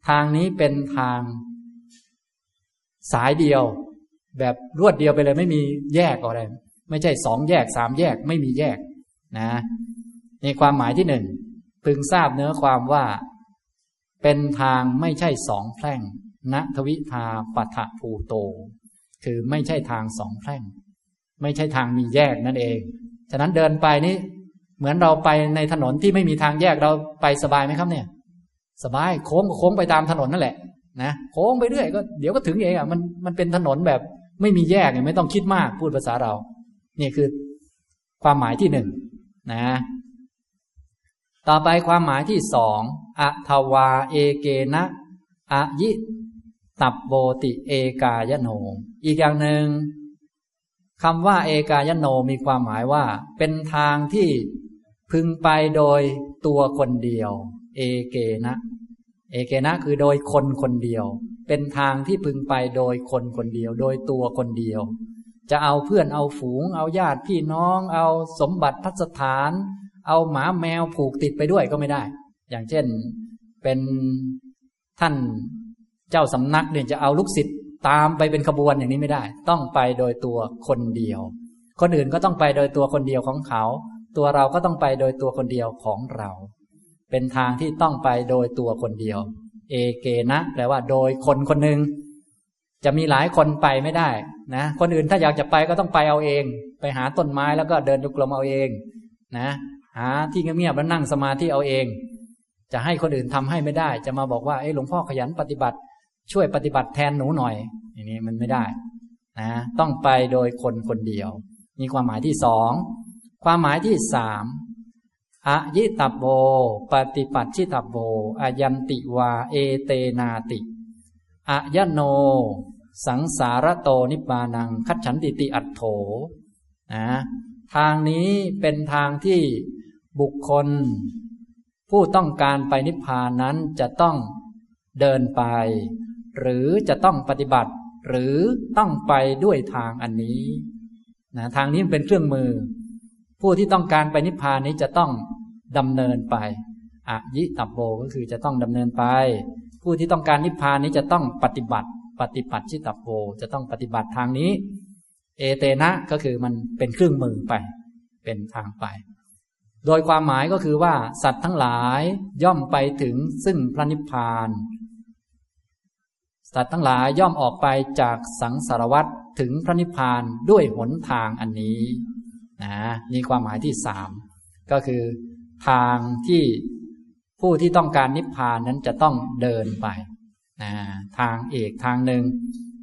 ทางนี้เป็นทาง สายเดียว แบบรวดเดียวไปเลย ไม่มีแยกอะไร ไม่ใช่สองแยกสามแยกไม่มีแยกนะในความหมายที่หนึ่งพึงทราบเนื้อความว่า เป็นทางไม่ใช่สองแพร่งณทวิทาปัทภูโต คือไม่ใช่ทางสองแพร่ง ไม่ใช่ทางมีแยกนั่นเอง ฉะนั้นเดินไปนี่เหมือนเราไปในถนนที่ไม่มีทางแยกเราไปสบายไหมครับเนี่ย สบายโค้งก็โค้งไปตามถนนนั่นแหละนะโค้งไปเรื่อยก็เดี๋ยวก็ถึงเองอะมันมันเป็นถนนแบบไม่มีแยกไม่ต้องคิดมากพูดภาษาเรา นี่คือความหมายที่หนึ่งนะต่อไปความหมายที่สองอะทวาเอเกนะอะยิตับโบติเอกายโน อีกอย่างหนึ่ง คำว่าเอกายโนมีความหมายว่า เป็นทางที่พึงไปโดยตัวคนเดียว เอเกนะ เอเกนะคือโดยคนคนเดียว เป็นทางที่พึงไปโดยคนคนเดียว โดยตัวคนเดียว จะเอาเพื่อนเอาฝูง เอาญาติพี่น้อง เอาสมบัติพัสถาน เอาหมาแมวผูกติดไปด้วยก็ไม่ได้ อย่างเช่นเป็นท่านเจ้าสำนักเนี่ยจะเอาลูกศิษย์ ตามไปเป็นขบวนอย่างนี้ไม่ได้ ต้องไปโดยตัวคนเดียว คนอื่นก็ต้องไปโดยตัวคนเดียวของเขา ตัวเราก็ต้องไปโดยตัวคนเดียวของเรา เป็นทางที่ต้องไปโดยตัวคนเดียว เอเกนะแปลว่าโดยคนคนหนึ่งจะมีหลายคนไปไม่ได้นะ คนอื่นถ้าอยากจะไปก็ต้องไปเอาเอง ไปหาต้นไม้แล้วก็เดินดุกลมเอาเองนะ หาที่เงียบๆแล้วนั่งสมาธิเอาเอง จะให้คนอื่นทำให้ไม่ได้ จะมาบอกว่าเอ้หลวงพ่อขยันปฏิบัติ ช่วยปฏิบัติแทนหนูหน่อย อย่างนี้มันไม่ได้นะต้องไปโดยคนคนเดียว มีความหมายที่สองความหมายที่สามอะยิตับโบ ปฏิปัติชิตับโบอายันติวา เอเตนาติอะยะโน สังสารโตนิบานัง คัจฉันติติอัตโถนะทางนี้เป็นทางที่บุคคล ผู้ต้องการไปนิพพานนั้นจะต้องเดินไป หรือจะต้องปฏิบัติ หรือต้องไปด้วยทางอันนี้นะทางนี้เป็นเครื่องมือ ผู้ที่ต้องการไปนิพพานนี้จะต้องดำเนินไปอะยิตับโบก็คือจะต้องดำเนินไป ผู้ที่ต้องการนิพพานนี้จะต้องปฏิบัติ ปฏิบัติชิตับโบจะต้องปฏิบัติทางนี้ เอเตนะก็คือมันเป็นเครื่องมือไป เป็นทางไป โดยความหมายก็คือว่าสัตว์ทั้งหลายย่อมไปถึงซึ่งพระนิพพาน สัตว์ทั้งหลายย่อมออกไปจากสังสารวัฏถึงพระนิพพานด้วยหนทางอันนี้นะนี่ความหมายที่สามก็คือ ทางที่ผู้ที่ต้องการนิพพานนั้นจะต้องเดินไปนะทางเอกทางหนึ่ง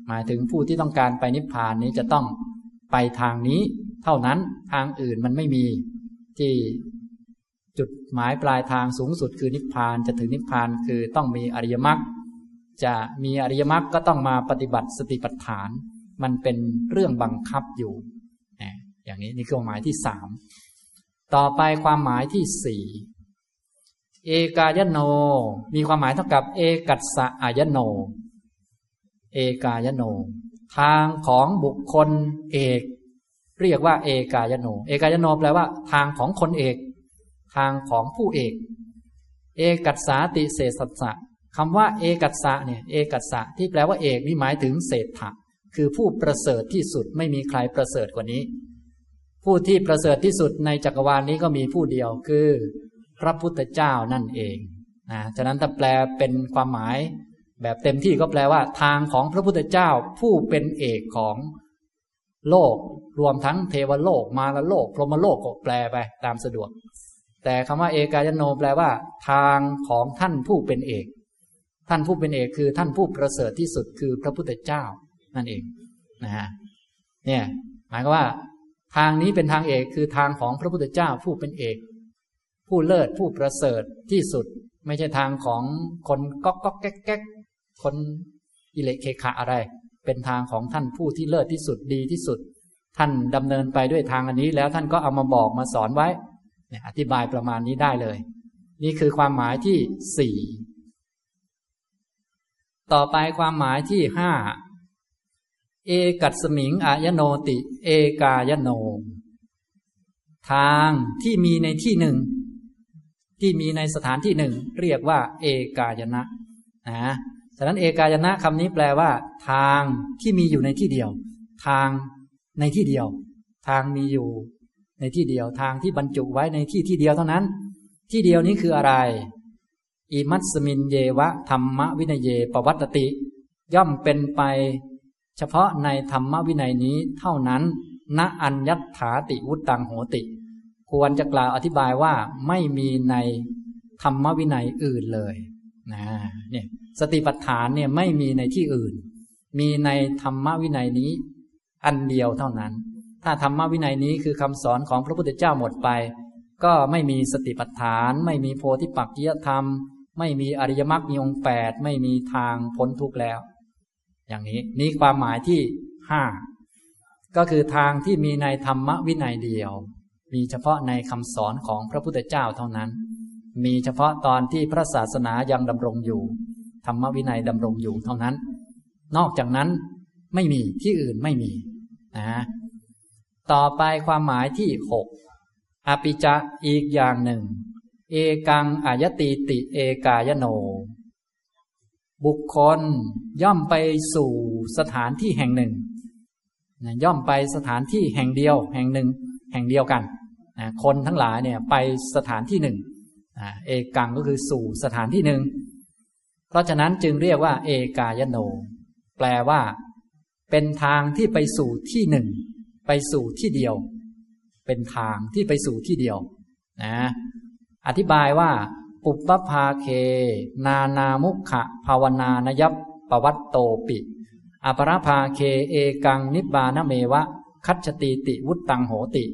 หมายถึงผู้ที่ต้องการไปนิพพานนี้จะต้องไปทางนี้ เท่านั้นทางอื่นมันไม่มีที่จุดหมายปลายทางสูงสุดคือนิพพานจะถึงนิพพานคือต้องมีอริยมรรค จะมีอริยมรรคก็ต้องมาปฏิบัติสติปัฏฐาน มันเป็นเรื่องบังคับอยู่ อย่างนี้นี่คือความหมายที่สามต่อไปความหมายที่สี่เอกายโน มีความหมายเท่ากับ เอกัสสะอายโน เอกายโน ทางของบุคคลเอก เรียกว่า เอกายโน เอกายโนแปลว่า ทางของคนเอก ทางของผู้เอก เอกัสสาติเสสัสสะ คำว่าเอกัสสะเนี่ยเอกัสสะที่แปลว่าเอกนี่หมายถึงเศรษฐะคือผู้ประเสริฐที่สุดไม่มีใครประเสริฐกว่านี้ ผู้ที่ประเสริฐที่สุดในจักรวาลนี้ก็มีผู้เดียวคือ พระพุทธเจ้านั่นเองนะฉะนั้นถ้าแปลเป็นความหมาย แบบเต็มที่ก็แปลว่า ทางของพระพุทธเจ้าผู้เป็นเอกของโลก รวมทั้งเทวโลกมาลโลก พรหมโลกก็แปลไปตามสะดวก แต่คำว่าเอกายโนแปลว่า ทางของท่านผู้เป็นเอก ท่านผู้เป็นเอกคือท่านผู้ประเสริฐที่สุดคือพระพุทธเจ้านั่นเองนะฮะเนี่ยหมายก็ว่า ทางนี้เป็นทางเอกคือทางของพระพุทธเจ้าผู้เป็นเอก ผู้เลิศผู้ประเสริฐที่สุด ไม่ใช่ทางของคนก๊อกก๊อกแก๊กแก๊กคนอิเล็กเคขะอะไร เป็นทางของท่านผู้ที่เลิศที่สุดดีที่สุด ท่านดำเนินไปด้วยทางอันนี้แล้วท่านก็เอามาบอกมาสอนไว้อธิบายประมาณนี้ได้เลย นี่คือความหมายที่สี่ ต่อไปความหมายที่ห้าเอกัสมิงอายโนติ เอกายโน ทางที่มีในที่หนึ่ง ที่มีในสถานที่หนึ่ง เรียกว่า เอกายนะนะฉะนั้นเอกายนะคำนี้แปลว่า ทางที่มีอยู่ในที่เดียว ทางในที่เดียว ทางมีอยู่ ในที่เดียวทางที่บรรจุไว้ในที่ที่เดียวเท่านั้น ที่เดียวนี้คืออะไร อิมัตสมินเยวะธรรมวินัยเยปวัตติ ย่อมเป็นไป เฉพาะในธรรมวินัยนี้เท่านั้น ณอัญญัตถาติวุตตังโหติ ควรจะกล่าวอธิบายว่าไม่มีในธรรมวินัยอื่นเลยนะเนี่ยสติปัฏฐานเนี่ยไม่มีในที่อื่น มีในธรรมวินัยนี้ อันเดียวเท่านั้น ถ้าธรรมวินัยนี้คือคำสอนของพระพุทธเจ้าหมดไป ก็ไม่มีสติปัฏฐาน ไม่มีโพธิปักกิยธรรม ไม่มีอริยมรรคมีองค์แปดไม่มีทางพ้นทุกข์แล้ว อย่างนี้นี่ความหมายที่ห้าก็คือทางที่มีในธรรมวินัยเดียว มีเฉพาะในคำสอนของพระพุทธเจ้าเท่านั้น มีเฉพาะตอนที่พระศาสนายังดำรงอยู่ ธรรมวินัยดำรงอยู่เท่านั้น นอกจากนั้นไม่มีที่อื่นไม่มีนะต่อไปความหมายที่หกอปิจะอีกอย่างหนึ่ง เอกังอายติติเอกายโน บุคคลย่อมไปสู่สถานที่แห่งหนึ่งย่อมไปสถานที่แห่งเดียว แห่งหนึ่ง แห่งเดียวกันคนทั้งหลายเนี่ยไปสถานที่หนึ่งเอกังก็คือสู่สถานที่หนึ่ง เพราะฉะนั้นจึงเรียกว่า เอกายโน แปลว่า เป็นทางที่ไปสู่ที่หนึ่ง ไปสู่ที่เดียว เป็นทางที่ไปสู่ที่เดียว นะ อธิบายว่า ปุปปภาเค นานามุขะภาวนานยับปวัตโตปิอปรภาเคเอกังนิบานเมวะ คัจติติวุตตังโหติ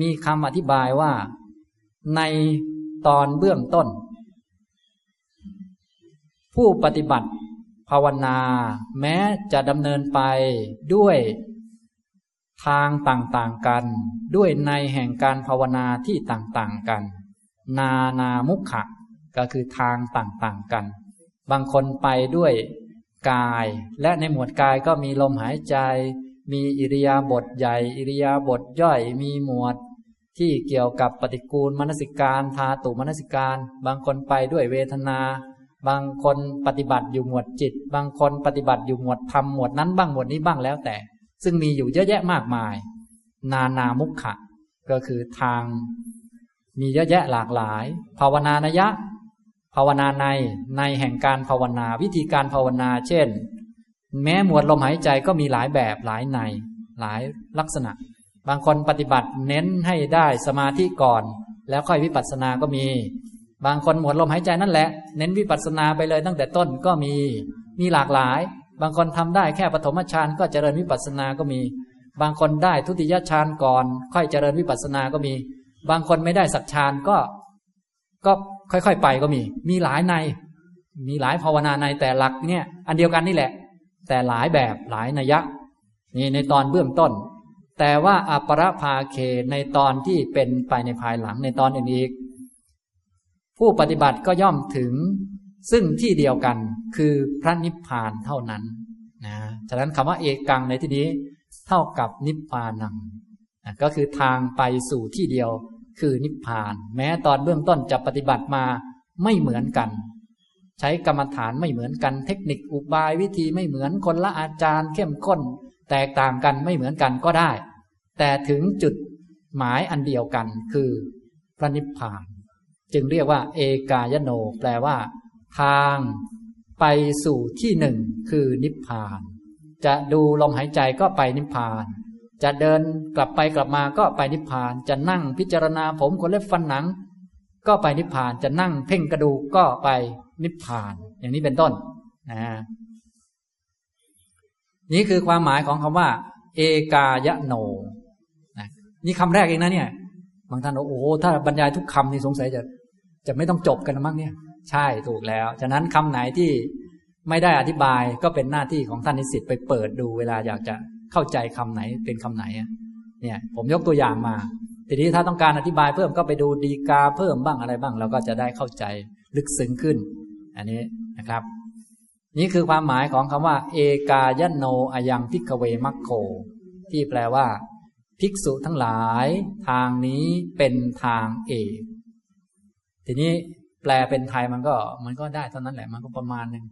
มีคำอธิบายว่า ในตอนเบื้องต้น ผู้ปฏิบัติ ภาวนา แม้จะดำเนินไปด้วยทางต่างๆกัน ด้วยในแห่งการภาวนาที่ต่างๆกัน นานามุขะก็คือทางต่างๆกัน บางคนไปด้วยกาย และในหมวดกายก็มีลมหายใจ มีอิริยาบถใหญ่ อิริยาบถย่อย มีหมวด ที่เกี่ยวกับปฏิกูลมนสิการธาตุมนสิการ บางคนไปด้วยเวทนา บางคนปฏิบัติอยู่หมวดจิต บางคนปฏิบัติอยู่หมวดธรรมหมวดนั้นบ้างหมวดนี้บ้างแล้วแต่ ซึ่งมีอยู่เยอะแยะมากมาย นานามุขะก็คือทาง มีเยอะแยะหลากหลาย ภาวนานยะ ภาวนาในในแห่งการภาวนาวิธีการภาวนา เช่น แม้หมวดลมหายใจก็มีหลายแบบหลายใน หลายลักษณะ บางคนปฏิบัติเน้นให้ได้สมาธิก่อน แล้วค่อยวิปัสสนาก็มี บางคนหมวดลมหายใจนั่นแหละ เน้นวิปัสสนาไปเลยตั้งแต่ต้นก็มีมีหลากหลาย บางคนทำได้แค่ปฐมฌานก็เจริญวิปัสสนาก็มี บางคนได้ทุติยฌานก่อน ค่อยเจริญวิปัสสนาก็มี บางคนไม่ได้สักฌานก็ ก็ค่อยๆไปก็มี มีหลายใน มีหลายภาวนาในแต่หลักเนี่ย อันเดียวกันนี่แหละ แต่หลายแบบหลายนัยยะนี่ในตอนเบื้องต้น แต่ว่าอัปรภาเคในตอนที่เป็นไปในภายหลังในตอนอื่นอีก ผู้ปฏิบัติก็ย่อมถึงซึ่งที่เดียวกันคือพระนิพพานเท่านั้นนะฉะนั้นคำว่าเอกังในที่นี้ เท่ากับนิพพานัง ก็คือทางไปสู่ที่เดียว คือนิพพาน แม้ตอนเบื้องต้นจะปฏิบัติมาไม่เหมือนกัน ใช้กรรมฐานไม่เหมือนกัน เทคนิคอุบายวิธีไม่เหมือนคนละอาจารย์เข้มข้น แตกต่างกันไม่เหมือนกันก็ได้ แต่ถึงจุดหมายอันเดียวกันคือพระนิพพาน จึงเรียกว่า เอกายโน แปลว่า ทางไปสู่ที่หนึ่งคือนิพพาน จะดูลมหายใจก็ไปนิพพาน จะเดินกลับไปกลับมาก็ไปนิพพาน จะนั่งพิจารณาผมขนเล็บฟันหนัง ก็ไปนิพพาน จะนั่งเพ่งกระดูกก็ไปนิพพาน อย่างนี้เป็นต้นนะนี่คือความหมายของคำว่า เอกายโนนะนี่คำแรกเองนะเนี่ย บางท่านบอกโอ้โหถ้าบรรยายทุกคำนี่สงสัยจะจะไม่ต้องจบกันมั้งเนี่ย ใช่ถูกแล้ว ฉะนั้นคำไหนที่ไม่ได้อธิบายก็เป็นหน้าที่ของท่านนิสิตไปเปิดดูเวลาอยากจะ เข้าใจคำไหนเป็นคำไหนเนี่ย ผมยกตัวอย่างมา ทีนี้ถ้าต้องการอธิบายเพิ่มก็ไปดูดีกาเพิ่มบ้างอะไรบ้าง เราก็จะได้เข้าใจลึกซึ้งขึ้น อันนี้นะครับ นี่คือความหมายของคำว่า เอกายโนอายังพิกเวมัคโค ที่แปลว่า ภิกษุทั้งหลาย ทางนี้เป็นทางเอกทีนี้แปลเป็นไทยมันก็ มันก็ได้เท่านั้นแหละมันก็ประมาณหนึ่ง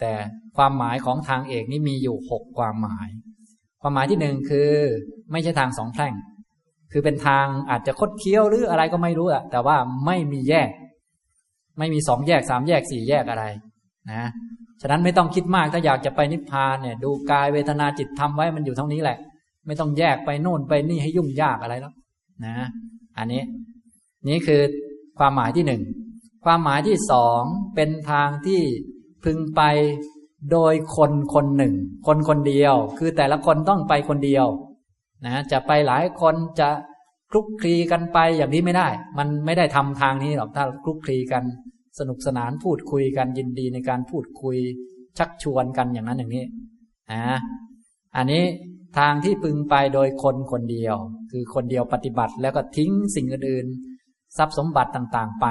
แต่ความหมายของทางเอกนี่มีอยู่หกความหมาย ความหมายที่หนึ่งคือไม่ใช่ทางสองแพร่ง คือเป็นทางอาจจะคดเคี้ยวหรืออะไรก็ไม่รู้อะแต่ว่าไม่มีแยก ไม่มีสองแยกสามแยกสี่แยกอะไร นะฉะนั้นไม่ต้องคิดมากถ้าอยากจะไปนิพพานเนี่ย ดูกายเวทนาจิตทำไว้มันอยู่เท่านี้แหละ ไม่ต้องแยกไปโน่นไปนี่ให้ยุ่งยากอะไรแล้วนะ อันนี้ นี่คือความหมายที่หนึ่งความหมายที่สองเป็นทางที่พึงไป โดยคนคนหนึ่ง คนคนเดียว คือแต่ละคนต้องไปคนเดียวนะจะไปหลายคนจะคลุกคลีกันไปอย่างนี้ไม่ได้ มันไม่ได้ทำทางนี้หรอกถ้าคลุกคลีกันสนุกสนานพูดคุยกันยินดีในการพูดคุย ชักชวนกันอย่างนั้นอย่างนี้นะอันนี้ทางที่พึงไปโดยคนคนเดียว คือคนเดียวปฏิบัติแล้วก็ทิ้งสิ่งอื่นๆทรัพย์สมบัติต่างๆไป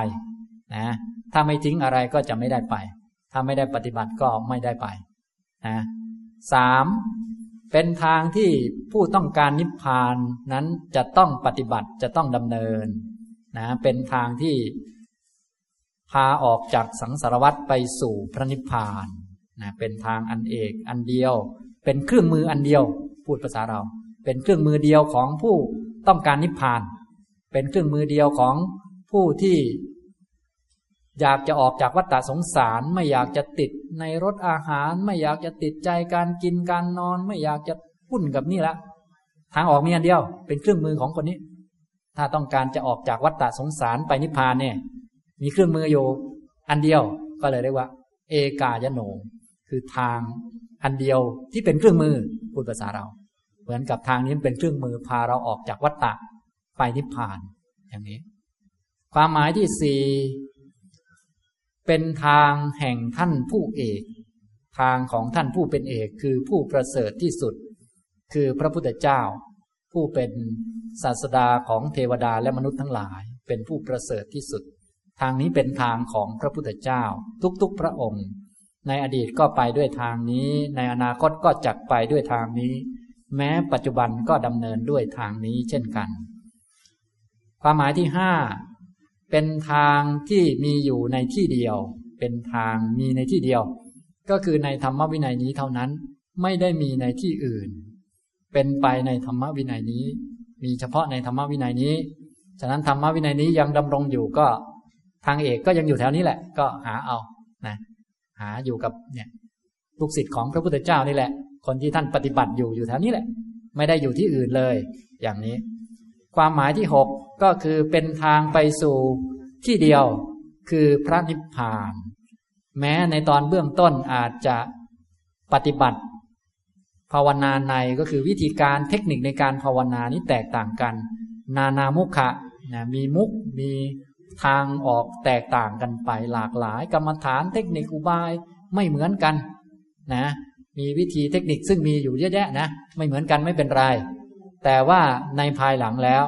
นะถ้าไม่ทิ้งอะไรก็จะไม่ได้ไป ถ้าไม่ได้ปฏิบัติก็ไม่ได้ไปนะสามเป็นทางที่ผู้ต้องการนิพพานนั้นจะต้องปฏิบัติจะต้องดำเนินนะเป็นทางที่พาออกจากสังสารวัฏไปสู่พระนิพพานนะเป็นทางอันเอกอันเดียว เป็นเครื่องมืออันเดียว พูดภาษาเรา เป็นเครื่องมือเดียวของผู้ต้องการนิพพาน เป็นเครื่องมือเดียวของผู้ที่ อยากจะออกจากวัฏฏะสงสาร ไม่อยากจะติดในรสอาหาร ไม่อยากจะติดใจการกินการนอน ไม่อยากจะพุ่นกับนี่ละ ทางออกมีอันเดียว เป็นเครื่องมือของคนนี้ ถ้าต้องการจะออกจากวัฏฏะสงสารไปนิพพานเนี่ย มีเครื่องมืออยู่อันเดียวก็เลยเรียกว่า เอกายโนคือทางอันเดียวที่เป็นเครื่องมือพูดภาษาเรา เหมือนกับทางนี้เป็นเครื่องมือพาเราออกจากวัฏฏะไปนิพพาน อย่างนี้ ความหมายที่สี่ เป็นทางแห่งท่านผู้เอก ทางของท่านผู้เป็นเอกคือผู้ประเสริฐที่สุด คือพระพุทธเจ้า ผู้เป็นศาสดาของเทวดาและมนุษย์ทั้งหลาย เป็นผู้ประเสริฐที่สุด ทางนี้เป็นทางของพระพุทธเจ้า ทุกๆพระองค์ ในอดีตก็ไปด้วยทางนี้ ในอนาคตก็จักไปด้วยทางนี้ แม้ปัจจุบันก็ดำเนินด้วยทางนี้เช่นกัน ความหมายที่ห้า เป็นทางที่มีอยู่ในที่เดียว เป็นทางมีในที่เดียว ก็คือในธรรมวินัยนี้เท่านั้น ไม่ได้มีในที่อื่น เป็นไปในธรรมวินัยนี้ มีเฉพาะในธรรมวินัยนี้ ฉะนั้นธรรมวินัยนี้ยังดำรงอยู่ก็ ทางเอกก็ยังอยู่แถวนี้แหละ ก็หาเอานะหาอยู่กับเนี่ยลูกศิษย์ของพระพุทธเจ้านี่แหละ คนที่ท่านปฏิบัติอยู่อยู่แถวนี้แหละ ไม่ได้อยู่ที่อื่นเลย อย่างนี้ ความหมายที่หก ก็คือเป็นทางไปสู่ที่เดียวคือพระนิพพาน แม้ในตอนเบื้องต้นอาจจะปฏิบัติ ภาวนาในก็คือวิธีการเทคนิคในการภาวนานี้แตกต่างกัน นานามุขะนะมีมุกมีทางออกแตกต่างกันไปหลากหลาย กรรมฐานเทคนิคอุบายไม่เหมือนกันนะมีวิธีเทคนิคซึ่งมีอยู่เยอะแยะนะ ไม่เหมือนกันไม่เป็นไร แต่ว่าในภายหลังแล้ว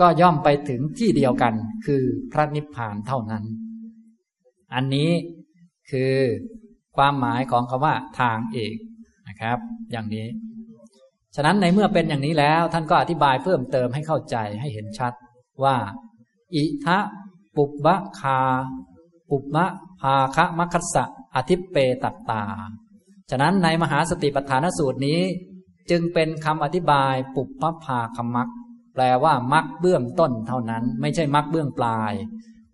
ก็ย่อมไปถึงที่เดียวกันคือพระนิพพานเท่านั้น อันนี้คือความหมายของคำว่าทางเอกนะครับ อย่างนี้ ฉะนั้นในเมื่อเป็นอย่างนี้แล้ว ท่านก็อธิบายเพิ่มเติมให้เข้าใจให้เห็นชัดว่า อิทะปุบบะคา ปุบบะภาคะมัคสะอธิปเปตัตตา ฉะนั้นในมหาสติปัฏฐานสูตรนี้ จึงเป็นคำอธิบายปุพพภาคมัก แปลว่ามักเบื้องต้นเท่านั้น ไม่ใช่มักเบื้องปลาย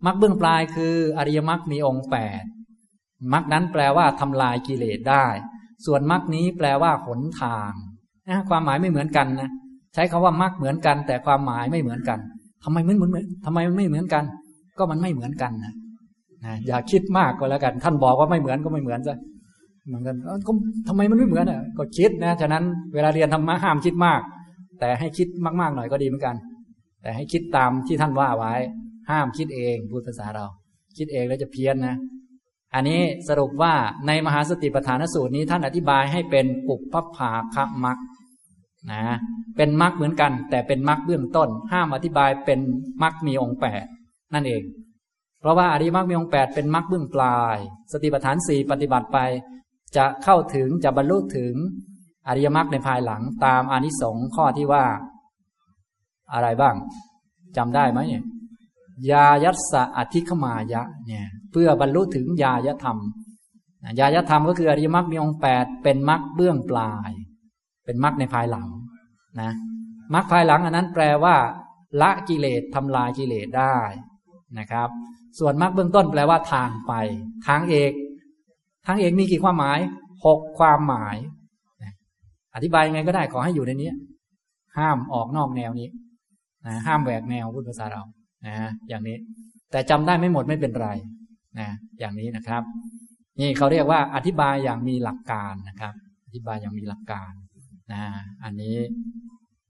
มักเบื้องปลายคืออริยมักมีองค์แปดมักนั้นแปลว่าทำลายกิเลสได้ ส่วนมักนี้แปลว่าหนทางนะความหมายไม่เหมือนกันนะใช้คำว่ามักเหมือนกัน แต่ความหมายไม่เหมือนกันทำไมมันเหมือนทำไมมันไม่เหมือนกัน ก็มันไม่เหมือนกันนะนะอย่าคิดมากก็แล้วกัน ท่านบอกว่าไม่เหมือนก็ไม่เหมือนซะเหมือนกันก็ทำไมมันไม่เหมือนอะก็คิดนะฉะนั้นเวลาเรียนธรรมะห้ามคิดมาก แต่ให้คิดมาก ๆ หน่อยก็ดีเหมือนกัน แต่ให้คิดตามที่ท่านว่าไว้ ห้ามคิดเองพูดภาษาเรา คิดเองแล้วจะเพี้ยนนะ อันนี้สรุปว่าในมหาสติปัฏฐานสูตรนี้ท่านอธิบายให้เป็นปุพพภาคมักนะเป็นมักเหมือนกัน แต่เป็นมักเบื้องต้น ห้ามอธิบายเป็นมักมีองค์แปดนั่นเอง เพราะว่าอริมักมีองค์แปดเป็นมักเบื้องปลาย สติปัฏฐานสี่ปฏิบัติไป จะเข้าถึงจะบรรลุถึง อริยมรรคในภายหลังตามอานิสงส์ข้อที่ว่า อะไรบ้างจำได้ไหมเนี่ยยายัสสะอธิคมายะเนี่ยเพื่อบรรลุถึงยายธรรมยายธรรมก็คืออริยมรรคมีองค์แปดเป็นมรรคเบื้องปลาย เป็นมรรคในภายหลังนะมรรคภายหลังอันนั้นแปลว่า ละกิเลสทำลายกิเลสได้นะครับ ส่วนมรรคเบื้องต้นแปลว่าทางไป ทางเอก ทางเอกมีกี่ความหมายหกความหมาย อธิบายยังไงก็ได้ขอให้อยู่ในนี้ ห้ามออกนอกแนวนี้นะห้ามแหวกแนวพูดภาษาเรานะอย่างนี้ แต่จำได้ไม่หมดไม่เป็นไรนะอย่างนี้นะครับ นี่เขาเรียกว่าอธิบายอย่างมีหลักการนะครับ อธิบายอย่างมีหลักการนะอันนี้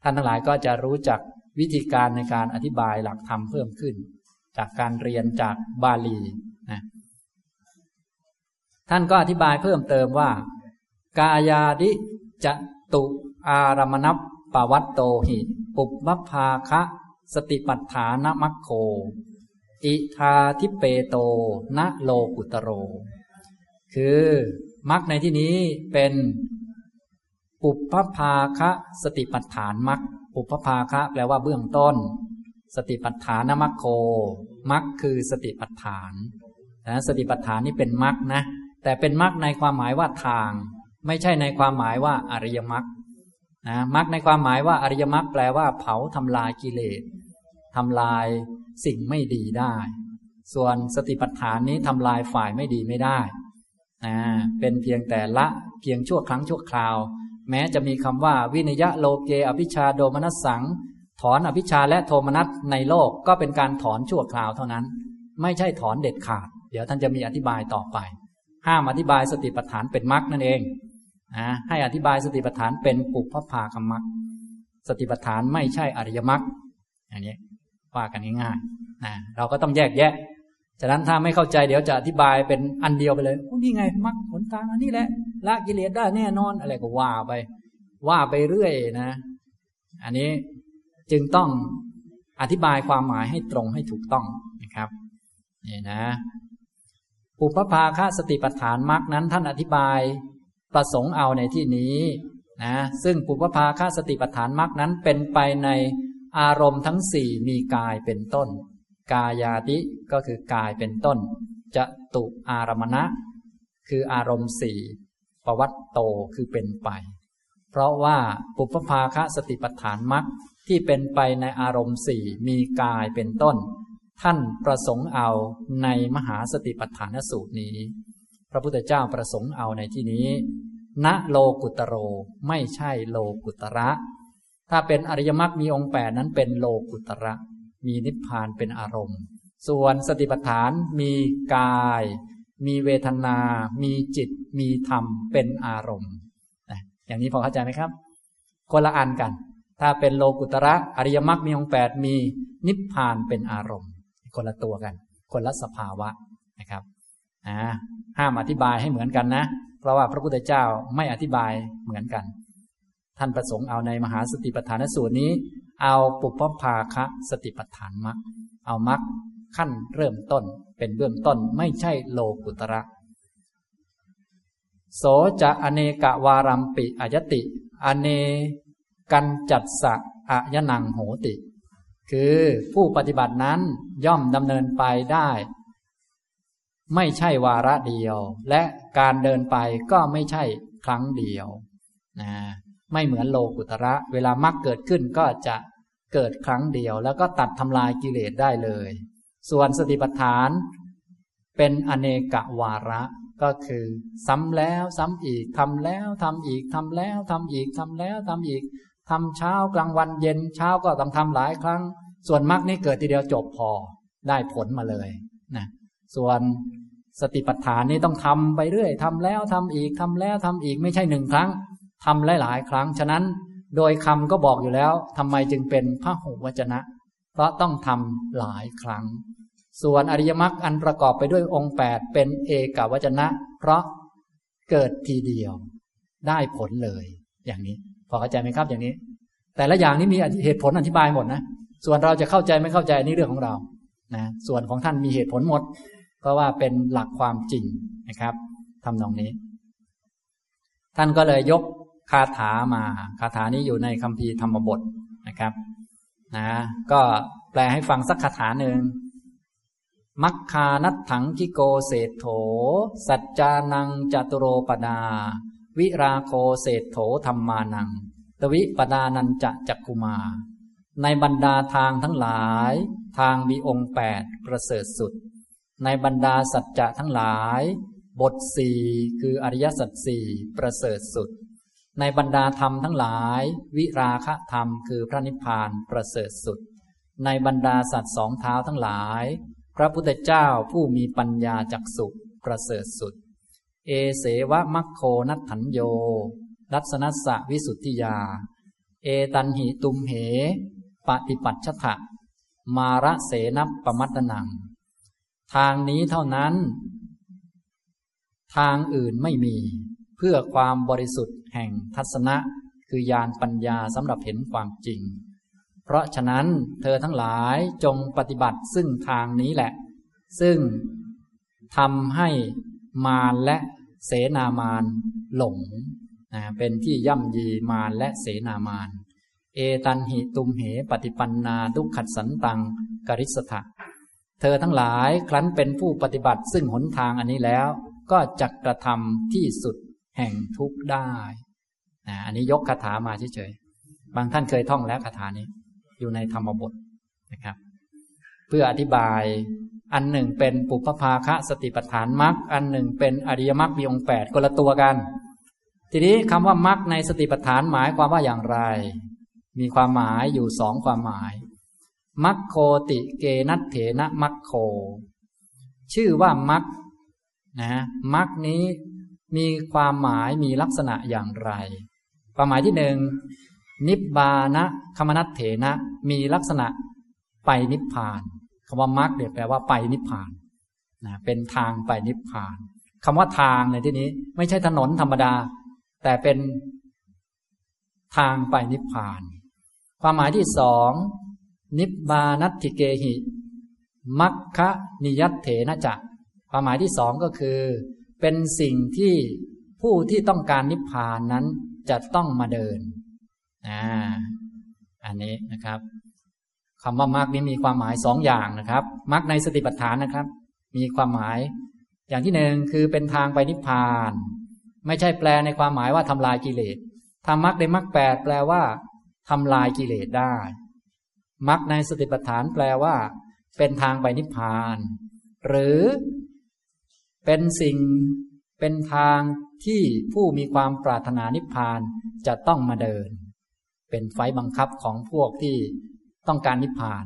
ท่านทั้งหลายก็จะรู้จักวิธีการในการอธิบายหลักธรรมเพิ่มขึ้น จากการเรียนจากบาลีนะท่านก็อธิบายเพิ่มเติมว่า กายาดิจะ ตุอารมณัปปวัตโตหิ ปุบมัพาคะ สติปัฏฐานมัคโค อิทาทิเปโตณโลกุตโร คือมัคในที่นี้เป็น ปุพพภาคะ สติปัฏฐานมัคปุพพภาคะ แปลว่าเบื้องต้น สติปัฏฐานมัคโคมัคคือสติปัฏฐานนะสติปัฏฐานนี่เป็นมัคนะ แต่เป็นมัคในความหมายว่าทาง ไม่ใช่ในความหมายว่าอริยมัคนะมัคในความหมายว่าอริยมรรคแปลว่าเผาทำลายกิเลสทำลายสิ่งไม่ดีได้ ส่วนสติปัฏฐานนี้ทำลายฝ่ายไม่ดีไม่ได้นะเป็นเพียงแต่ละเพียงชั่วครั้งชั่วคราว แม้จะมีคำว่าวินยะโลเกอภิชาโดมนัสสัง ถอนอภิชาและโทมนัสในโลกก็เป็นการถอนชั่วคราวเท่านั้น ไม่ใช่ถอนเด็ดขาด เดี๋ยวท่านจะมีอธิบายต่อไป ห้ามอธิบายสติปัฏฐานเป็นมรรคนั่นเอง นะให้อธิบายสติปัฏฐานเป็นปุพพภาคมรรคสติปัฏฐานไม่ใช่อริยมรรคอย่างนี้ว่ากันง่ายๆนะเราก็ต้องแยกแยะ ฉะนั้นถ้าไม่เข้าใจเดี๋ยวจะอธิบายเป็นอันเดียวไปเลยนี่ไงมรรคผลทางอันนี้แหละละกิเลสได้แน่นอนอะไรก็ว่าไป ว่าไปเรื่อยนะ อันนี้จึงต้องอธิบายความหมายให้ตรงให้ถูกต้องนะครับนี่นะปุพพภาคสติปัฏฐานมรรคนั้นท่านอธิบาย ประสงค์เอาในที่นี้นะซึ่งปุพพาคาสติปัฏฐานมรรคนั้นเป็นไปในอารมณ์ทั้งสี่มีกายเป็นต้น กายาติก็คือกายเป็นต้น จะตุอารมณะ คืออารมณ์สี่ปวัตโตคือเป็นไป เพราะว่าปุพพาคสติปัฏฐานมรรคที่เป็นไปในอารมณ์สี่มีกายเป็นต้น ท่านประสงค์เอาในมหาสติปัฏฐานสูตรนี้ พระพุทธเจ้าประสงค์เอาในที่นี้ ณโลกุตโรไม่ใช่โลกุตระ ถ้าเป็นอริยมรรคมีองค์แปดนั้นเป็นโลกุตระ มีนิพพานเป็นอารมณ์ ส่วนสติปัฏฐานมีกาย มีเวทนา มีจิต มีธรรมเป็นอารมณ์อย่างนี้พอเข้าใจไหมครับ คนละอันกัน ถ้าเป็นโลกุตระอริยมรรคมีองค์แปดมีนิพพานเป็นอารมณ์ คนละตัวกัน คนละสภาวะนะครับ นะห้ามอธิบายให้เหมือนกันนะ เพราะว่าพระพุทธเจ้าไม่อธิบายเหมือนกัน ท่านประสงค์เอาในมหาสติปัฏฐานสูตรนี้ เอาปุพพาคะสติปัฏฐานมรรคเอามรรคขั้นเริ่มต้นเป็นเบื้องต้นไม่ใช่โลกุตระ โสจะอเนกวารัมปิอายติ อเนกันจัดสะอะยนังโหติ คือผู้ปฏิบัตินั้นย่อมดำเนินไปได้ ไม่ใช่วาระเดียว และการเดินไปก็ไม่ใช่ครั้งเดียวนะไม่เหมือนโลกุตระ เวลามรรคเกิดขึ้นก็จะเกิดครั้งเดียว แล้วก็ตัดทำลายกิเลสได้เลย ส่วนสติปัฏฐานเป็นอเนกวาระก็คือ ซ้ำแล้วซ้ำอีกทำแล้วทำอีกทำแล้วทำอีกทำแล้วทำอีกทำเช้ากลางวันเย็นเช้าก็ต้องทำหลายครั้ง ส่วนมรรคนี่เกิดทีเดียวจบพอได้ผลมาเลยนะ ส่วนสติปัฏฐานนี้ต้องทำไปเรื่อยทำแล้วทำอีกทำแล้วทำอีกไม่ใช่หนึ่งครั้งทำหลายๆ ครั้ง ฉะนั้นโดยคำก็บอกอยู่แล้วทำไมจึงเป็นพระหุวจนะ เพราะต้องทำหลายครั้ง ส่วนอริยมรรคอันประกอบไปด้วยองค์แปดเป็นเอกวจนะ เพราะเกิดทีเดียว ได้ผลเลย อย่างนี้ พอเข้าใจไหมครับอย่างนี้ แต่ละอย่างนี้มีเหตุผลอธิบายหมดนะส่วนเราจะเข้าใจไม่เข้าใจนี่เรื่องของเรานะส่วนของท่านมีเหตุผลหมด เพราะว่าเป็นหลักความจริงนะครับทำนองนี้ ท่านก็เลยยกคาถามาคาถานี้อยู่ในคัมภีร์ธรรมบทนะครับนะก็แปลให้ฟังสักคาถาหนึ่งมัคคานัตถังกิโกเศธโถ สัจจานังจตุโรปดา วิราโคเศธโถธรรมานัง ตวิปดานันจะจักกุมา ในบรรดาทางทั้งหลาย ทางมีองค์แปดประเสริฐสุด ในบรรดาสัจจะทั้งหลาย บทสี่คืออริยสัจสี่ประเสริฐสุด ในบรรดาธรรมทั้งหลาย วิราคะธรรมคือพระนิพพานประเสริฐสุด ในบรรดาสัตว์สองเท้าทั้งหลาย พระพุทธเจ้าผู้มีปัญญาจักสุประเสริฐสุด เอเสวะมัคโคนัตถัญโยรัศนัสสะวิสุทธิยา เอตันหิตุมเห ปฏิปัชชะมาระเสนปมัตนัง ทางนี้เท่านั้น ทางอื่นไม่มี เพื่อความบริสุทธิ์แห่งทัศนะ คือญาณปัญญาสำหรับเห็นความจริง เพราะฉะนั้นเธอทั้งหลายจงปฏิบัติซึ่งทางนี้แหละ ซึ่งทำให้มารและเสนามารหลงนะเป็นที่ย่ำยีมารและเสนามาร เอตันหิตุมเหปฏิปันนาทุกขัดสันตังกริสถะ เธอทั้งหลายครั้นเป็นผู้ปฏิบัติซึ่งหนทางอันนี้แล้ว ก็จักกระทำที่สุดแห่งทุกข์ได้นะอันนี้ยกคาถามาเฉยๆ บางท่านเคยท่องแล้วคาถานี้ อยู่ในธรรมบทนะครับ เพื่ออธิบายอันหนึ่งเป็นปุพพาคะสติปัฏฐานมรรคอันหนึ่งเป็นอริยมรรคมีองค์แปดคนละตัวกัน ทีนี้คำว่ามรรคในสติปัฏฐานหมายความว่าอย่างไร มีความหมายอยู่สองความหมาย มัคโคติเกนัตเถนะมัคโค ชื่อว่ามรรคนะมรรคนี้มีความหมายมีลักษณะอย่างไร ความหมายที่หนึ่งนิบานะคมนัตเถนะมีลักษณะไปนิพพานคำว่ามรรคเดี๋ยแปลว่าไปนิพพานนะเป็นทางไปนิพพานคำว่าทางในที่นี้ ไม่ใช่ถนนธรรมดา แต่เป็นทางไปนิพพาน ความหมายที่สอง นิบานัตถิเกหิ มัคคะนิยัตเถนะจะความหมายที่สองก็คือ เป็นสิ่งที่ผู้ที่ต้องการนิพพานนั้นจะต้องมาเดินอ่าอันนี้นะครับคำว่ามรรคนี้มีความหมายสองอย่างนะครับมรรคในสติปัฏฐานนะครับ มีความหมายอย่างที่หนึ่งคือเป็นทางไปนิพพาน ไม่ใช่แปลในความหมายว่าทำลายกิเลสทำมรรคในมรรคแปดแปลว่าทำลายกิเลสได้ มรรคในสติปัฏฐานแปลว่า เป็นทางไปนิพพาน หรือเป็นสิ่งเป็นทางที่ผู้มีความปรารถนานิพพานจะต้องมาเดิน เป็นไฟบังคับของพวกที่ต้องการนิพพาน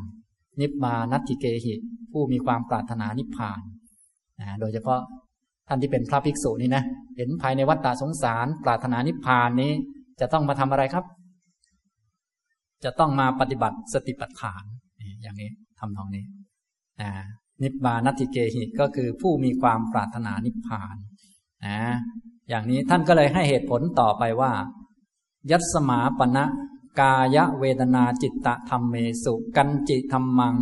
นิพมานัตติเกหิ ผู้มีความปรารถนานิพพานนะโดยเฉพาะท่านที่เป็นพระภิกษุนี่นะ เห็นภายในวัฏฏะสงสาร ปรารถนานิพพานนี้ จะต้องมาทำอะไรครับ จะต้องมาปฏิบัติสติปัฏฐานอย่างนี้ทำตรงนี้นะนิบานัติเกหิก็คือผู้มีความปรารถนานิพพานนะอย่างนี้ท่านก็เลยให้เหตุผลต่อไปว่า ยัสมาปณะกายเวทนาจิตตะธรรมเมสุกันจิธรรมัง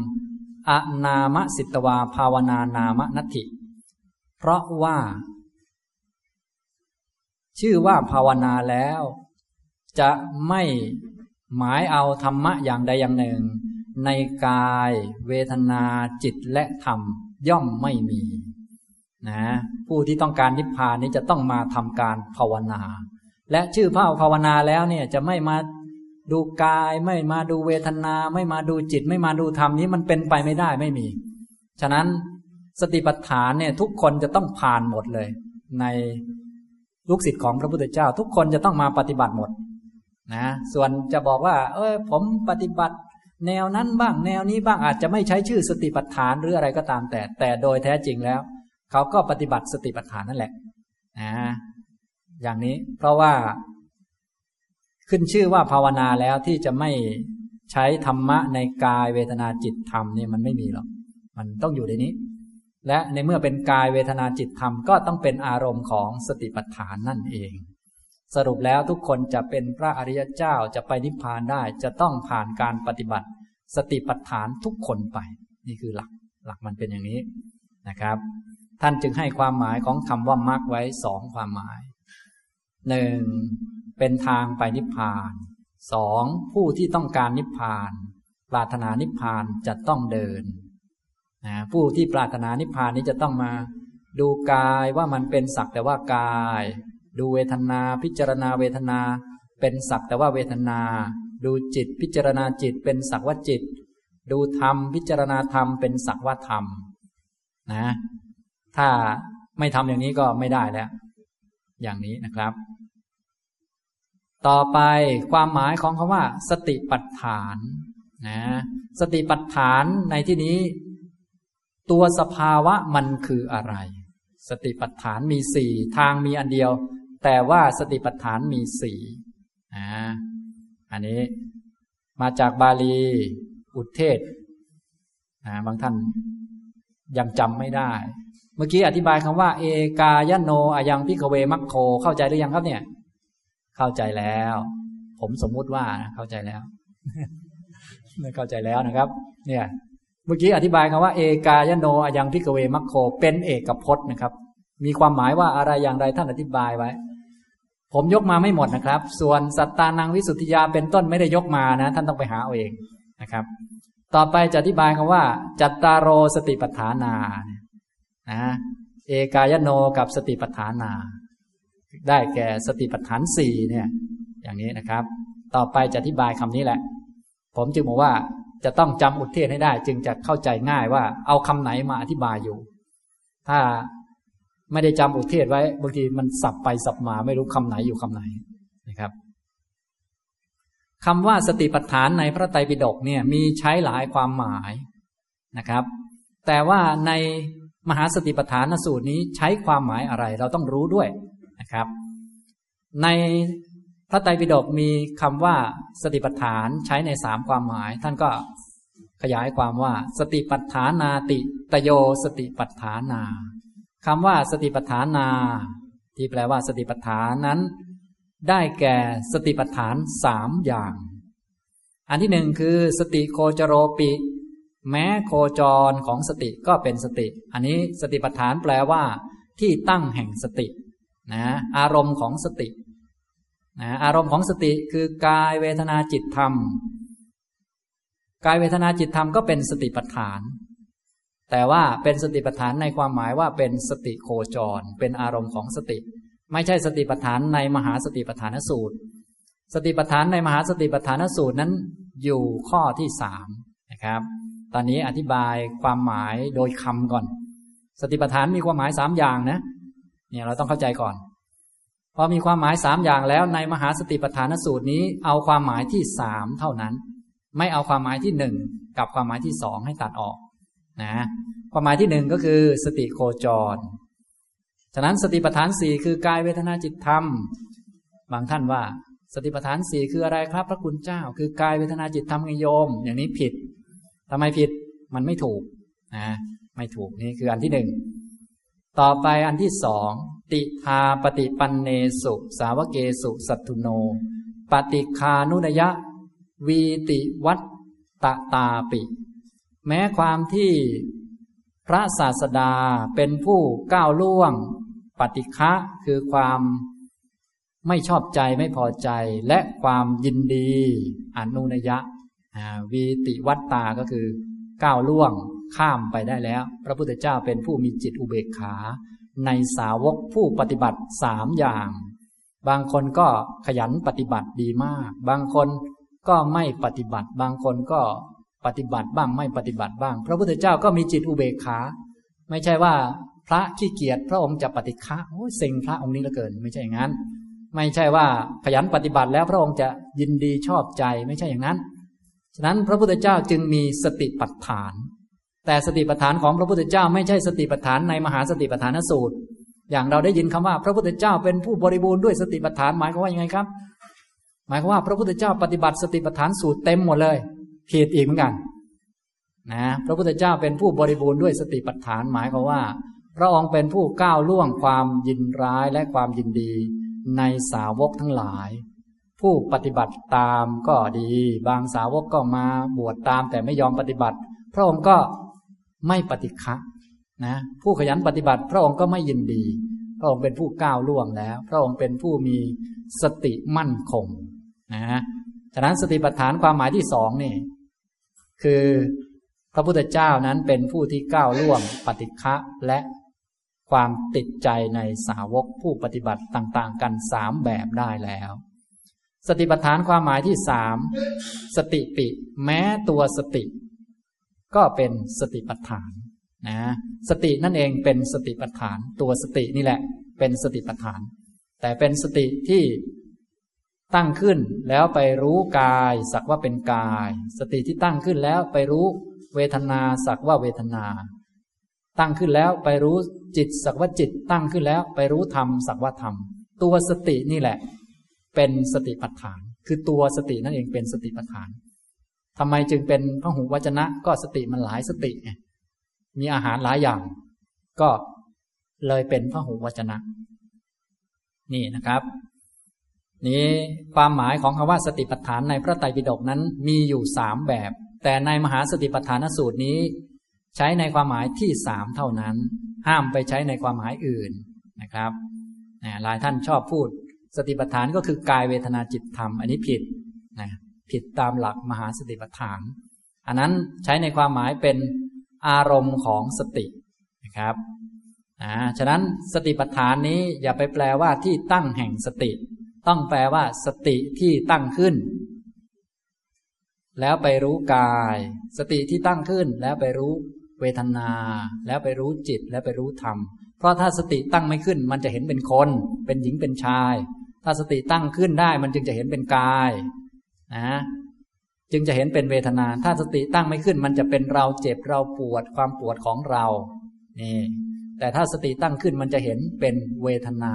อนามสิตวาภาวนานามนัตถิ เพราะว่า ชื่อว่าภาวนาแล้ว จะไม่ หมายเอาธรรมะอย่างใดอย่างหนึ่ง ในกาย เวทนาจิตและธรรมย่อมไม่มีนะผู้ที่ต้องการนิพพานนี้จะต้องมาทำการภาวนา และชื่อพระภาวนาแล้วเนี่ยจะไม่มาดูกายไม่มาดูเวทนา ไม่มาดูจิต ไม่มาดูธรรมนี้มันเป็นไปไม่ได้ไม่มี ฉะนั้นสติปัฏฐานเนี่ยทุกคนจะต้องผ่านหมดเลย ในลูกศิษย์ของพระพุทธเจ้า ทุกคนจะต้องมาปฏิบัติหมด นะส่วนจะบอกว่า เออผมปฏิบัติ แนวนั้นบ้างแนวนี้บ้างอาจจะไม่ใช้ชื่อสติปัฏฐานหรืออะไรก็ตามแต่ แต่โดยแท้จริงแล้ว เขาก็ปฏิบัติสติปัฏฐานนั่นแหละนะอย่างนี้เพราะว่า ขึ้นชื่อว่าภาวนาแล้วที่จะไม่ใช้ธรรมะในกายเวทนาจิตธรรมเนี่ยมันไม่มีหรอกมันต้องอยู่ในนี้ และในเมื่อเป็นกายเวทนาจิตธรรมก็ต้องเป็นอารมณ์ของสติปัฏฐานนั่นเอง สรุปแล้วทุกคนจะเป็นพระอริยเจ้าจะไปนิพพานได้จะต้องผ่านการปฏิบัติ สติปัฏฐานทุกคนไป นี่คือหลักหลักมันเป็นอย่างนี้นะครับ ท่านจึงให้ความหมายของคำว่ามรรคไว้สองความหมายหนึ่งเป็นทางไปนิพพานสองผู้ที่ต้องการนิพพาน ปรารถนานิพพานจะต้องเดินนะผู้ที่ปรารถนานิพพานนี้จะต้องมา ดูกายว่ามันเป็นสักแต่ว่ากาย ดูเวทนาพิจารณาเวทนา เป็นสักแต่ว่าเวทนา ดูจิตพิจารณาจิตเป็นสักว่าจิต ดูธรรมพิจารณาธรรมเป็นสักว่าธรรมนะ ถ้าไม่ทำอย่างนี้ก็ไม่ได้แล้ว อย่างนี้นะครับ ต่อไปความหมายของคำว่า สติปัฏฐานนะสติปัฏฐานในที่นี้ ตัวสภาวะมันคืออะไร สติปัฏฐานมีสี่ทางมีอันเดียว แต่ว่าสติปัฏฐานมีสี่นะอันนี้มาจากบาลีอุเทศนะบางท่านยังจำไม่ได้ เมื่อกี้อธิบายคำว่า เอกายโนอายังพิกเวมัคโคเข้าใจหรือยังครับเนี่ย เข้าใจแล้ว ผมสมมุติว่าเข้าใจแล้วเข้าใจแล้วนะครับ เนี่ย เมื่อกี้อธิบายคำว่า เอกายโนอายังพิกเวมัคโค เป็นเอกพจน์นะครับ มีความหมายว่าอะไรอย่างไรท่านอธิบายไว้ ผมยกมาไม่หมดนะครับ ส่วนสัตตานังวิสุทธิยาเป็นต้นไม่ได้ยกมานะ ท่านต้องไปหาเอาเองนะครับ ต่อไปจะอธิบายคำว่า จัตตารโรสติปัฏฐานานะเอกายโนกับสติปัฏฐานา ได้แก่สติปัฏฐานสี่เนี่ยอย่างนี้นะครับ ต่อไปจะอธิบายคำนี้แหละ ผมจึงบอกว่าจะต้องจำอุทเทศให้ได้ จึงจะเข้าใจง่ายว่าเอาคำไหนมาอธิบายอยู่ ถ้า ไม่ได้จำอุเทศไว้บางทีมันสับไปสับมาไม่รู้คำไหนอยู่คำไหนนะครับคำว่าสติปัฏฐานในพระไตรปิฎกเนี่ยมีใช้หลายความหมายนะครับ แต่ว่าในมหาสติปัฏฐานสูตรนี้ใช้ความหมายอะไร เราต้องรู้ด้วยนะครับ ในพระไตรปิฎกมีคำว่าสติปัฏฐานใช้ในสามความหมาย ท่านก็ขยายความว่า สติปัฏฐานาติตโยสติปัฏฐานา คำว่าสติปัฏฐานา ที่แปลว่าสติปัฏฐานนั้น ได้แก่สติปัฏฐานสามอย่าง อันที่หนึ่งคือสติโคจโรปิ แม้โคจรของสติก็เป็นสติ อันนี้สติปัฏฐานแปลว่า ที่ตั้งแห่งสตินะอารมณ์ของสตินะอารมณ์ของสติคือกายเวทนาจิตธรรม กายเวทนาจิตธรรมก็เป็นสติปัฏฐาน แต่ว่าเป็นสติปัฏฐานในความหมายว่าเป็นสติโคจร เป็นอารมณ์ของสติ ไม่ใช่สติปัฏฐานในมหาสติปัฏฐานสูตร สติปัฏฐานในมหาสติปัฏฐานสูตรนั้นอยู่ข้อที่สามนะครับ ตอนนี้อธิบายความหมายโดยคำก่อน สติปัฏฐานมีความหมายสามอย่างนะ เนี่ยเราต้องเข้าใจก่อน พอมีความหมายสามอย่างแล้วในมหาสติปัฏฐานสูตรนี้ เอาความหมายที่สามเท่านั้น ไม่เอาความหมายที่หนึ่งกับความหมายที่สองให้ตัดออก นะความหมายที่หนึ่งก็คือสติโคจร ฉะนั้นสติปัฏฐานสี่คือกายเวทนาจิตธรรม บางท่านว่า สติปัฏฐานสี่คืออะไรครับ พระคุณเจ้า คือกายเวทนาจิตธรรมไงโยม อย่างนี้ผิดทำไมผิดมันไม่ถูกนะไม่ถูกนี่คืออันที่หนึ่งต่อไปอันที่สองติทาปฏิปันเนสุ สาวเกสุสัตตุโน ปฏิคานุนยะ วีติวัตตตาปิ แม้ความที่พระศาสดาเป็นผู้ก้าวล่วง ปฏิฆะคือความไม่ชอบใจไม่พอใจและความยินดีอนุนยะวีติวัตตาก็คือ ก้าวล่วงข้ามไปได้แล้ว พระพุทธเจ้าเป็นผู้มีจิตอุเบกขา ในสาวกผู้ปฏิบัติสามอย่าง บางคนก็ขยันปฏิบัติดีมาก บางคนก็ไม่ปฏิบัติ บางคนก็ ปฏิบัติบ้างไม่ปฏิบัติบ้าง พระพุทธเจ้าก็มีจิตอุเบกขา ไม่ใช่ว่าพระขี้เกียจพระองค์จะปฏิฆะโอ้เซ็งพระองค์นี้เหลือเกิน ไม่ใช่อย่างนั้น ไม่ใช่ว่าขยันปฏิบัติแล้วพระองค์จะยินดีชอบใจไม่ใช่อย่างนั้น ฉะนั้นพระพุทธเจ้าจึงมีสติปัฏฐาน แต่สติปัฏฐานของพระพุทธเจ้าไม่ใช่สติปัฏฐานในมหาสติปัฏฐานสูตร อย่างเราได้ยินคำว่าพระพุทธเจ้าเป็นผู้บริบูรณ์ด้วยสติปัฏฐานหมายความว่ายังไงครับ หมายความว่าพระพุทธเจ้าปฏิบัติสติปัฏฐานสูตรเต็มหมดเลย ผิดอีกเหมือนกันนะพระพุทธเจ้าเป็นผู้บริบูรณ์ด้วยสติปัฏฐานหมายความว่า พระองค์เป็นผู้ก้าวล่วงความยินร้ายและความยินดี ในสาวกทั้งหลาย ผู้ปฏิบัติตามก็ดี บางสาวกก็มาบวชตามแต่ไม่ยอมปฏิบัติ พระองค์ก็ไม่ปฏิฆะนะผู้ขยันปฏิบัติ พระองค์ก็ไม่ยินดี พระองค์เป็นผู้ก้าวล่วงแล้ว พระองค์เป็นผู้มีสติมั่นคงนะฉะนั้นสติปัฏฐานความหมายที่สองนี่ คือพระพุทธเจ้านั้นเป็นผู้ที่ก้าวล่วงปฏิฆะและความติดใจในสาวกผู้ปฏิบัติต่าง ๆ กันสามแบบได้แล้ว สติปัฏฐานความหมายที่สามสติปิ แม้ตัวสติ ก็เป็นสติปัฏฐานนะสตินั่นเองเป็นสติปัฏฐาน ตัวสตินี่แหละ เป็นสติปัฏฐาน แต่เป็นสติที่ ตั้งขึ้นแล้วไปรู้กายสักว่าเป็นกาย สติที่ตั้งขึ้นแล้วไปรู้เวทนาสักว่าเวทนา ตั้งขึ้นแล้วไปรู้จิตสักว่าจิต ตั้งขึ้นแล้วไปรู้ธรรมสักว่าธรรม ตัวสตินี่แหละ เป็นสติปัฏฐาน คือตัวสตินั่นเองเป็นสติปัฏฐานทำไมจึงเป็นพระหูวจนะ ก็สติมันหลายสติมีอาหารหลายอย่าง ก็เลยเป็นพระหูวจนะ นี่นะครับ นี้ความหมายของคำว่าสติปัฏฐานในพระไตรปิฎกนั้นมีอยู่สามแบบ แต่ในมหาสติปัฏฐานสูตรนี้ ใช้ในความหมายที่สามเท่านั้น ห้ามไปใช้ในความหมายอื่นนะครับหลายท่านชอบพูด สติปัฏฐานก็คือกายเวทนาจิตธรรม อันนี้ผิดนะผิดตามหลักมหาสติปัฏฐาน อันนั้นใช้ในความหมายเป็นอารมณ์ของสตินะครับนะฉะนั้นสติปัฏฐานนี้อย่าไปแปลว่าที่ตั้งแห่งสติ ต้องแปลว่า สติที่ตั้งขึ้น แล้วไปรู้กาย สติที่ตั้งขึ้น แล้วไปรู้เวทนา แล้วไปรู้จิตแล้วไปรู้ธรรม เพราะถ้าสติตั้งไม่ขึ้น มันจะเห็นเป็นคน เป็นหญิงเป็นชาย ถ้าสติตั้งขึ้นได้ มันจึงจะเห็นเป็นกายนะจึงจะเห็นเป็นเวทนา ถ้าสติตั้งไม่ขึ้น มันจะเป็นเราเจ็บเราปวดความปวดของเรา นี่ แต่ถ้าสติตั้งขึ้นมันจะเห็นเป็นเวทนา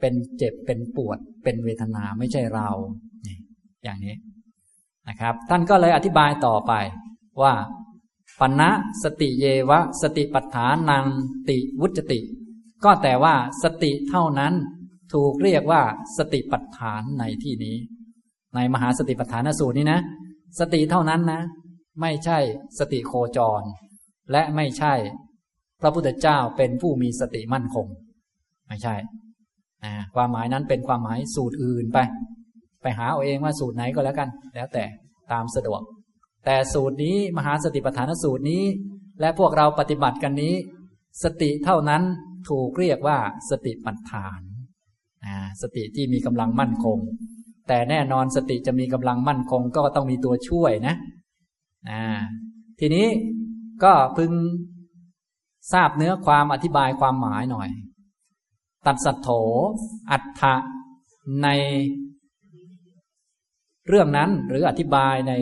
เป็นเจ็บเป็นปวด เป็นเวทนาไม่ใช่เรา อย่างนี้นะครับ ท่านก็เลยอธิบายต่อไปว่าปัญณสติเยวะ สติปัฏฐานังติวุจติ ก็แต่ว่าสติเท่านั้นถูกเรียกว่าสติปัฏฐานในที่นี้ ในมหาสติปัฏฐานสูตรนี้นะ สติเท่านั้นนะ ไม่ใช่สติโคจร และไม่ใช่ พระพุทธเจ้าเป็นผู้มีสติมั่นคง ไม่ใช่ ความหมายนั้นเป็นความหมายสูตรอื่นไป ไปหาเอาเองว่าสูตรไหนก็แล้วกัน แล้วแต่ตามสะดวก แต่สูตรนี้มหาสติปัฏฐานสูตรนี้ และพวกเราปฏิบัติกันนี้ สติเท่านั้นถูกเรียกว่าสติปัฏฐานสติที่มีกำลังมั่นคง แต่แน่นอนสติจะมีกำลังมั่นคง ก็ต้องมีตัวช่วยนะทีนี้ก็พึงทราบเนื้อความอธิบายความหมายหน่อย ตัดสัตโถ อัฏฐะในเรื่องนั้นหรืออธิบายใน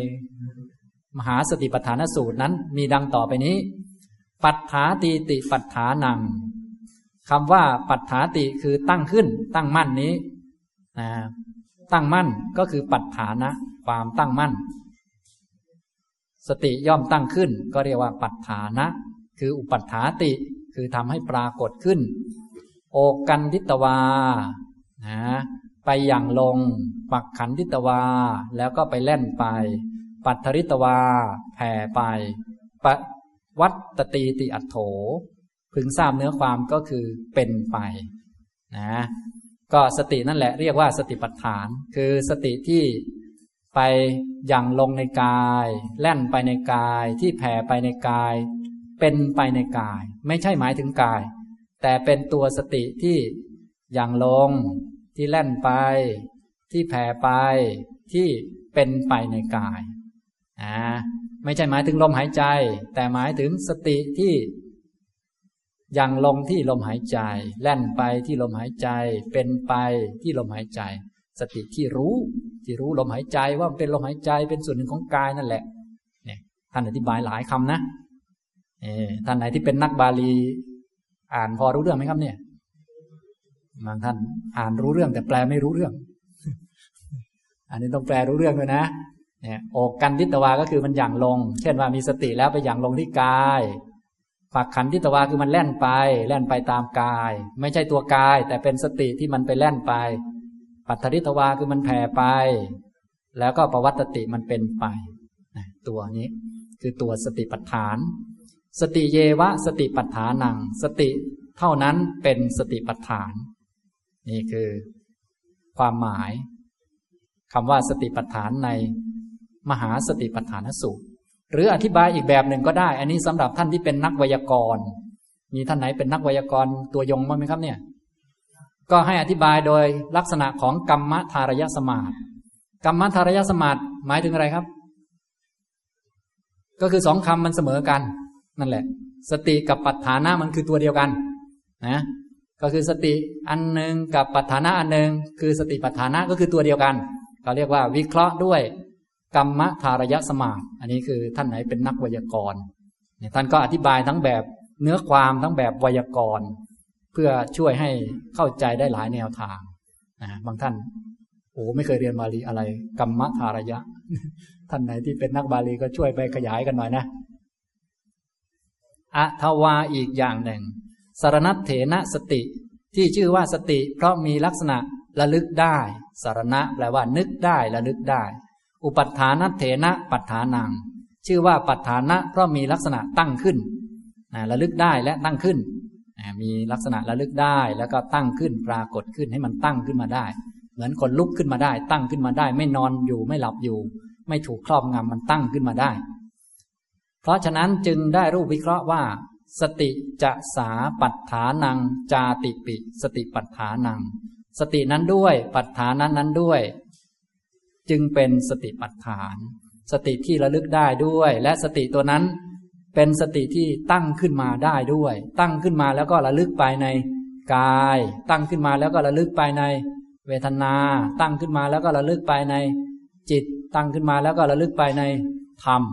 มหาสติปัฏฐานสูตรนั้นมีดังต่อไปนี้ ปัฏฐาติติปัฏฐานังคำว่าปัฏฐาติคือตั้งขึ้น ตั้งมั่นนี้นะตั้งมั่นก็คือปัฏฐานะ ความตั้งมั่น สติย่อมตั้งขึ้น ก็เรียกว่าปัฏฐานะ คืออุปัฏฐาติคือทำให้ปรากฏขึ้น โอกันทิตวานะไปอย่างลง ปักขันทิตวา แล้วก็ไปเล่นไป ปัทริตวา แผ่ไปปวัตตตีติอัตโถ พึงทราบเนื้อความก็คือเป็นไปนะก็สตินั่นแหละเรียกว่าสติปัฏฐาน คือสติที่ไปอย่างลงในกาย แล่นไปในกายที่แผ่ไปในกาย เป็นไปในกาย ไม่ใช่หมายถึงกาย แต่เป็นตัวสติที่อย่างลง ที่แล่นไป ที่แผ่ไป ที่เป็นไปในกายอ่าไม่ใช่หมายถึงลมหายใจ แต่หมายถึงสติที่ยังลงที่ลมหายใจ แล่นไปที่ลมหายใจ เป็นไปที่ลมหายใจ สติที่รู้ ที่รู้ลมหายใจว่าเป็นลมหายใจเป็นส่วนหนึ่งของกายนั่นแหละเนี่ยท่านอธิบายหลายคำนะท่านไหนที่เป็นนักบาลี อ่านพอรู้เรื่องไหมครับเนี่ยบางท่านอ่านรู้เรื่องแต่แปลไม่รู้เรื่อง อันนี้ต้องแปลรู้เรื่องด้วยนะเนี่ยโอกกันทิตวาก็คือมันอย่างลง เช่นว่ามีสติแล้วไปอย่างลงที่กายฝักขันทิตวาคือมันแล่นไป แล่นไปตามกาย ไม่ใช่ตัวกาย แต่เป็นสติที่มันไปแล่นไป ปัตติตวาคือมันแผ่ไป แล้วก็ประวัตติมันเป็นไปตัวนี้ คือตัวสติปัฏฐาน สติเยวะสติปัฏฐานัง สติเท่านั้นเป็นสติปัฏฐาน นี่คือ ความหมายคำว่าสติปัฏฐานในมหาสติปัฏฐานสูตร หรืออธิบายอีกแบบหนึ่งก็ได้ อันนี้สำหรับท่านที่เป็นนักไวยากรณ์ มีท่านไหนเป็นนักไวยากรณ์ตัวยงบ้างไหมครับเนี่ย ก็ให้อธิบายโดยลักษณะของกรรมธารยสมาธิกรรมธารยสมาธิหมายถึงอะไรครับ ก็คือสองคำมันเสมอกัน นั่นแหละ สติกับปัฏฐานะมันคือตัวเดียวกันนะก็คือสติอันหนึ่งกับปัฏฐานะอันหนึ่งคือสติปัฏฐานะก็คือตัวเดียวกันเขาเรียกว่าวิเคราะห์ด้วย กรรมธารยสมาอันนี้คือท่านไหนเป็นนักไวยากรณ์ท่านก็อธิบายทั้งแบบเนื้อความทั้งแบบไวยากรณ์เพื่อช่วยให้เข้าใจได้หลายแนวทางนะบางท่านโอ้ไม่เคยเรียนบาลีอะไร กรรมธารยะ ท่านไหนที่เป็นนักบาลีก็ช่วยไปขยายกันหน่อยนะ อทวาอีกอย่างหนึ่ง สารนัตเถนะสติ ที่ชื่อว่าสติ เพราะมีลักษณะระลึกได้ สารณะแปลว่านึกได้ระลึกได้ อุปัฏฐานัตเถนะปัฏฐานัง ชื่อว่าปัฏฐานะเพราะมีลักษณะตั้งขึ้นระลึกได้และตั้งขึ้น มีลักษณะระลึกได้แล้วก็ตั้งขึ้นปรากฏขึ้นให้มันตั้งขึ้นมาได้ เหมือนคนลุกขึ้นมาได้ ตั้งขึ้นมาได้ ไม่นอนอยู่ไม่หลับอยู่ ไม่ถูกครอบงำมันตั้งขึ้นมาได้ เพราะฉะนั้นจึงได้รูปวิเคราะห์ว่า สติจะสาปัฏฐานัง จาติปิ สติปัฏฐานัง สตินั้นด้วย ปัฏฐานนั้นนั้นด้วย จึงเป็นสติปัฏฐาน สติที่ระลึกได้ด้วย และสติตัวนั้นเป็นสติที่ตั้งขึ้นมาได้ด้วย ตั้งขึ้นมาแล้วก็ระลึกไปในกาย ตั้งขึ้นมาแล้วก็ระลึกไปในเวทนา ตั้งขึ้นมาแล้วก็ระลึกไปในจิต ตั้งขึ้นมาแล้วก็ระลึกไปในธรรม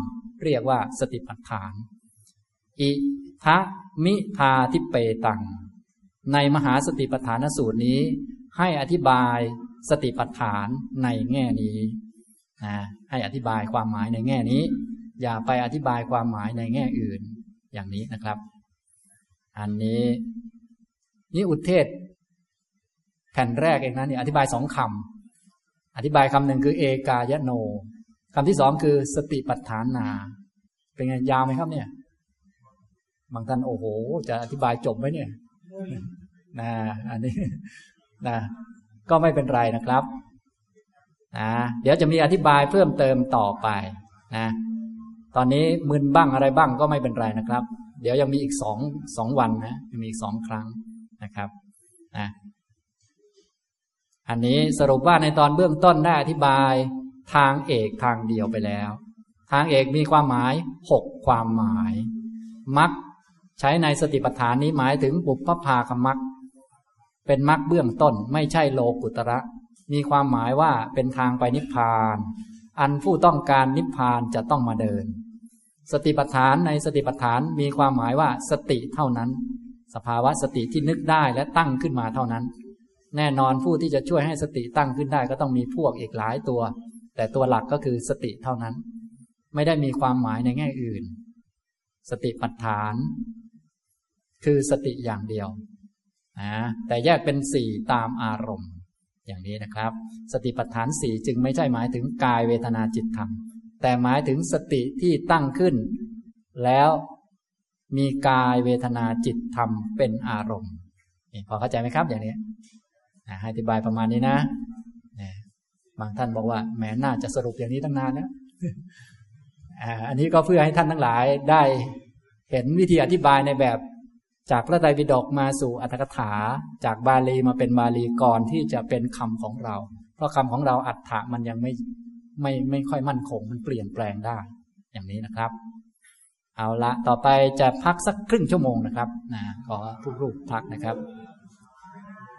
เรียกว่าสติปัฏฐาน อิทะมิทาทิเปตัง ในมหาสติปัฏฐานสูตรนี้ ให้อธิบายสติปัฏฐานในแง่นี้นะให้อธิบายความหมายในแง่นี้ อย่าไปอธิบายความหมายในแง่อื่น อย่างนี้นะครับ อันนี้นี่อุทเทศ แผ่นแรกเองนะนี่อธิบายสองคำอธิบายคำหนึ่งคือ เอกายโน คำที่สองคือสติปัฏฐานนา เป็นไงยาวไหมครับเนี่ย บางท่านโอ้โห จะอธิบายจบไหมเนี่ยนะอันนี้นะก็ไม่เป็นไรนะครับนะเดี๋ยวจะมีอธิบายเพิ่มเติมต่อไปนะตอนนี้มึนบ้างอะไรบ้างก็ไม่เป็นไรนะครับ เดี๋ยวยังมีอีกสองสองวันนะยังมีอีกสองครั้งนะครับนะอันนี้สรุปว่าในตอนเบื้องต้นได้อธิบาย ทางเอกทางเดียวไปแล้ว ทางเอกมีความหมายหกความหมายมักใช้ในสติปัฏฐานนี้หมายถึงบุพภาคมักเป็นมรรคเบื้องต้นไม่ใช่โลกุตระ มีความหมายว่าเป็นทางไปนิพพาน อันผู้ต้องการนิพพานจะต้องมาเดิน สติปัฏฐานในสติปัฏฐานมีความหมายว่าสติเท่านั้น สภาวะสติที่นึกได้และตั้งขึ้นมาเท่านั้น แน่นอนผู้ที่จะช่วยให้สติตั้งขึ้นได้ก็ต้องมีพวกอีกหลายตัว แต่ตัวหลักก็คือสติเท่านั้น ไม่ได้มีความหมายในแง่อื่น สติปัฏฐาน คือสติอย่างเดียวนะแต่แยกเป็นสี่ตามอารมณ์ อย่างนี้นะครับ สติปัฏฐานสี่จึงไม่ใช่หมายถึงกายเวทนาจิตธรรม แต่หมายถึงสติที่ตั้งขึ้น แล้วมีกายเวทนาจิตธรรมเป็นอารมณ์พอเข้าใจไหมครับอย่างนี้ให้อธิบายประมาณนี้นะ บางท่านบอกว่าแหมน่าจะสรุปอย่างนี้ตั้งนานแล้วอันนี้ก็เพื่อให้ท่านทั้งหลายได้เห็นวิธีอธิบายในแบบจากพระไตรปิฎกมาสู่อัตถกถา จากบาลีมาเป็นบาลีก่อนที่จะเป็นคำของเรา เพราะคำของเราอัตถะมันยังไม่ไม่ไม่ค่อยมั่นคงมันเปลี่ยนแปลงได้ อย่างนี้นะครับ เอาละต่อไปจะพักสักครึ่งชั่วโมงนะครับนะขอทุกรูปพักนะครับ